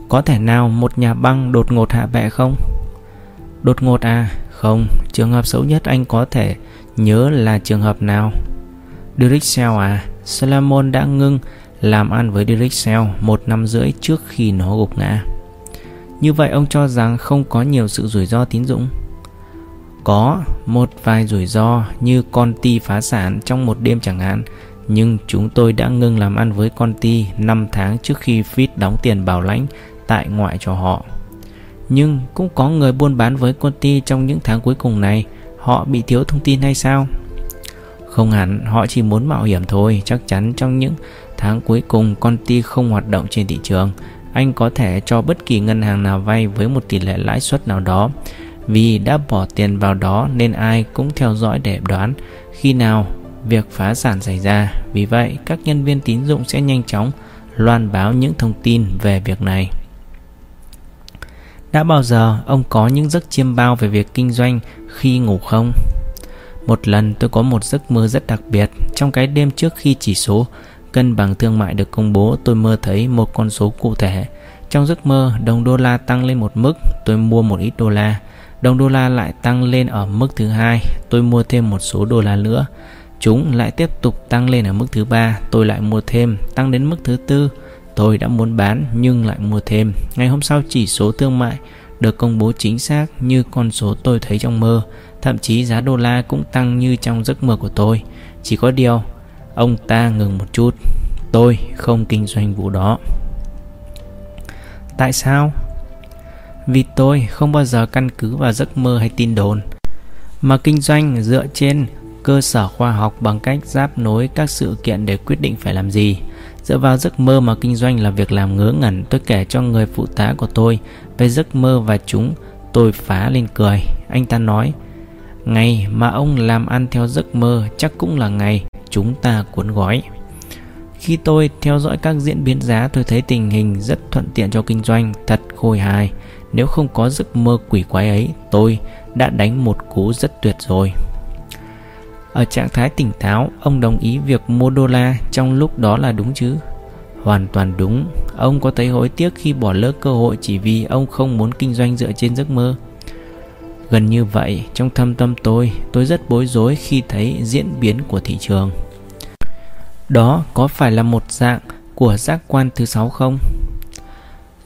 Có thể nào một nhà băng đột ngột hạ bệ không? Đột ngột à? Không, trường hợp xấu nhất anh có thể nhớ là trường hợp nào? Dirixel à? Salomon đã ngưng làm ăn với Dirixel một năm rưỡi trước khi nó gục ngã. Như vậy ông cho rằng không có nhiều sự rủi ro tín dụng? Có một vài rủi ro như con ti phá sản trong một đêm chẳng hạn, nhưng chúng tôi đã ngưng làm ăn với con ti 5 tháng trước khi Fit đóng tiền bảo lãnh tại ngoại cho họ. Nhưng cũng có người buôn bán với con ti trong những tháng cuối cùng này, họ bị thiếu thông tin hay sao? Không hẳn, họ chỉ muốn mạo hiểm thôi, chắc chắn trong những tháng cuối cùng con ti không hoạt động trên thị trường, anh có thể cho bất kỳ ngân hàng nào vay với một tỷ lệ lãi suất nào đó vì đã bỏ tiền vào đó nên ai cũng theo dõi để đoán khi nào việc phá sản xảy ra. Vì vậy, các nhân viên tín dụng sẽ nhanh chóng loan báo những thông tin về việc này. Đã bao giờ ông có những giấc chiêm bao về việc kinh doanh khi ngủ không? Một lần tôi có một giấc mơ rất đặc biệt trong cái đêm trước khi chỉ số cân bằng thương mại được công bố, tôi mơ thấy một con số cụ thể. Trong giấc mơ, đồng đô la tăng lên một mức, tôi mua một ít đô la. Đồng đô la lại tăng lên ở mức thứ hai, tôi mua thêm một số đô la nữa. Chúng lại tiếp tục tăng lên ở mức thứ ba, tôi lại mua thêm, tăng đến mức thứ tư. Tôi đã muốn bán nhưng lại mua thêm. Ngày hôm sau chỉ số thương mại được công bố chính xác như con số tôi thấy trong mơ. Thậm chí giá đô la cũng tăng như trong giấc mơ của tôi. Chỉ có điều, ông ta ngừng một chút. Tôi không kinh doanh vụ đó. Tại sao? Vì tôi không bao giờ căn cứ vào giấc mơ hay tin đồn, mà kinh doanh dựa trên cơ sở khoa học bằng cách giáp nối các sự kiện để quyết định phải làm gì. Dựa vào giấc mơ mà kinh doanh là việc làm ngớ ngẩn tôi kể cho người phụ tá của tôi về giấc mơ và chúng tôi phá lên cười. Anh ta nói, ngày mà ông làm ăn theo giấc mơ chắc cũng là ngày chúng ta cuốn gói. Khi tôi theo dõi các diễn biến giá tôi thấy tình hình rất thuận tiện cho kinh doanh, thật khôi hài. Nếu không có giấc mơ quỷ quái ấy, tôi đã đánh một cú rất tuyệt rồi. Ở trạng thái tỉnh táo, ông đồng ý việc mua đô la trong lúc đó là đúng chứ? Hoàn toàn đúng. Ông có thấy hối tiếc khi bỏ lỡ cơ hội chỉ vì ông không muốn kinh doanh dựa trên giấc mơ? Gần như vậy, trong thâm tâm tôi, tôi rất bối rối khi thấy diễn biến của thị trường. Đó có phải là một dạng của giác quan thứ sáu không?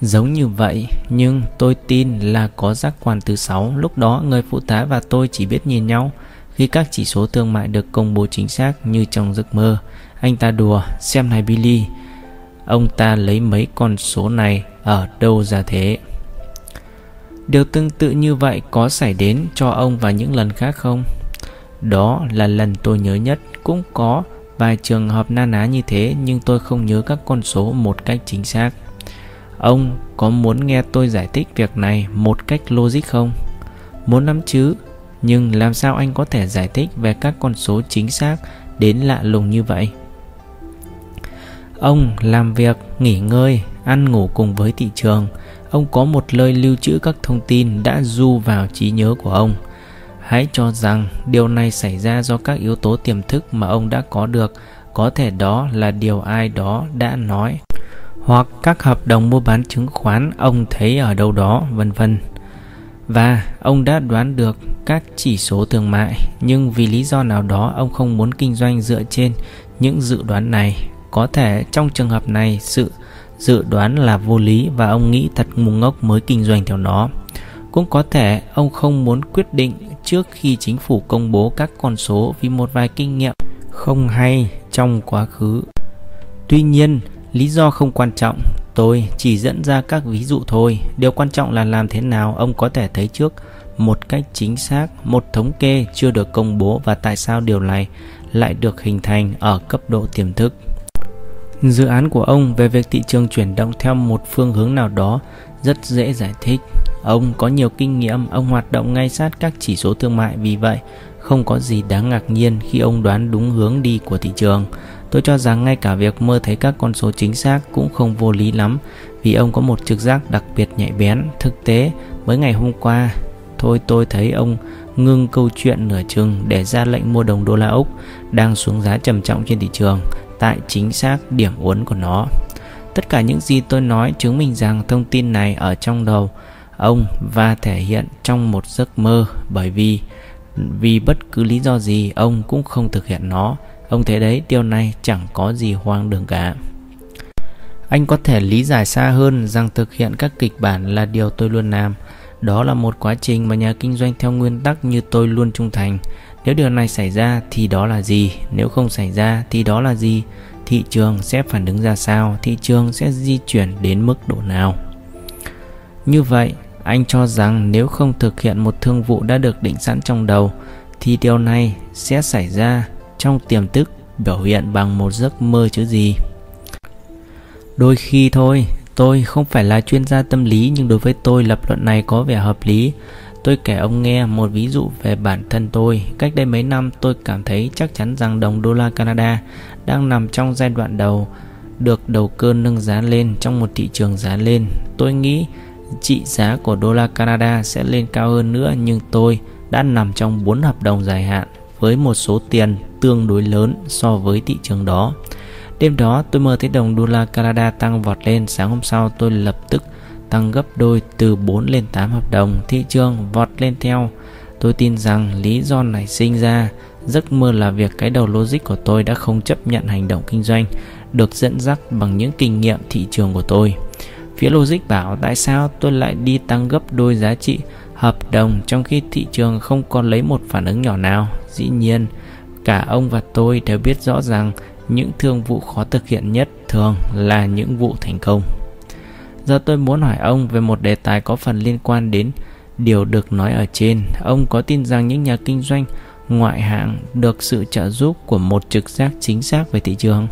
Giống như vậy, nhưng tôi tin là có giác quan thứ sáu. Lúc đó người phụ tá và tôi chỉ biết nhìn nhau khi các chỉ số thương mại được công bố chính xác như trong giấc mơ. Anh ta đùa, xem này Billy, ông ta lấy mấy con số này ở đâu ra thế? Điều tương tự như vậy có xảy đến cho ông và những lần khác không? Đó là lần tôi nhớ nhất, cũng có vài trường hợp na ná như thế nhưng tôi không nhớ các con số một cách chính xác. Ông có muốn nghe tôi giải thích việc này một cách logic không? Muốn lắm chứ, nhưng làm sao anh có thể giải thích về các con số chính xác đến lạ lùng như vậy? Ông làm việc, nghỉ ngơi, ăn ngủ cùng với thị trường. Ông có một lời lưu trữ các thông tin đã du vào trí nhớ của ông. Hãy cho rằng điều này xảy ra do các yếu tố tiềm thức mà ông đã có được, có thể đó là điều ai đó đã nói hoặc các hợp đồng mua bán chứng khoán ông thấy ở đâu đó, vân vân. Và ông đã đoán được các chỉ số thương mại, nhưng vì lý do nào đó ông không muốn kinh doanh dựa trên những dự đoán này. Có thể trong trường hợp này sự dự đoán là vô lý và ông nghĩ thật ngu ngốc mới kinh doanh theo nó. Cũng có thể ông không muốn quyết định trước khi chính phủ công bố các con số vì một vài kinh nghiệm không hay trong quá khứ. Tuy nhiên, lý do không quan trọng, tôi chỉ dẫn ra các ví dụ thôi. Điều quan trọng là làm thế nào ông có thể thấy trước một cách chính xác một thống kê chưa được công bố và tại sao điều này lại được hình thành ở cấp độ tiềm thức. Dự án của ông về việc thị trường chuyển động theo một phương hướng nào đó rất dễ giải thích. Ông có nhiều kinh nghiệm, ông hoạt động ngay sát các chỉ số thương mại vì vậy không có gì đáng ngạc nhiên khi ông đoán đúng hướng đi của thị trường. Tôi cho rằng ngay cả việc mơ thấy các con số chính xác cũng không vô lý lắm vì ông có một trực giác đặc biệt nhạy bén. Thực tế, mới ngày hôm qua, thôi tôi thấy ông ngưng câu chuyện nửa chừng để ra lệnh mua đồng đô la Úc đang xuống giá trầm trọng trên thị trường tại chính xác điểm uốn của nó. Tất cả những gì tôi nói chứng minh rằng thông tin này ở trong đầu ông và thể hiện trong một giấc mơ bởi vì vì bất cứ lý do gì ông cũng không thực hiện nó. Ông thấy đấy, điều này chẳng có gì hoang đường cả. Anh có thể lý giải xa hơn rằng thực hiện các kịch bản là điều tôi luôn làm. Đó là một quá trình mà nhà kinh doanh theo nguyên tắc như tôi luôn trung thành. Nếu điều này xảy ra thì đó là gì? Nếu không xảy ra thì đó là gì? Thị trường sẽ phản ứng ra sao? Thị trường sẽ di chuyển đến mức độ nào? Như vậy, anh cho rằng nếu không thực hiện một thương vụ đã được định sẵn trong đầu thì điều này sẽ xảy ra trong tiềm thức biểu hiện bằng một giấc mơ chứ gì. Đôi khi thôi, tôi không phải là chuyên gia tâm lý nhưng đối với tôi lập luận này có vẻ hợp lý. Tôi kể ông nghe một ví dụ về bản thân tôi. Cách đây mấy năm tôi cảm thấy chắc chắn rằng đồng đô la Canada đang nằm trong giai đoạn đầu được đầu cơ nâng giá lên trong một thị trường giá lên. Tôi nghĩ trị giá của đô la Canada sẽ lên cao hơn nữa nhưng tôi đã nằm trong 4 hợp đồng dài hạn với một số tiền tương đối lớn so với thị trường đó. Đêm đó tôi mơ thấy đồng đô la Canada tăng vọt lên Sáng hôm sau tôi lập tức tăng gấp đôi từ 4 lên 8 hợp đồng Thị trường vọt lên theo Tôi tin rằng lý do này sinh ra Giấc mơ là việc cái đầu logic của tôi đã không chấp nhận hành động kinh doanh Được dẫn dắt bằng những kinh nghiệm thị trường của tôi Phía logic bảo tại sao tôi lại đi tăng gấp đôi giá trị hợp đồng trong khi thị trường không còn lấy một phản ứng nhỏ nào. Dĩ nhiên, cả ông và tôi đều biết rõ rằng những thương vụ khó thực hiện nhất thường là những vụ thành công. Giờ tôi muốn hỏi ông về một đề tài có phần liên quan đến điều được nói ở trên. Ông có tin rằng những nhà kinh doanh ngoại hạng được sự trợ giúp của một trực giác chính xác về thị trường?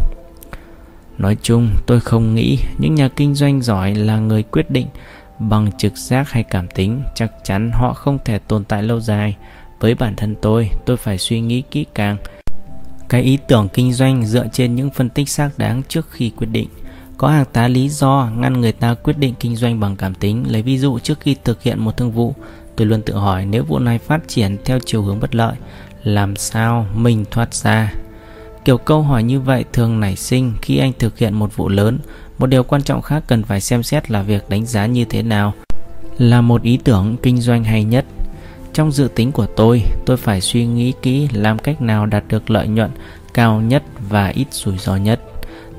Nói chung, tôi không nghĩ những nhà kinh doanh giỏi là người quyết định bằng trực giác hay cảm tính, chắc chắn họ không thể tồn tại lâu dài. Với bản thân tôi, tôi phải suy nghĩ kỹ càng cái ý tưởng kinh doanh dựa trên những phân tích xác đáng trước khi quyết định. Có hàng tá lý do ngăn người ta quyết định kinh doanh bằng cảm tính. Lấy ví dụ trước khi thực hiện một thương vụ, tôi luôn tự hỏi nếu vụ này phát triển theo chiều hướng bất lợi, làm sao mình thoát ra? Kiểu câu hỏi như vậy thường nảy sinh khi anh thực hiện một vụ lớn. Một điều quan trọng khác cần phải xem xét là việc đánh giá như thế nào là một ý tưởng kinh doanh hay nhất. Trong dự tính của tôi, tôi phải suy nghĩ kỹ làm cách nào đạt được lợi nhuận cao nhất và ít rủi ro nhất.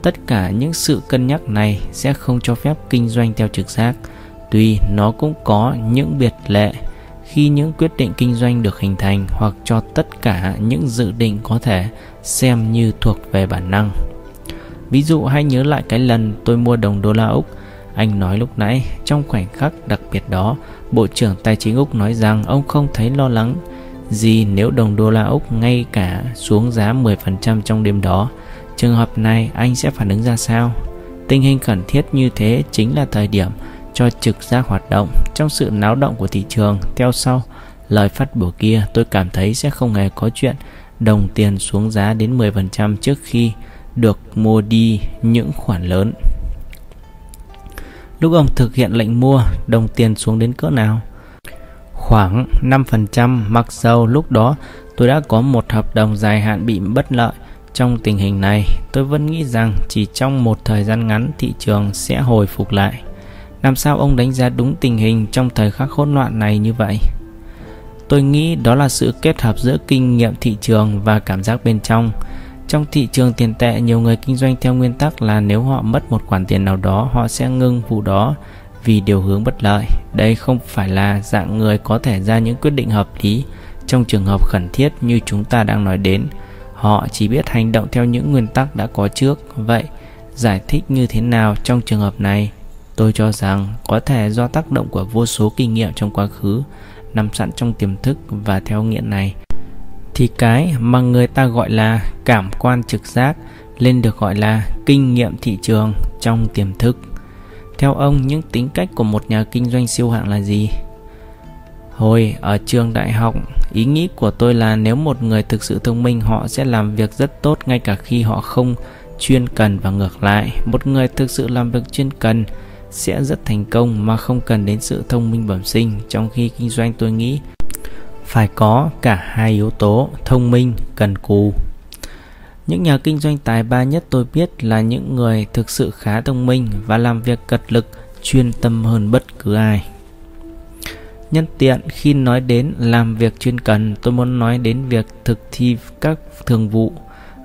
Tất cả những sự cân nhắc này sẽ không cho phép kinh doanh theo trực giác, tuy nó cũng có những biệt lệ khi những quyết định kinh doanh được hình thành hoặc cho tất cả những dự định có thể xem như thuộc về bản năng. Ví dụ hãy nhớ lại cái lần tôi mua đồng đô la Úc anh nói lúc nãy trong khoảnh khắc đặc biệt đó Bộ trưởng Tài chính Úc nói rằng ông không thấy lo lắng gì nếu đồng đô la Úc ngay cả xuống giá 10% trong đêm đó. Trường hợp này anh sẽ phản ứng ra sao? Tình hình cần thiết như thế chính là thời điểm cho trực giác hoạt động trong sự náo động của thị trường. Theo sau, lời phát biểu kia tôi cảm thấy sẽ không hề có chuyện đồng tiền xuống giá đến 10% trước khi được mua đi những khoản lớn. Lúc ông thực hiện lệnh mua, đồng tiền xuống đến cỡ nào? Khoảng 5% mặc dầu lúc đó tôi đã có một hợp đồng dài hạn bị bất lợi. Trong tình hình này, tôi vẫn nghĩ rằng chỉ trong một thời gian ngắn thị trường sẽ hồi phục lại. Làm sao ông đánh giá đúng tình hình trong thời khắc hỗn loạn này như vậy? Tôi nghĩ đó là sự kết hợp giữa kinh nghiệm thị trường và cảm giác bên trong. Trong thị trường tiền tệ, nhiều người kinh doanh theo nguyên tắc là nếu họ mất một khoản tiền nào đó, họ sẽ ngưng vụ đó vì điều hướng bất lợi. Đây không phải là dạng người có thể ra những quyết định hợp lý trong trường hợp khẩn thiết như chúng ta đang nói đến. Họ chỉ biết hành động theo những nguyên tắc đã có trước. Vậy, giải thích như thế nào trong trường hợp này? Tôi cho rằng có thể do tác động của vô số kinh nghiệm trong quá khứ nằm sẵn trong tiềm thức và theo nghĩa này thì cái mà người ta gọi là cảm quan trực giác lên được gọi là kinh nghiệm thị trường trong tiềm thức. Theo ông, những tính cách của một nhà kinh doanh siêu hạng là gì? Hồi ở trường đại học, ý nghĩ của tôi là nếu một người thực sự thông minh họ sẽ làm việc rất tốt ngay cả khi họ không chuyên cần và ngược lại. Một người thực sự làm việc chuyên cần sẽ rất thành công mà không cần đến sự thông minh bẩm sinh. Trong khi kinh doanh tôi nghĩ phải có cả hai yếu tố thông minh, cần cù. Những nhà kinh doanh tài ba nhất tôi biết là những người thực sự khá thông minh và làm việc cật lực, chuyên tâm hơn bất cứ ai. Nhân tiện, khi nói đến làm việc chuyên cần, tôi muốn nói đến việc thực thi các thường vụ.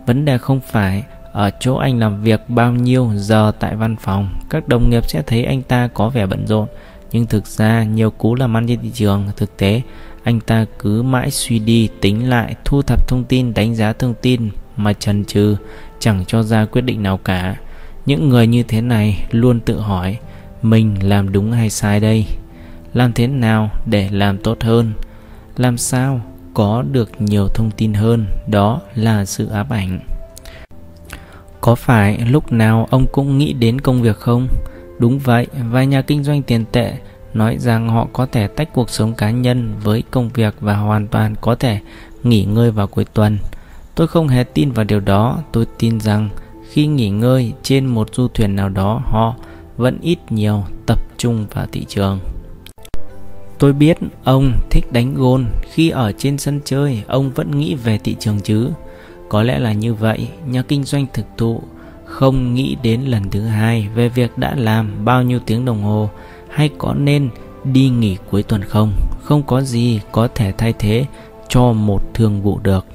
Vấn đề không phải ở chỗ anh làm việc bao nhiêu giờ tại văn phòng. Các đồng nghiệp sẽ thấy anh ta có vẻ bận rộn, nhưng thực ra nhiều cú làm ăn trên thị trường thực tế anh ta cứ mãi suy đi, tính lại, thu thập thông tin, đánh giá thông tin mà chần chừ chẳng cho ra quyết định nào cả. Những người như thế này luôn tự hỏi, mình làm đúng hay sai đây? Làm thế nào để làm tốt hơn? Làm sao có được nhiều thông tin hơn? Đó là sự áp ảnh. Có phải lúc nào ông cũng nghĩ đến công việc không? Đúng vậy, vài nhà kinh doanh tiền tệ nói rằng họ có thể tách cuộc sống cá nhân với công việc và hoàn toàn có thể nghỉ ngơi vào cuối tuần. Tôi không hề tin vào điều đó, tôi tin rằng khi nghỉ ngơi trên một du thuyền nào đó họ vẫn ít nhiều tập trung vào thị trường. Tôi biết ông thích đánh gôn, khi ở trên sân chơi ông vẫn nghĩ về thị trường chứ. Có lẽ là như vậy, nhà kinh doanh thực thụ không nghĩ đến lần thứ hai về việc đã làm bao nhiêu tiếng đồng hồ hay có nên đi nghỉ cuối tuần không? Không có gì có thể thay thế cho một thương vụ được.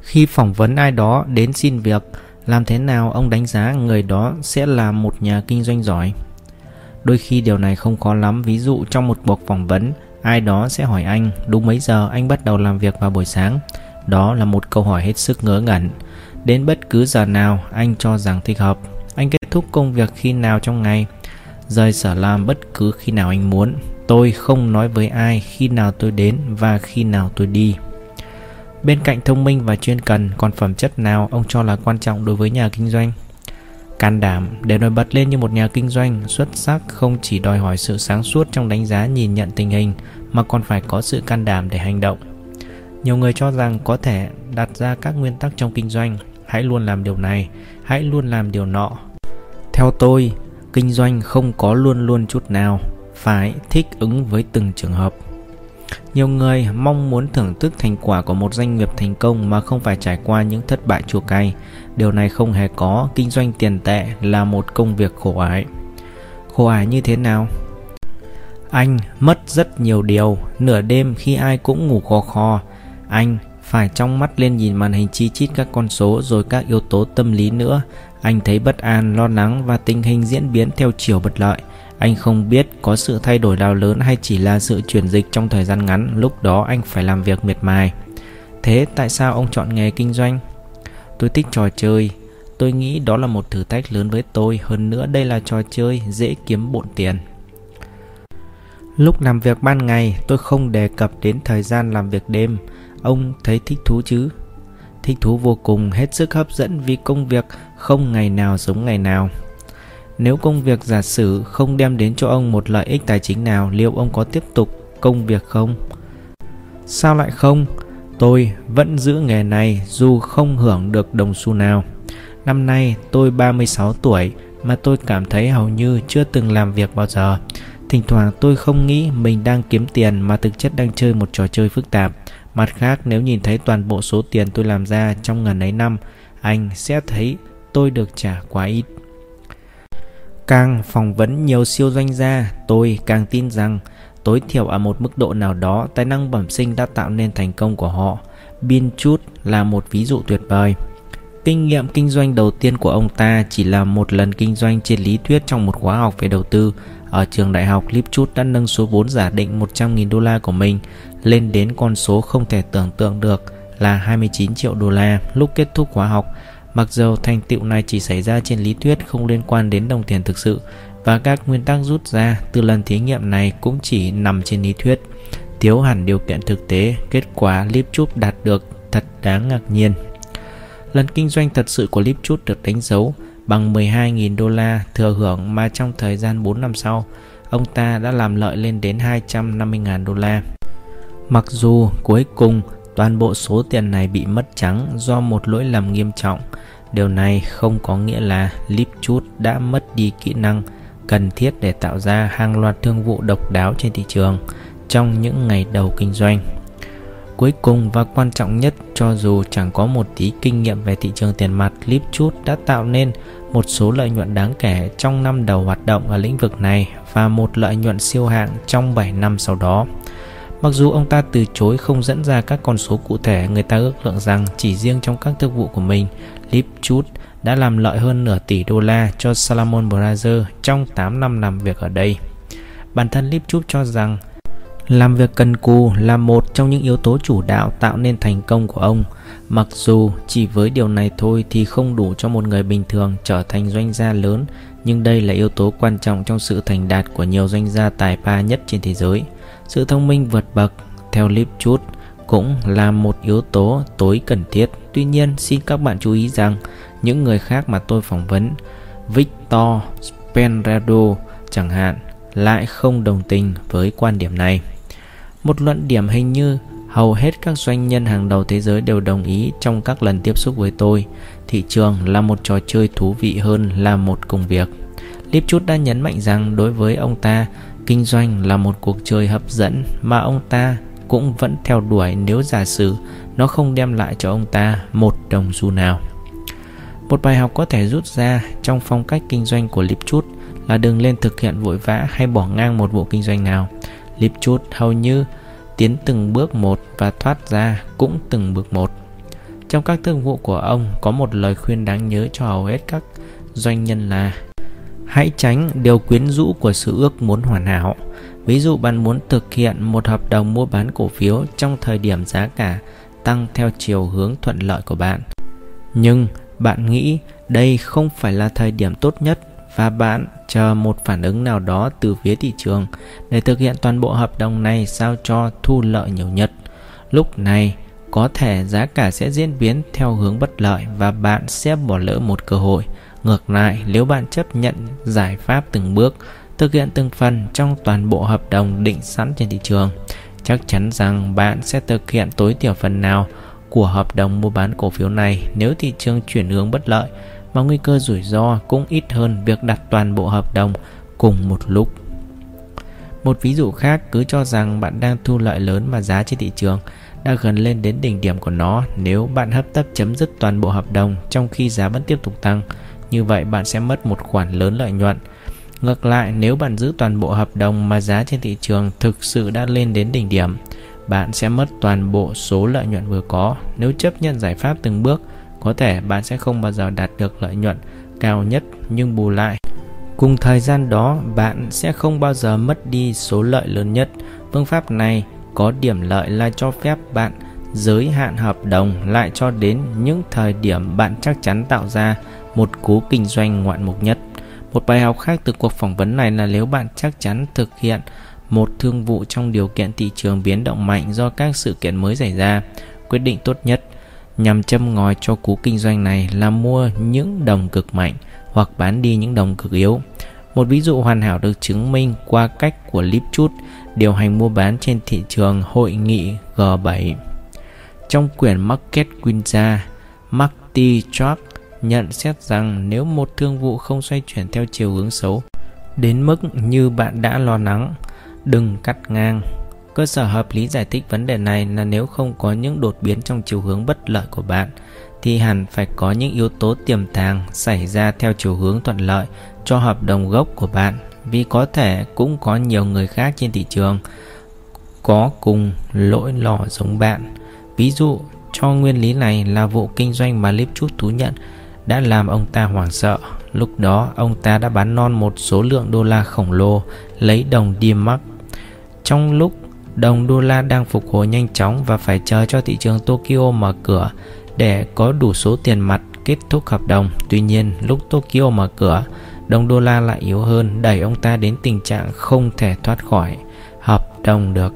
Khi phỏng vấn ai đó đến xin việc, làm thế nào ông đánh giá người đó sẽ là một nhà kinh doanh giỏi? Đôi khi điều này không khó lắm, ví dụ trong một cuộc phỏng vấn, ai đó sẽ hỏi anh, đúng mấy giờ anh bắt đầu làm việc vào buổi sáng? Đó là một câu hỏi hết sức ngớ ngẩn. Đến bất cứ giờ nào, anh cho rằng thích hợp. Anh kết thúc công việc khi nào trong ngày? Rời sở làm bất cứ khi nào anh muốn. Tôi không nói với ai khi nào tôi đến và khi nào tôi đi. Bên cạnh thông minh và chuyên cần, còn phẩm chất nào ông cho là quan trọng đối với nhà kinh doanh? Can đảm để nổi bật lên như một nhà kinh doanh, xuất sắc không chỉ đòi hỏi sự sáng suốt trong đánh giá nhìn nhận tình hình, mà còn phải có sự can đảm để hành động. Nhiều người cho rằng có thể đặt ra các nguyên tắc trong kinh doanh. Hãy luôn làm điều này, hãy luôn làm điều nọ. Theo tôi kinh doanh không có luôn luôn chút nào, phải thích ứng với từng trường hợp. Nhiều người mong muốn thưởng thức thành quả của một doanh nghiệp thành công mà không phải trải qua những thất bại chua cay. Điều này không hề có, kinh doanh tiền tệ là một công việc khổ ải. Khổ ải như thế nào? Anh mất rất nhiều điều, nửa đêm khi ai cũng ngủ khò khò. Anh phải trong mắt lên nhìn màn hình chi chít các con số rồi các yếu tố tâm lý nữa anh thấy bất an, lo lắng và tình hình diễn biến theo chiều bất lợi. Anh không biết có sự thay đổi nào lớn hay chỉ là sự chuyển dịch trong thời gian ngắn, lúc đó anh phải làm việc miệt mài. Thế tại sao ông chọn nghề kinh doanh? Tôi thích trò chơi. Tôi nghĩ đó là một thử thách lớn với tôi, hơn nữa đây là trò chơi dễ kiếm bộn tiền. Lúc làm việc ban ngày, tôi không đề cập đến thời gian làm việc đêm. Ông thấy thích thú chứ? Thích thú vô cùng, hết sức hấp dẫn vì công việc không ngày nào giống ngày nào. Nếu công việc giả sử không đem đến cho ông một lợi ích tài chính nào, liệu ông có tiếp tục công việc không? Sao lại không? Tôi vẫn giữ nghề này dù không hưởng được đồng xu nào. Năm nay tôi 36 tuổi mà tôi cảm thấy hầu như chưa từng làm việc bao giờ. Thỉnh thoảng tôi không nghĩ mình đang kiếm tiền mà thực chất đang chơi một trò chơi phức tạp. Mặt khác, nếu nhìn thấy toàn bộ số tiền tôi làm ra trong ngần ấy năm, Anh sẽ thấy tôi được trả quá ít. Càng phỏng vấn nhiều siêu doanh gia, Tôi càng tin rằng tối thiểu ở một mức độ nào đó, tài năng bẩm sinh đã tạo nên thành công của họ. Bin Chut là một ví dụ tuyệt vời. Kinh nghiệm kinh doanh đầu tiên của ông ta chỉ là một lần kinh doanh trên lý thuyết trong một khóa học về đầu tư. Ở trường đại học Lipchut đã nâng số vốn giả định 100.000 đô la của mình lên đến con số không thể tưởng tượng được là 29 triệu đô la. Lúc kết thúc khóa học. Mặc dù thành tựu này chỉ xảy ra trên lý thuyết không liên quan đến đồng tiền thực sự và các nguyên tắc rút ra từ lần thí nghiệm này cũng chỉ nằm trên lý thuyết. Thiếu hẳn điều kiện thực tế, kết quả Lipchut đạt được thật đáng ngạc nhiên. Lần kinh doanh thật sự của Lipchut được đánh dấu bằng 12.000 đô la thừa hưởng mà trong thời gian 4 năm sau, ông ta đã làm lợi lên đến 250.000 đô la. Mặc dù cuối cùng toàn bộ số tiền này bị mất trắng do một lỗi lầm nghiêm trọng, điều này không có nghĩa là Lipchut đã mất đi kỹ năng cần thiết để tạo ra hàng loạt thương vụ độc đáo trên thị trường trong những ngày đầu kinh doanh. Cuối cùng và quan trọng nhất, cho dù chẳng có một tí kinh nghiệm về thị trường tiền mặt, Lipchut đã tạo nên một số lợi nhuận đáng kể trong năm đầu hoạt động ở lĩnh vực này và một lợi nhuận siêu hạng trong 7 năm sau đó. Mặc dù ông ta từ chối không dẫn ra các con số cụ thể, người ta ước lượng rằng chỉ riêng trong các thương vụ của mình, Lipchut đã làm lợi hơn nửa tỷ đô la cho Salomon Brothers trong 8 năm làm việc ở đây. Bản thân Lipchut cho rằng làm việc cần cù là một trong những yếu tố chủ đạo tạo nên thành công của ông. Mặc dù chỉ với điều này thôi thì không đủ cho một người bình thường trở thành doanh gia lớn, nhưng đây là yếu tố quan trọng trong sự thành đạt của nhiều doanh gia tài ba nhất trên thế giới. Sự thông minh vượt bậc, theo Lipchut, cũng là một yếu tố tối cần thiết. Tuy nhiên, xin các bạn chú ý rằng những người khác mà tôi phỏng vấn, Victor Spenrado chẳng hạn, lại không đồng tình với quan điểm này. Một luận điểm hình như hầu hết các doanh nhân hàng đầu thế giới đều đồng ý trong các lần tiếp xúc với tôi. Thị trường là một trò chơi thú vị hơn là một công việc. Lipchut đã nhấn mạnh rằng đối với ông ta, kinh doanh là một cuộc chơi hấp dẫn mà ông ta cũng vẫn theo đuổi nếu giả sử nó không đem lại cho ông ta một đồng xu nào. Một bài học có thể rút ra trong phong cách kinh doanh của Lipchut là đừng lên thực hiện vội vã hay bỏ ngang một vụ kinh doanh nào. Lipchut hầu như tiến từng bước một và thoát ra cũng từng bước một. Trong các thương vụ của ông có một lời khuyên đáng nhớ cho hầu hết các doanh nhân là Hãy tránh điều quyến rũ của sự ước muốn hoàn hảo. Ví dụ bạn muốn thực hiện một hợp đồng mua bán cổ phiếu trong thời điểm giá cả tăng theo chiều hướng thuận lợi của bạn. Nhưng bạn nghĩ đây không phải là thời điểm tốt nhất và bạn chờ một phản ứng nào đó từ phía thị trường để thực hiện toàn bộ hợp đồng này sao cho thu lợi nhiều nhất. Lúc này, có thể giá cả sẽ diễn biến theo hướng bất lợi và bạn sẽ bỏ lỡ một cơ hội. Ngược lại, nếu bạn chấp nhận giải pháp từng bước, thực hiện từng phần trong toàn bộ hợp đồng định sẵn trên thị trường, chắc chắn rằng bạn sẽ thực hiện tối thiểu phần nào của hợp đồng mua bán cổ phiếu này nếu thị trường chuyển hướng bất lợi mà nguy cơ rủi ro cũng ít hơn việc đặt toàn bộ hợp đồng cùng một lúc. Một ví dụ khác cứ cho rằng bạn đang thu lợi lớn mà giá trên thị trường đã gần lên đến đỉnh điểm của nó nếu bạn hấp tấp chấm dứt toàn bộ hợp đồng trong khi giá vẫn tiếp tục tăng như vậy bạn sẽ mất một khoản lớn lợi nhuận. Ngược lại, nếu bạn giữ toàn bộ hợp đồng mà giá trên thị trường thực sự đã lên đến đỉnh điểm, bạn sẽ mất toàn bộ số lợi nhuận vừa có. Nếu chấp nhận giải pháp từng bước, có thể bạn sẽ không bao giờ đạt được lợi nhuận cao nhất nhưng bù lại. Cùng thời gian đó, bạn sẽ không bao giờ mất đi số lợi lớn nhất. Phương pháp này có điểm lợi là cho phép bạn giới hạn hợp đồng lại cho đến những thời điểm bạn chắc chắn tạo ra một cú kinh doanh ngoạn mục nhất. Một bài học khác từ cuộc phỏng vấn này là nếu bạn chắc chắn thực hiện một thương vụ trong điều kiện thị trường biến động mạnh do các sự kiện mới xảy ra, quyết định tốt nhất nhằm châm ngòi cho cú kinh doanh này là mua những đồng cực mạnh hoặc bán đi những đồng cực yếu. Một ví dụ hoàn hảo được chứng minh qua cách của Lipchut điều hành mua bán trên thị trường hội nghị G7. Trong quyển Market Quinza, Marty Truck nhận xét rằng nếu một thương vụ không xoay chuyển theo chiều hướng xấu đến mức như bạn đã lo lắng, đừng cắt ngang. Cơ sở hợp lý giải thích vấn đề này là nếu không có những đột biến trong chiều hướng bất lợi của bạn thì hẳn phải có những yếu tố tiềm tàng xảy ra theo chiều hướng thuận lợi cho hợp đồng gốc của bạn vì có thể cũng có nhiều người khác trên thị trường có cùng lỗi lò giống bạn. Ví dụ, cho nguyên lý này là vụ kinh doanh mà Lipchut thú nhận đã làm ông ta hoảng sợ. Lúc đó, ông ta đã bán non một số lượng đô la khổng lồ lấy đồng D-Mark. Trong lúc đồng đô la đang phục hồi nhanh chóng và phải chờ cho thị trường Tokyo mở cửa để có đủ số tiền mặt kết thúc hợp đồng. Tuy nhiên, lúc Tokyo mở cửa, đồng đô la lại yếu hơn, đẩy ông ta đến tình trạng không thể thoát khỏi hợp đồng được.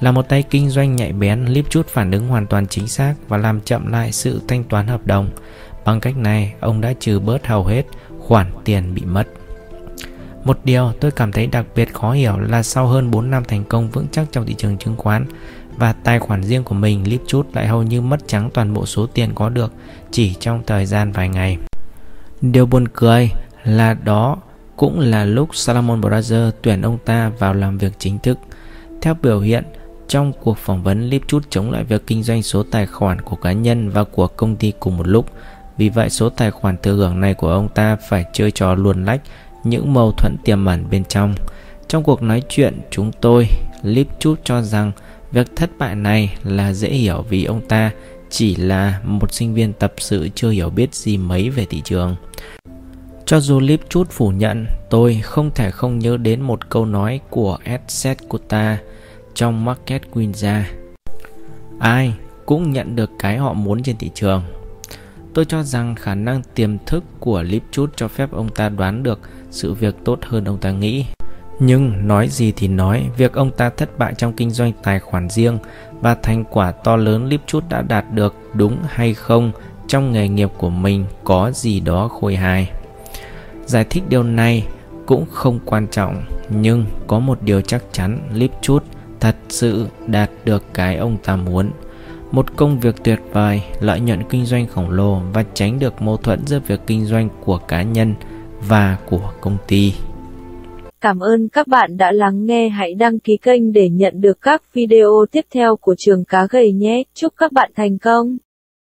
Là một tay kinh doanh nhạy bén, Lipchut phản ứng hoàn toàn chính xác và làm chậm lại sự thanh toán hợp đồng. Bằng cách này, ông đã trừ bớt hầu hết khoản tiền bị mất. Một điều tôi cảm thấy đặc biệt khó hiểu là sau hơn 4 năm thành công vững chắc trong thị trường chứng khoán và tài khoản riêng của mình Lipchut lại hầu như mất trắng toàn bộ số tiền có được chỉ trong thời gian vài ngày. Điều buồn cười là đó cũng là lúc Salomon Brothers tuyển ông ta vào làm việc chính thức. Theo biểu hiện, trong cuộc phỏng vấn Lipchut chống lại việc kinh doanh số tài khoản của cá nhân và của công ty cùng một lúc. Vì vậy số tài khoản thừa hưởng này của ông ta phải chơi trò luồn lách những mâu thuẫn tiềm ẩn bên trong. Trong cuộc nói chuyện chúng tôi, Lipchut cho rằng việc thất bại này là dễ hiểu vì ông ta chỉ là một sinh viên tập sự chưa hiểu biết gì mấy về thị trường. Cho dù Lipchut phủ nhận, tôi không thể không nhớ đến một câu nói của Edset Kota trong Market Quinza. Ai cũng nhận được cái họ muốn trên thị trường. Tôi cho rằng khả năng tiềm thức của Lipchut cho phép ông ta đoán được sự việc tốt hơn ông ta nghĩ. Nhưng nói gì thì nói, việc ông ta thất bại trong kinh doanh tài khoản riêng và thành quả to lớn Lipchut đã đạt được đúng hay không trong nghề nghiệp của mình có gì đó khôi hài. Giải thích điều này cũng không quan trọng, nhưng có một điều chắc chắn Lipchut thật sự đạt được cái ông ta muốn. Một công việc tuyệt vời, lợi nhuận kinh doanh khổng lồ và tránh được mâu thuẫn giữa việc kinh doanh của cá nhân và của công ty. Cảm ơn các bạn đã lắng nghe. Hãy đăng ký kênh để nhận được các video tiếp theo của trường cá gầy nhé. Chúc các bạn thành công.